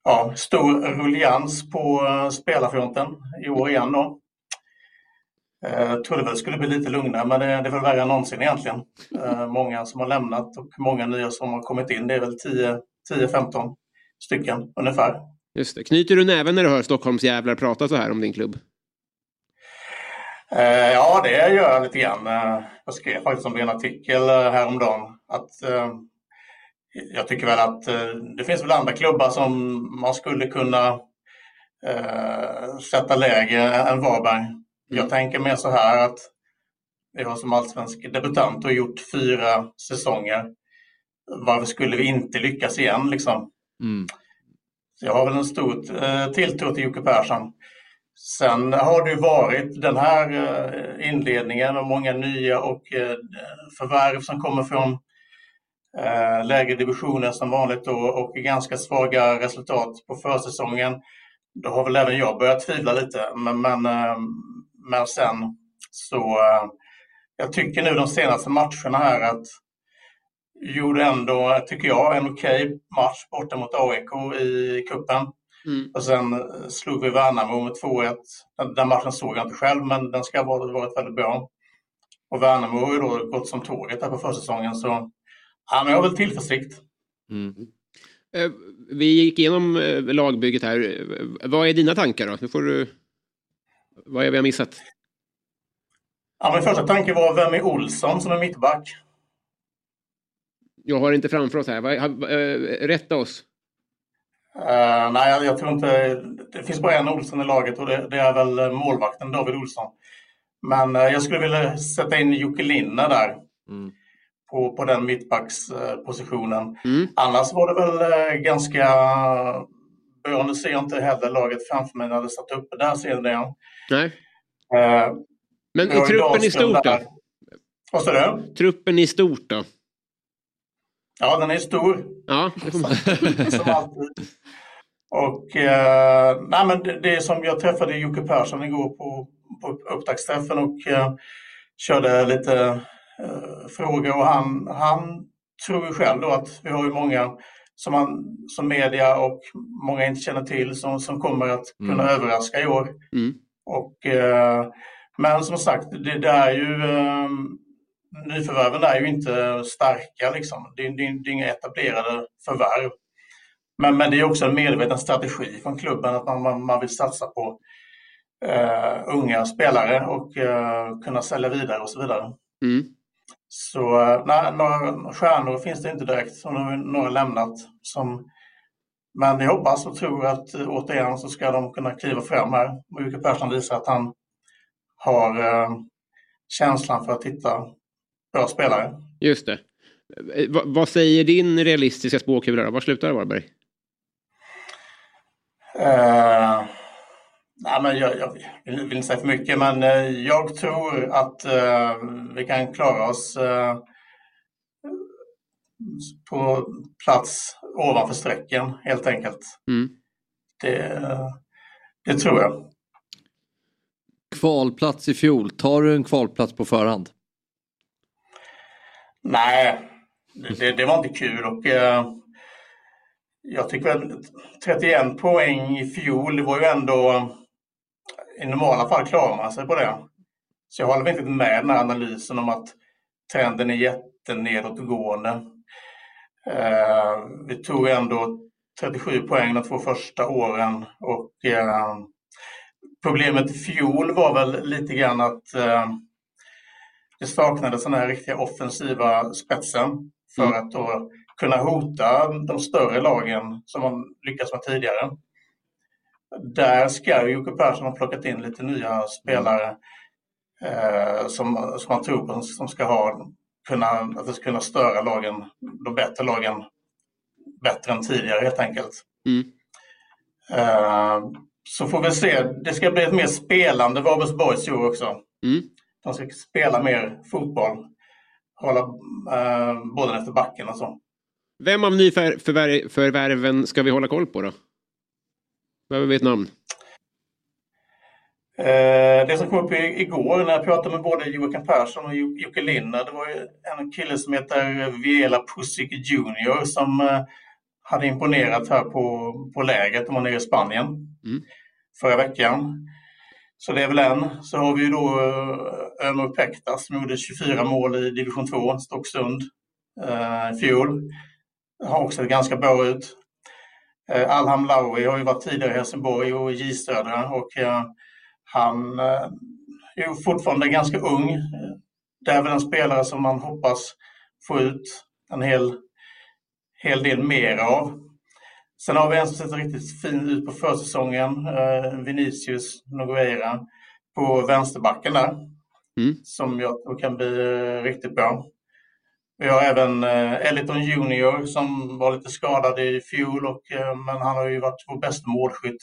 ja, stor ruljans på eh, spelarfronten i år igen då. Eh, Jag trodde väl det skulle bli lite lugnare, men det, det är väl värre än någonsin egentligen. Eh, Många som har lämnat och många nya som har kommit in. Det är väl 10-15 stycken ungefär. Just det. Knyter du näven när du hör Stockholmsjävlar prata så här om din klubb? Eh, ja, det gör jag lite grann. Eh, jag skrev faktiskt om det i en artikel eh, häromdagen. Att, jag tycker väl att det finns väl andra klubbar som man skulle kunna sätta lägre än Varberg. Jag tänker mer så här att vi har som allsvensk debutant och gjort fyra säsonger. Varför skulle vi inte lyckas igen liksom? Mm. Så jag har väl en stor tilltro till Jocke Persson. Sen har det varit den här eh, inledningen och många nya och eh, förvärv som kommer från eh, lägre divisioner som vanligt då, och ganska svaga resultat på försäsongen. Då har väl även jag börjat tvivla lite. Men, men, men sen så jag tycker nu de senaste matcherna här att gjorde ändå, tycker jag, en okej match borta mot AIK i kuppen. Mm. Och sen eh, slog vi Värnamo med 2-1. Den, den matchen såg jag inte själv, men den ska ha varit, väldigt bra. Och Värnamo har ju då gått som tåget här på försäsongen, så ja, men jag har väl tillförsikt. Eh, Vi gick igenom eh, lagbygget här. Vad är dina tankar då? Nu får du... Vad är vi har missat? Ja, min första tanke var, vem är Olsson som är mittback? Jag har inte framför oss här. Rätta oss. Eh, nej, jag, tror inte... Det finns bara en Olsson i laget och det, det är väl målvakten David Olsson. Men eh, jag skulle vilja sätta in Jocke Linne där. På, på den mittbackspositionen. Mm. Annars var det väl eh, ganska bra. Nu ser jag inte heller laget framför mig när det satt uppe. Där ser jag det. Nej. Men truppen i stort då? Vad sa du? Truppen i stort då? Ja, den är stor. Ja, det som alltid. Och eh, nej, men det, det som jag träffade Jocke Persson igår på, på upptaktsträffen och eh, körde lite eh, frågor och han, han tror ju själv då att vi har ju många som, man, som media och många inte känner till som, som kommer att kunna Mm. överraska i år. Mm. Och, eh, men som sagt, det, det är ju eh, nyförvärven är ju inte starka liksom. Det, det, det är inga etablerade förvärv. Men, men det är också en medveten strategi från klubben att man, man, man vill satsa på eh, unga spelare och eh, kunna sälja vidare och så vidare. Mm. Så eh, nej, några stjärnor finns det inte direkt. Som några, några lämnat som Men jag hoppas och tror att eh, återigen så ska de kunna kliva fram här. Jocke Persson visar att han har eh, känslan för att hitta bra spelare. Just det. Eh, va- vad säger din realistiska spåkula då? Var slutar det Varberg? Eh, nej, men jag, jag vill, vill inte säga för mycket, men eh, jag tror att eh, vi kan klara oss eh, på plats ovanför strecken helt enkelt. Mm. Det, det tror jag. Kvalplats i fjol, tar du en kvalplats på förhand? Nej, det, det, var inte kul och eh, jag tycker väl 31 poäng i fjol, det var ju ändå i normala fall klarar man sig på det. Så jag håller inte med den här analysen om att trenden är jättenedåtgående. Eh, vi tog ändå 37 poäng de två första åren och eh, problemet i fjol var väl lite grann att eh, det saknades den här riktiga offensiva spetsen för att då kunna hota de större lagen som man lyckats med tidigare. Där ska Jocke Persson ha plockat in lite nya spelare eh, som, som man tror på som ska ha kunna, att det ska kunna störa lagen, de bättre lagen bättre än tidigare helt enkelt. Mm. Eh, så får vi se. Det ska bli ett mer spelande Varbergs Boys i år också. Mm. De ska spela mer fotboll. Hålla eh, bollen efter backen och så. Vem av nyförvärven ska vi hålla koll på då? Behöver vi ett namn? Eh, det som kom upp igår när jag pratade med både Joakim Persson och Jo- Jocke Linner, det var en kille som heter Viela Pusic Junior som eh, hade imponerat här på, på lägret. De var nere i Spanien förra veckan. Så det är väl en. Så har vi ju då eh, Ömer Pektas som gjorde 24 mål i division 2, Stocksund, eh, i fjol. Har också sett ganska bra ut. Eh, Alham Lauri har ju varit tidigare i Helsingborg och i J Södra och han är ju fortfarande ganska ung. Det är väl en spelare som man hoppas få ut en hel, hel del mer av. Sen har vi en som ser riktigt fin ut på försäsongen, eh, Vinicius Nogueira på vänsterbacken där. Som jag tror kan bli eh, riktigt bra. Vi har även eh, Eliton Junior som var lite skadad i fjol, och, eh, men han har ju varit vår bästa målskytt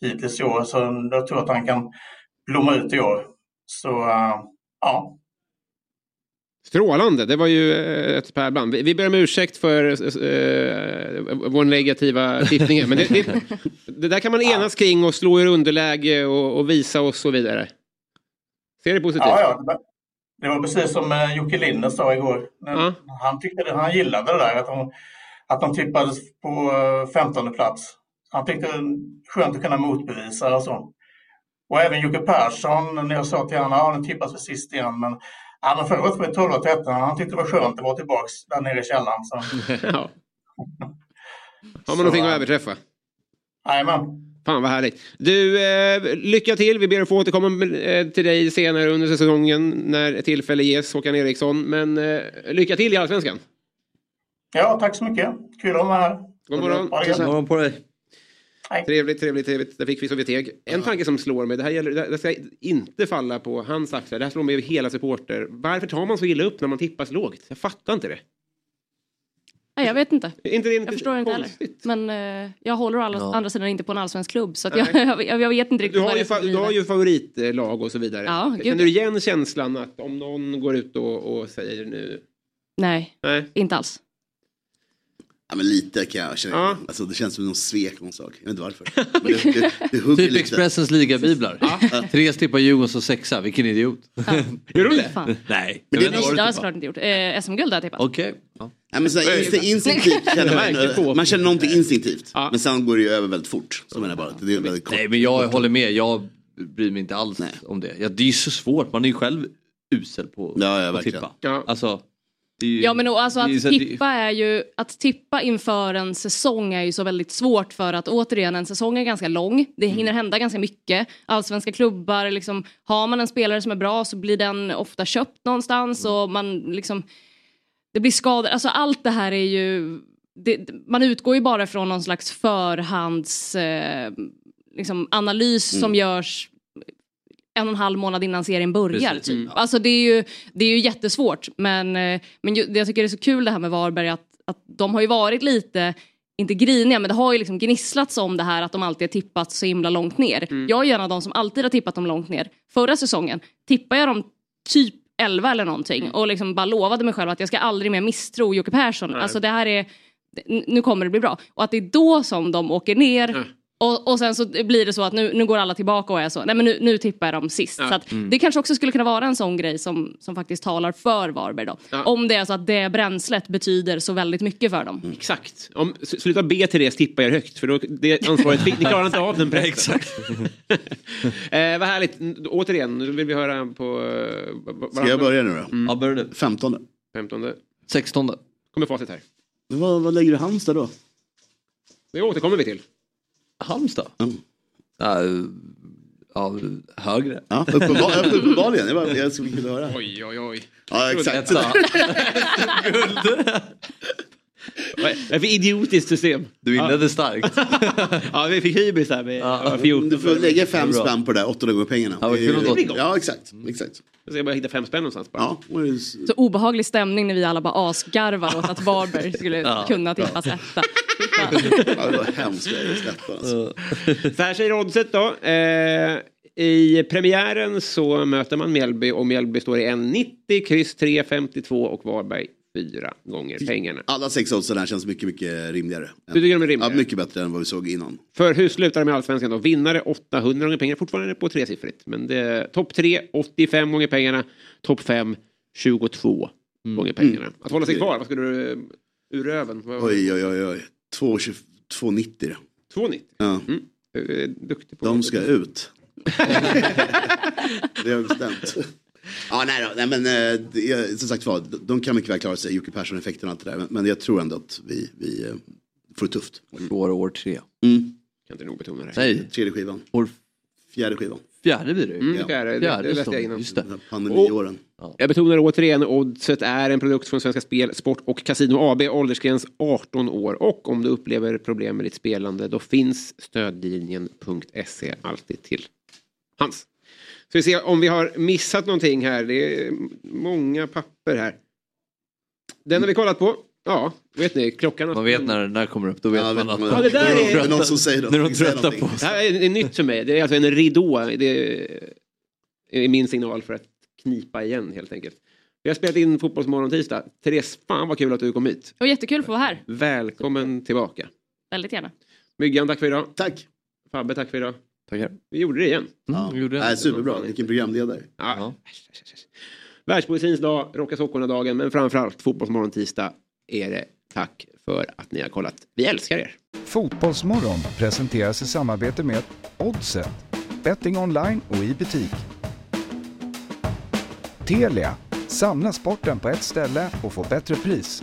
hittills i år. Så jag tror att han kan blomma ut i år. Så eh, ja, Strålande, det var ju eh, ett pärlband. Vi- ber om ursäkt för eh, vår negativa tippning. Men det, det, det där kan man enas kring och slå ur underläge och, och visa och så vidare. Ser det positivt? ja, ja, det var- precis som eh, Jocke Linder sa igår. När Han, tyckte det, han gillade det där att de, att de tippades på eh, 15 plats. Han tyckte det var skönt att kunna motbevisa och så. Och även Jocke Persson, när jag sa till honom, ja, nu tippas vi sist igen, men, ja, men förra året var det 12 och 13. Han tyckte det var skönt att vara tillbaka där nere i källaren. Så. ja. Har man någonting att överträffa? Jajamän. Fan vad härligt. Du, eh, lycka till. Vi ber att få återkomma eh, till dig senare under säsongen när tillfälle ges, Håkan Eriksson. Men eh, lycka till i Allsvenskan. Ja, tack så mycket. Kul att vara här. God morgon. God morgon på dig. Trevligt, trevligt, trevligt. Där fick vi så vi teg. En tanke som slår mig, det här gäller, det ska inte falla på hans axlar. Det här slår mig över hela supporter. Varför tar man så illa upp när man tippas lågt? Jag fattar inte det. Nej, jag vet inte. inte det jag förstår inte heller. Men eh, jag håller å alla, Ja. andra sidan inte på en allsvensk klubb. Så jag, jag, jag vet inte riktigt Du har, ju, som fa- du har ju favoritlag och så vidare. Ja, gud. Känner du igen känslan att om någon går ut och, och säger nu... Nej, Nej, inte alls. Ja, men lite kan jag känna. Alltså, det känns som någon svek någon sak. Jag vet inte varför. Men det, det, det Typ. Expressens ligabiblar. Tre tippar Djurgården som sexa, vilken idiot. Gör du det? Fan. Nej. Men det Det har jag såklart inte gjort. Eh, SM-guld har jag tippat. Okej. Ja. Ja, men så här, inst- instinktivt känner man, man känner någonting instinktivt. Men sen går det ju över väldigt fort. Så menar jag bara. att Det är väldigt kort. Nej men jag håller med, jag bryr mig inte alls om det. Ja, det är ju så svårt, man är ju själv usel på ja, att verkligen. tippa. Alltså, det är ju, Ja men och alltså att tippa är ju, att tippa inför en säsong är ju så väldigt svårt för att återigen en säsong är ganska lång. Det Mm. hinner hända ganska mycket. Allsvenska klubbar, liksom, har man en spelare som är bra så blir den ofta köpt någonstans Mm. och man liksom, det blir skador. Alltså allt det här är ju det, man utgår ju bara från någon slags förhands eh, liksom analys Mm. som görs en och en halv månad innan serien börjar. Precis. Typ. Mm. Alltså det är ju, det är ju jättesvårt men, eh, men ju, jag tycker det är så kul det här med Varberg att, att de har ju varit lite inte griniga men det har ju liksom gnisslats om det här att de alltid har tippat så himla långt ner. Mm. Jag är en av de som alltid har tippat dem långt ner. Förra säsongen tippade jag dem typ 11 eller någonting Mm. och liksom bara lovade mig själv att jag ska aldrig mer misstro Jocke Persson. Nej. Alltså det här är, nu kommer det bli bra. Och att det är då som de åker ner och, och sen så blir det så att nu, nu går alla tillbaka och är så, nej men nu, nu tippar jag dem sist. Ja. Så att Mm. det kanske också skulle kunna vara en sån grej som, som faktiskt talar för Varberg då. Om det är så att det bränslet betyder så väldigt mycket för dem. Exakt. Om, sluta be Therese tippa er högt för då, det ansvaret fick, ni klarar inte av den pressen. Exakt. eh, vad härligt. Återigen, nu vill vi höra på... Uh, Ska jag börja nu då? Mm. Ja, börja du. 15. 15. 16. Kommer facit här. Vad, vad lägger du Halmstad då? Det återkommer vi till. Halmstad? Ja, ja, högre. Ja, uppenbar, uppenbarligen. Jag, bara, jag skulle vilja höra. Oj, oj, oj. Ja, exakt. Vad för idiotiskt system? Du inledde starkt. ja, vi fick hybris här med ja, 14. Du får lägga fem spänn på det där, 800 gånger pengarna. Ja, Det. Ja, exakt. exakt. Jag ska bara hitta fem spänn någonstans bara. Ja, Så obehaglig stämning när vi alla bara asgarvar åt att Varberg skulle Ja. kunna tippas etta. Ja, det var hemskt alltså. Så här säger oddset då. Eh, I premiären så möter man Mjällby och Mjällby står i 1,90, kryss 3,52 och Varberg fyra gånger pengarna. Alla sex oddsen här känns mycket, mycket rimligare. Du tycker de är rimligare? Ja, mycket bättre än vad vi såg innan. För hur slutar det med allsvenskan då? Vinnare 800 gånger pengarna, fortfarande på tresiffrigt. Men det, topp 3 85 gånger pengarna, topp 5 22 gånger pengarna. Att hålla sig kvar, vad skulle du eh, ur röven? Oj, oj, oj, oj. 2,90 då. 2,90? Ja. Du är duktig på De ska ut. det har vi bestämt. Ja, nej, då, nej men eh, det som sagt var, de kan mycket väl klara sig, Jocke Persson-effekten och allt det där. Men, men jag tror ändå att vi, vi eh, får det tufft. År, år tre. Mm. Kan inte nog betona det. Nej. Tredje skivan. År Fjärde skivan. Fjärde blir det Mm, Ja. fjärde, det- Fjärde det läste står jag det. innan. Just det. Pandemiåren. Jag betonar återigen, Oddset är en produkt från Svenska Spel, Sport och Casino AB, åldersgräns 18 år. Och om du upplever problem med ditt spelande, då finns stödlinjen.se alltid till hands. Ska vi se om vi har missat någonting här. Det är många papper här. Den har vi kollat på. Ja, vet ni, klockan har... Man vet när den där kommer upp, då vet man att Ja, det där är... trötta- när de är trötta på Det här är, är nytt för mig. Det är alltså en ridå. Det är min signal för att knipa igen helt enkelt. Vi har spelat in Fotbollsmorgon tisdag. Therese, fan vad kul att du kom hit. Var jättekul att få vara här. Välkommen tillbaka. Väldigt gärna. Myggan, tack för idag. Tack. Fabbe, tack för idag. Tackar. Vi gjorde det igen. Ja. Nej, superbra, vilken programledare. Ja. Världspoesins dag, Rocka sockorna-dagen, men framförallt Fotbollsmorgon tisdag är det tack för att ni har kollat. Vi älskar er. Fotbollsmorgon presenteras i samarbete med Oddset, betting online och i butik. Telia, samla sporten på ett ställe och få bättre pris.